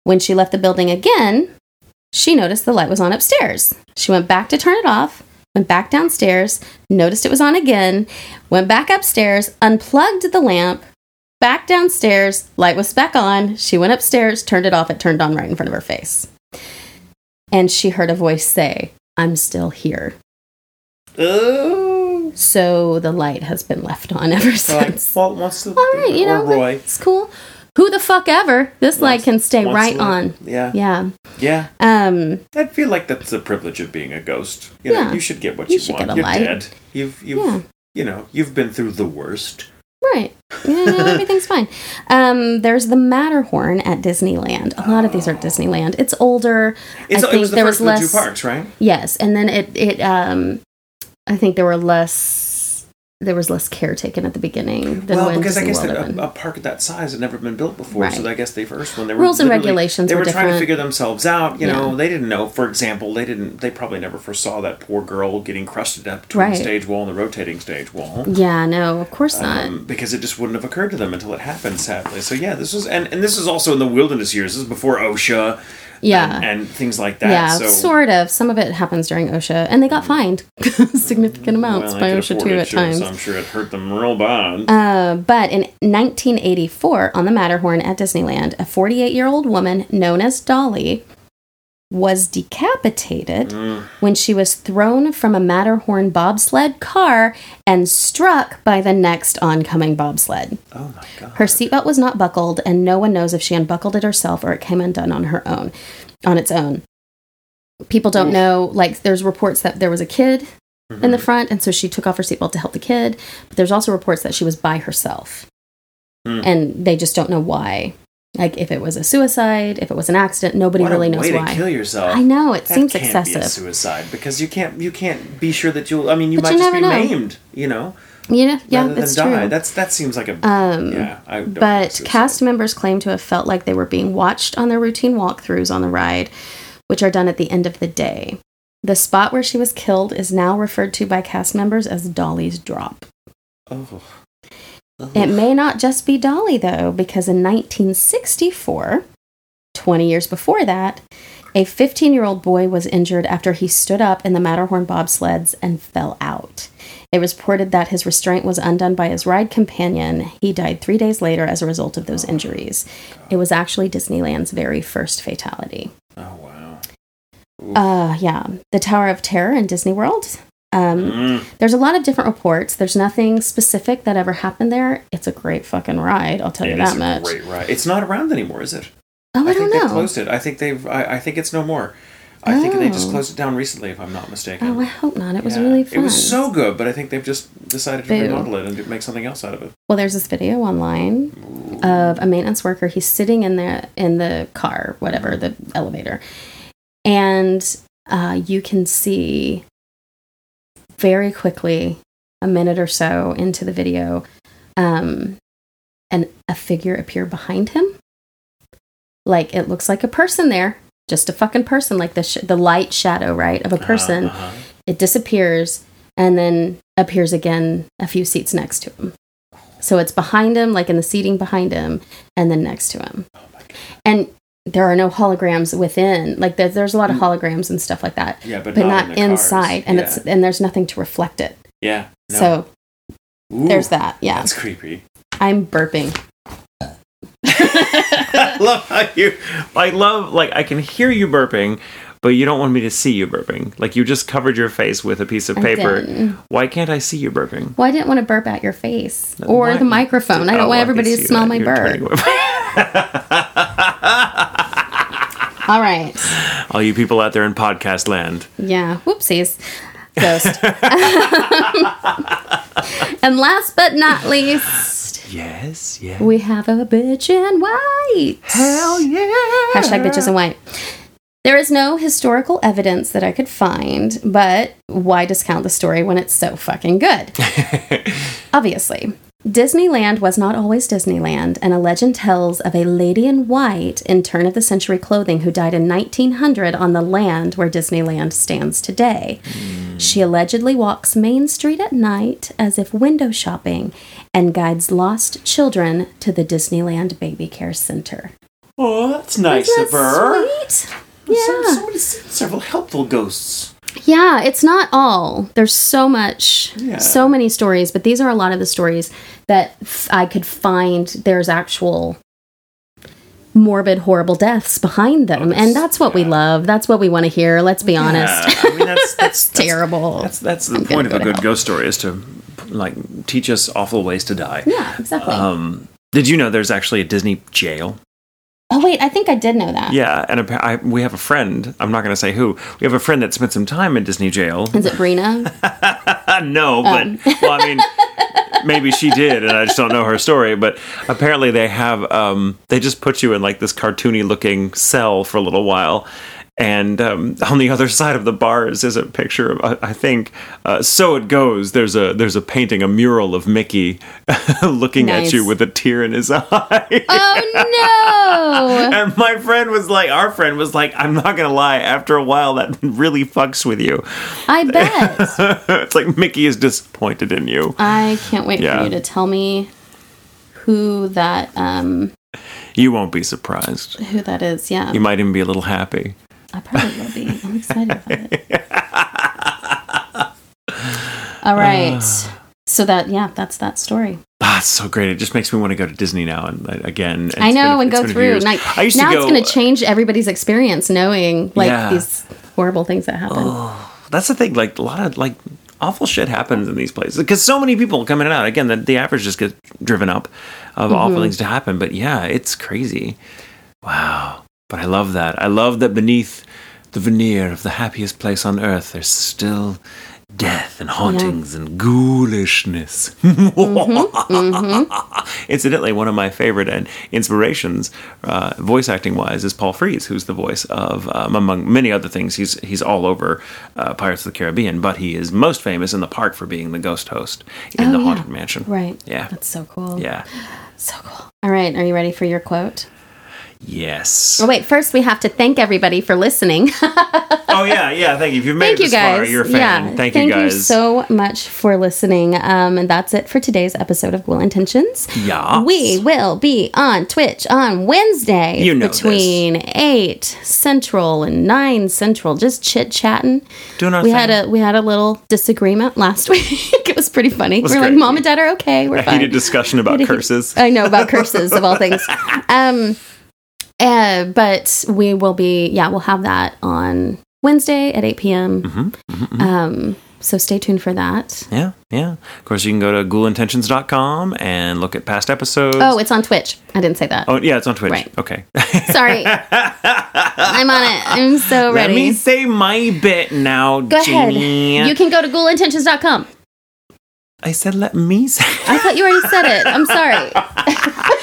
Speaker 1: When she left the building again, she noticed the light was on upstairs. She went back to turn it off, went back downstairs, noticed it was on again, went back upstairs, unplugged the lamp, back downstairs. Light was back on. She went upstairs, turned it off. It turned on right in front of her face. And she heard a voice say, I'm still here.
Speaker 2: Oh.
Speaker 1: So the light has been left on ever
Speaker 2: So like,
Speaker 1: since.
Speaker 2: Walt wants to.
Speaker 1: All right, you know,
Speaker 2: Roy.
Speaker 1: it's cool. Who the fuck ever? This light can stay right on.
Speaker 2: Yeah.
Speaker 1: Yeah.
Speaker 2: Yeah.
Speaker 1: Um.
Speaker 2: I feel like that's the privilege of being a ghost. You know,
Speaker 1: Yeah.
Speaker 2: you should get what
Speaker 1: You
Speaker 2: you, want. You're
Speaker 1: light.
Speaker 2: dead. You've you've
Speaker 1: Yeah.
Speaker 2: you know, you've been through the worst.
Speaker 1: Right. Yeah, no, everything's fine. Um, there's the Matterhorn at Disneyland. A lot of these are Disneyland. It's older.
Speaker 2: It's,
Speaker 1: I
Speaker 2: it
Speaker 1: think
Speaker 2: was the
Speaker 1: there
Speaker 2: first
Speaker 1: was less.
Speaker 2: two parks, right?
Speaker 1: Yes, and then it it um, I think there were less. There was less care taken at the beginning than
Speaker 2: well,
Speaker 1: when
Speaker 2: because I guess
Speaker 1: World
Speaker 2: that
Speaker 1: opened.
Speaker 2: a, a park that size had never been built before,
Speaker 1: Right.
Speaker 2: so I guess they first when they were
Speaker 1: Rules and regulations
Speaker 2: they
Speaker 1: were
Speaker 2: were trying to figure themselves out. You know, they didn't know. For example, they didn't. They probably never foresaw that poor girl getting crusted up between
Speaker 1: Right.
Speaker 2: the stage wall and the rotating stage wall.
Speaker 1: yeah, no, of course not.
Speaker 2: Um, because it just wouldn't have occurred to them until it happened. Sadly, so yeah, this was and, and this was also in the wilderness years. This is before OSHA,
Speaker 1: Yeah.
Speaker 2: and, and things like that.
Speaker 1: yeah,
Speaker 2: so
Speaker 1: sort of. Some of it happens during OSHA, and they got fined significant amounts
Speaker 2: well,
Speaker 1: by OSHA too at
Speaker 2: sure,
Speaker 1: times.
Speaker 2: So I'm sure it hurt them real bad.
Speaker 1: Uh, but in 1984, on the Matterhorn at Disneyland, a 48 year old woman known as Dolly was decapitated
Speaker 2: Mm.
Speaker 1: when she was thrown from a Matterhorn bobsled car and struck by the next oncoming bobsled.
Speaker 2: oh my god.
Speaker 1: Her seatbelt was not buckled, and no one knows if she unbuckled it herself or it came undone on her own, on its own. People don't know. Like, there's reports that there was a kid in
Speaker 2: Mm-hmm.
Speaker 1: the front, and so she took off her seatbelt to help the kid. But there's also reports that she was by herself,
Speaker 2: Hmm.
Speaker 1: and they just don't know why. Like, if it was a suicide, if it was an accident, nobody
Speaker 2: what
Speaker 1: really
Speaker 2: a
Speaker 1: knows
Speaker 2: way
Speaker 1: why.
Speaker 2: to kill yourself.
Speaker 1: I know it
Speaker 2: That
Speaker 1: seems
Speaker 2: can't
Speaker 1: excessive.
Speaker 2: Be a suicide because you can't you can't be sure that you'll. I mean, you
Speaker 1: But
Speaker 2: might
Speaker 1: you
Speaker 2: just be
Speaker 1: know.
Speaker 2: maimed. You know,
Speaker 1: You know, yeah,
Speaker 2: rather than
Speaker 1: it's
Speaker 2: die.
Speaker 1: true.
Speaker 2: That's that seems like a
Speaker 1: Um,
Speaker 2: yeah. I don't
Speaker 1: but cast members claim to have felt like they were being watched on their routine walkthroughs on the ride, which are done at the end of the day. The spot where she was killed is now referred to by cast members as Dolly's Drop.
Speaker 2: Oh.
Speaker 1: It may not just be Dolly, though, because in 1964, 20 years before that, a 15 year old boy was injured after he stood up in the Matterhorn bobsleds and fell out. It was reported that his restraint was undone by his ride companion. He died three days later as a result of those injuries. It was actually Disneyland's very first fatality.
Speaker 2: Oh wow.
Speaker 1: Uh, yeah. The Tower of Terror in Disney World. Um,
Speaker 2: Mm.
Speaker 1: there's a lot of different reports. There's nothing specific that ever happened there. It's a great fucking ride. I'll tell you
Speaker 2: It is
Speaker 1: that
Speaker 2: a
Speaker 1: much.
Speaker 2: great ride. It's not around anymore, is it?
Speaker 1: Oh, I,
Speaker 2: I
Speaker 1: don't
Speaker 2: think they
Speaker 1: know.
Speaker 2: closed it. I think they've. I, I think it's no more. I think they just
Speaker 1: Oh.
Speaker 2: closed it down recently, if I'm not mistaken.
Speaker 1: Oh, I hope not. It was
Speaker 2: Yeah.
Speaker 1: really fun.
Speaker 2: It was so good, but I think they've just decided to
Speaker 1: Boo.
Speaker 2: remodel it and make something else out of it.
Speaker 1: well, there's this video online of a maintenance worker. He's sitting in the in the car, whatever the elevator, and uh, you can see very quickly, a minute or so into the video, um, and a figure appear behind him. Like it looks like a person there, just a fucking person, like the sh- the light shadow, right, of a person.
Speaker 2: Uh-huh.
Speaker 1: It disappears and then appears again a few seats next to him. So it's behind him, like in the seating behind him, and then next to him.
Speaker 2: Oh.
Speaker 1: And there are no holograms within. Like there, there's a lot of
Speaker 2: Mm.
Speaker 1: holograms and stuff like that,
Speaker 2: Yeah, but,
Speaker 1: but
Speaker 2: not,
Speaker 1: not,
Speaker 2: in
Speaker 1: inside.
Speaker 2: Cars.
Speaker 1: And
Speaker 2: yeah.
Speaker 1: it's and there's nothing to reflect it.
Speaker 2: yeah. No.
Speaker 1: So
Speaker 2: Ooh,
Speaker 1: there's that. Yeah,
Speaker 2: That's creepy.
Speaker 1: I'm burping.
Speaker 2: I love how you. I love like I can hear you burping, but you don't want me to see you burping. Like you just covered your face with a piece of paper. Why can't I see you burping?
Speaker 1: Well, I didn't want to burp at your face or
Speaker 2: Why-
Speaker 1: the microphone. I don't
Speaker 2: Oh,
Speaker 1: want
Speaker 2: can
Speaker 1: everybody to
Speaker 2: see
Speaker 1: smell
Speaker 2: that.
Speaker 1: my
Speaker 2: You're
Speaker 1: burp.
Speaker 2: turning away.
Speaker 1: All right.
Speaker 2: All you people out there in podcast land.
Speaker 1: Yeah. Whoopsies. Ghost. and last but not least,
Speaker 2: Yes, yes.
Speaker 1: we have a bitch in white.
Speaker 2: Hell yeah!
Speaker 1: Hashtag bitches in white. There is no historical evidence that I could find, but why discount the story when it's so fucking good? Obviously. Disneyland was not always Disneyland, and a legend tells of a lady in white in turn of the century clothing who died in 1900 on the land where Disneyland stands today. Hmm. She allegedly walks Main Street at night as if window shopping and guides lost children to the Disneyland Baby Care Center.
Speaker 2: Oh, that's nice
Speaker 1: Isn't
Speaker 2: of her.
Speaker 1: sweet? Yeah.
Speaker 2: Somebody's seen several helpful ghosts.
Speaker 1: Yeah, it's not all. There's so much,
Speaker 2: Yeah.
Speaker 1: so many stories, but these are a lot of the stories that f- I could find there's actual morbid, horrible deaths behind them. and that's what we love. That's what we want to hear. Let's be honest.
Speaker 2: I mean that's that's, that's
Speaker 1: Terrible.
Speaker 2: That's that's the
Speaker 1: I'm
Speaker 2: point of
Speaker 1: gonna
Speaker 2: a good
Speaker 1: hell.
Speaker 2: ghost story is to like teach us awful ways to die.
Speaker 1: yeah, exactly.
Speaker 2: Um, did you know there's actually a Disney jail?
Speaker 1: Oh, wait, I think I did know that.
Speaker 2: Yeah, and I, we have a friend. I'm not going to say who. We have a friend that spent some time in Disney jail.
Speaker 1: Is it Brina?
Speaker 2: no, but well, I mean, maybe she did, and I just don't know her story. But apparently, they have. Um, they just put you in like this cartoony looking cell for a little while. And um, on the other side of the bars is a picture of, I- think, uh, so it goes. There's a there's a painting, a mural of Mickey looking at you with a tear in his eye.
Speaker 1: oh, no.
Speaker 2: And my friend was like, our friend was like, I'm not gonna lie. After a while, that really fucks with you.
Speaker 1: I bet.
Speaker 2: it's like Mickey is disappointed in you.
Speaker 1: I can't wait
Speaker 2: Yeah.
Speaker 1: for you to tell me who that um
Speaker 2: You won't be surprised.
Speaker 1: who that is. Yeah.
Speaker 2: You might even be a little happy.
Speaker 1: I probably will be. I'm excited about it. All right. so that yeah, that's that story.
Speaker 2: That's so great. It just makes me want to go to Disney now and uh, again.
Speaker 1: I know, and go
Speaker 2: been a few
Speaker 1: through. Like, now it's going to change everybody's experience knowing like
Speaker 2: Yeah.
Speaker 1: these horrible things that happen.
Speaker 2: Oh, That's the thing. Like a lot of like awful shit happens in these places because so many people come in and out. Again, the, the average just gets driven up of
Speaker 1: Mm-hmm.
Speaker 2: awful things to happen. But yeah, it's crazy. Wow. But I love that. I love that beneath the veneer of the happiest place on earth, there's still death and hauntings and ghoulishness. Incidentally, one of my favorite and inspirations, uh, voice acting wise, is Paul Frees, who's the voice of, um, among many other things, he's he's all over uh, Pirates of the Caribbean, but he is most famous in the park for being the ghost host in
Speaker 1: Oh,
Speaker 2: the
Speaker 1: yeah.
Speaker 2: Haunted Mansion.
Speaker 1: Right.
Speaker 2: Yeah.
Speaker 1: That's so cool.
Speaker 2: Yeah.
Speaker 1: So cool. All right. Are you ready for your quote?
Speaker 2: Yes.
Speaker 1: Oh, wait. First, we have to thank everybody for listening.
Speaker 2: oh yeah, yeah. Thank you. If you've made
Speaker 1: thank
Speaker 2: it
Speaker 1: you
Speaker 2: this far,
Speaker 1: guys.
Speaker 2: you're a fan.
Speaker 1: Yeah.
Speaker 2: Thank, you guys.
Speaker 1: so much for listening. Um, and that's it for today's episode of Ghoul Intentions.
Speaker 2: Yeah.
Speaker 1: We will be on Twitch on Wednesday
Speaker 2: You know
Speaker 1: between eight central and nine central, just chit chatting.
Speaker 2: Doing our
Speaker 1: we
Speaker 2: thing.
Speaker 1: had a we had a little disagreement last week. it was pretty funny.
Speaker 2: was
Speaker 1: We're like. Mom and Dad are okay. We're
Speaker 2: a
Speaker 1: fine.
Speaker 2: heated discussion about curses.
Speaker 1: I know about curses of all things. Um, uh, but we will be, yeah, we'll have that on Wednesday at 8 p.m.
Speaker 2: Mm-hmm,
Speaker 1: Um, so stay tuned for that.
Speaker 2: Yeah, yeah. Of course, you can go to ghoulintentions.com and look at past episodes.
Speaker 1: Oh, it's on Twitch. I didn't say that.
Speaker 2: Oh, yeah, it's on Twitch.
Speaker 1: Right.
Speaker 2: Okay.
Speaker 1: Sorry. I'm on it. I'm so ready.
Speaker 2: Let me say my bit now,
Speaker 1: Go ahead. You can go to ghoulintentions.com.
Speaker 2: I said let me say.
Speaker 1: I thought you already said it. I'm sorry.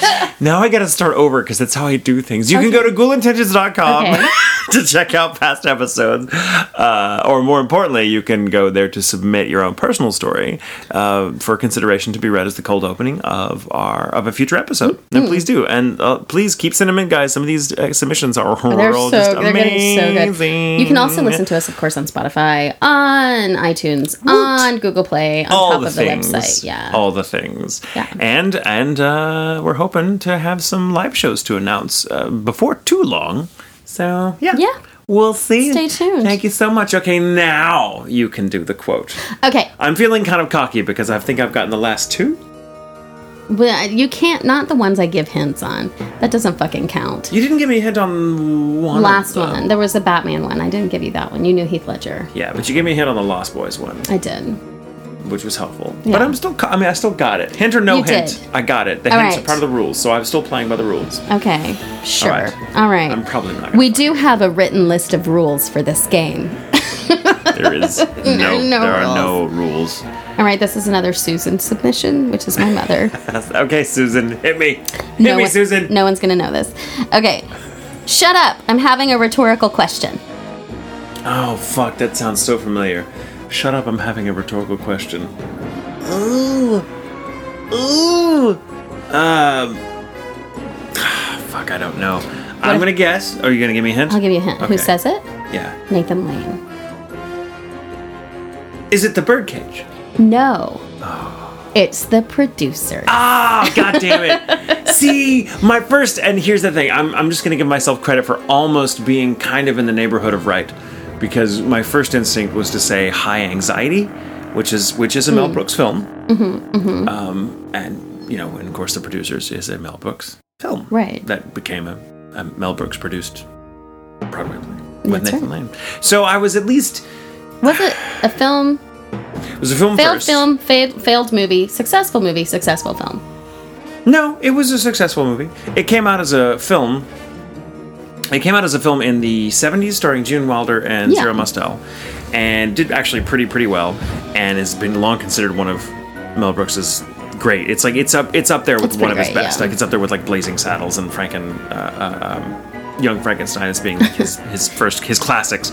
Speaker 2: now I got to start over because that's how I do things. You can go to ghoulintentions.com
Speaker 1: Okay.
Speaker 2: to check out past episodes. Uh, or more importantly, you can go there to submit your own personal story uh, for consideration to be read as the cold opening of our of a future episode.
Speaker 1: Mm-hmm.
Speaker 2: And please do. And uh, please keep sending them in, guys. Some of these uh, submissions are
Speaker 1: They're so
Speaker 2: just
Speaker 1: they're getting so good.
Speaker 2: amazing.
Speaker 1: You can also listen to us, of course, on Spotify, on iTunes, on Google Play, on
Speaker 2: all
Speaker 1: top
Speaker 2: the
Speaker 1: of the
Speaker 2: things.
Speaker 1: website. Yeah.
Speaker 2: all the things.
Speaker 1: Yeah.
Speaker 2: And and uh, we're hoping to have some live shows to announce uh, before too long. So yeah,
Speaker 1: Yeah.
Speaker 2: we'll see.
Speaker 1: Stay tuned.
Speaker 2: Thank you so much. Okay, now you can do the quote.
Speaker 1: Okay.
Speaker 2: I'm feeling kind of cocky because I think I've gotten the last two.
Speaker 1: But you can't, not the ones I give hints on. That doesn't fucking count.
Speaker 2: You didn't give me a hint on one. of
Speaker 1: Last one. There was a Batman one. I didn't give you that one. You knew Heath Ledger.
Speaker 2: Yeah, but you gave me a hint on the Lost Boys one,
Speaker 1: I did.
Speaker 2: Which was helpful.
Speaker 1: Yeah.
Speaker 2: But I'm still, I mean, I still got it. Hint or no
Speaker 1: You
Speaker 2: hint,
Speaker 1: did.
Speaker 2: I got it. The
Speaker 1: All
Speaker 2: hints
Speaker 1: right.
Speaker 2: are part of the rules, so I'm still playing by the rules.
Speaker 1: Okay. Sure.
Speaker 2: All right.
Speaker 1: All right.
Speaker 2: I'm probably not.
Speaker 1: We do have a written list of rules for this game.
Speaker 2: There is no,
Speaker 1: No
Speaker 2: there are no rules.
Speaker 1: All right. This is another Susan submission, which is my mother.
Speaker 2: Okay, Susan, hit me. Hit
Speaker 1: no
Speaker 2: me,
Speaker 1: one-
Speaker 2: Susan.
Speaker 1: No one's going to know this. Okay. Shut up. I'm having a rhetorical question.
Speaker 2: Oh, fuck, that sounds so familiar. Shut up, I'm having a rhetorical question. Ooh. Ooh. Um. Fuck, I don't know. I'm gonna guess. Are you gonna give me a hint?
Speaker 1: I'll give you a hint. Who says it?
Speaker 2: Yeah.
Speaker 1: Nathan Lane.
Speaker 2: Is it the birdcage?
Speaker 1: No. It's the producer.
Speaker 2: Ah, god damn it. See, my first and here's the thing. I'm I'm just to give myself credit for almost being kind of in the neighborhood of right because my first instinct was to say High Anxiety, which is which is a
Speaker 1: Hmm.
Speaker 2: Mel Brooks film. Mm-hmm, Um, and you know, and of course, the producers is a Mel Brooks film,
Speaker 1: Right.
Speaker 2: That became a, a Mel Brooks produced Broadway play with
Speaker 1: That's
Speaker 2: Nathan
Speaker 1: right.
Speaker 2: Lane. So I was at least
Speaker 1: Was it a film?
Speaker 2: it was a film
Speaker 1: Failed
Speaker 2: first.
Speaker 1: film, failed, failed movie, successful movie, successful film.
Speaker 2: No, it was a successful movie. It came out as a film. It came out as a film in the 70s starring Gene Wilder and
Speaker 1: Yeah.
Speaker 2: Zero Mostel and did actually pretty pretty well and has been long considered one of Mel Brooks's great. It's like it's up it's up there with
Speaker 1: It's
Speaker 2: one of his
Speaker 1: great,
Speaker 2: best.
Speaker 1: yeah.
Speaker 2: Like it's up there with like Blazing Saddles and Franken uh, uh, um, Young Frankenstein as being like his his first his classics.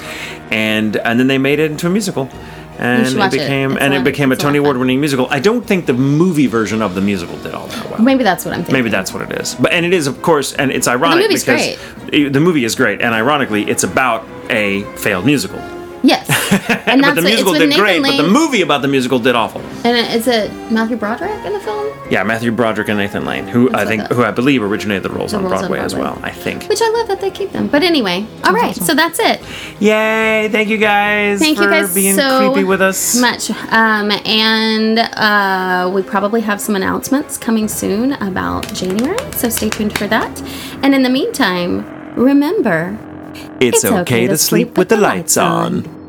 Speaker 2: And and then they made it into a musical. And it
Speaker 1: watch it.
Speaker 2: became and
Speaker 1: a
Speaker 2: it became a
Speaker 1: it's a lot
Speaker 2: Tony. Award winning musical. I don't think the movie version of the musical did all that well.
Speaker 1: Maybe that's what I'm thinking.
Speaker 2: Maybe that's what it is. But and it is, of course, and it's ironic because it- the movie is great, and ironically, it's about a failed musical.
Speaker 1: Yes, and
Speaker 2: but the musical
Speaker 1: it's
Speaker 2: did
Speaker 1: Nathan
Speaker 2: great,
Speaker 1: Lane,
Speaker 2: but the movie about the musical did awful.
Speaker 1: and is it Matthew Broderick in the film?
Speaker 2: Yeah, Matthew Broderick and Nathan Lane, who I think,
Speaker 1: the-
Speaker 2: who I believe originated the roles on
Speaker 1: roles on
Speaker 2: Broadway, as well. I think.
Speaker 1: Which I love that they keep them. But anyway, all right, so that's it.
Speaker 2: Yay! Thank you guys
Speaker 1: Thank
Speaker 2: for
Speaker 1: you guys
Speaker 2: being
Speaker 1: so
Speaker 2: creepy with us.
Speaker 1: much. Um, and uh, we probably have some announcements coming soon about January, so stay tuned for that. And in the meantime, remember
Speaker 2: It's, okay, to sleep with the lights on.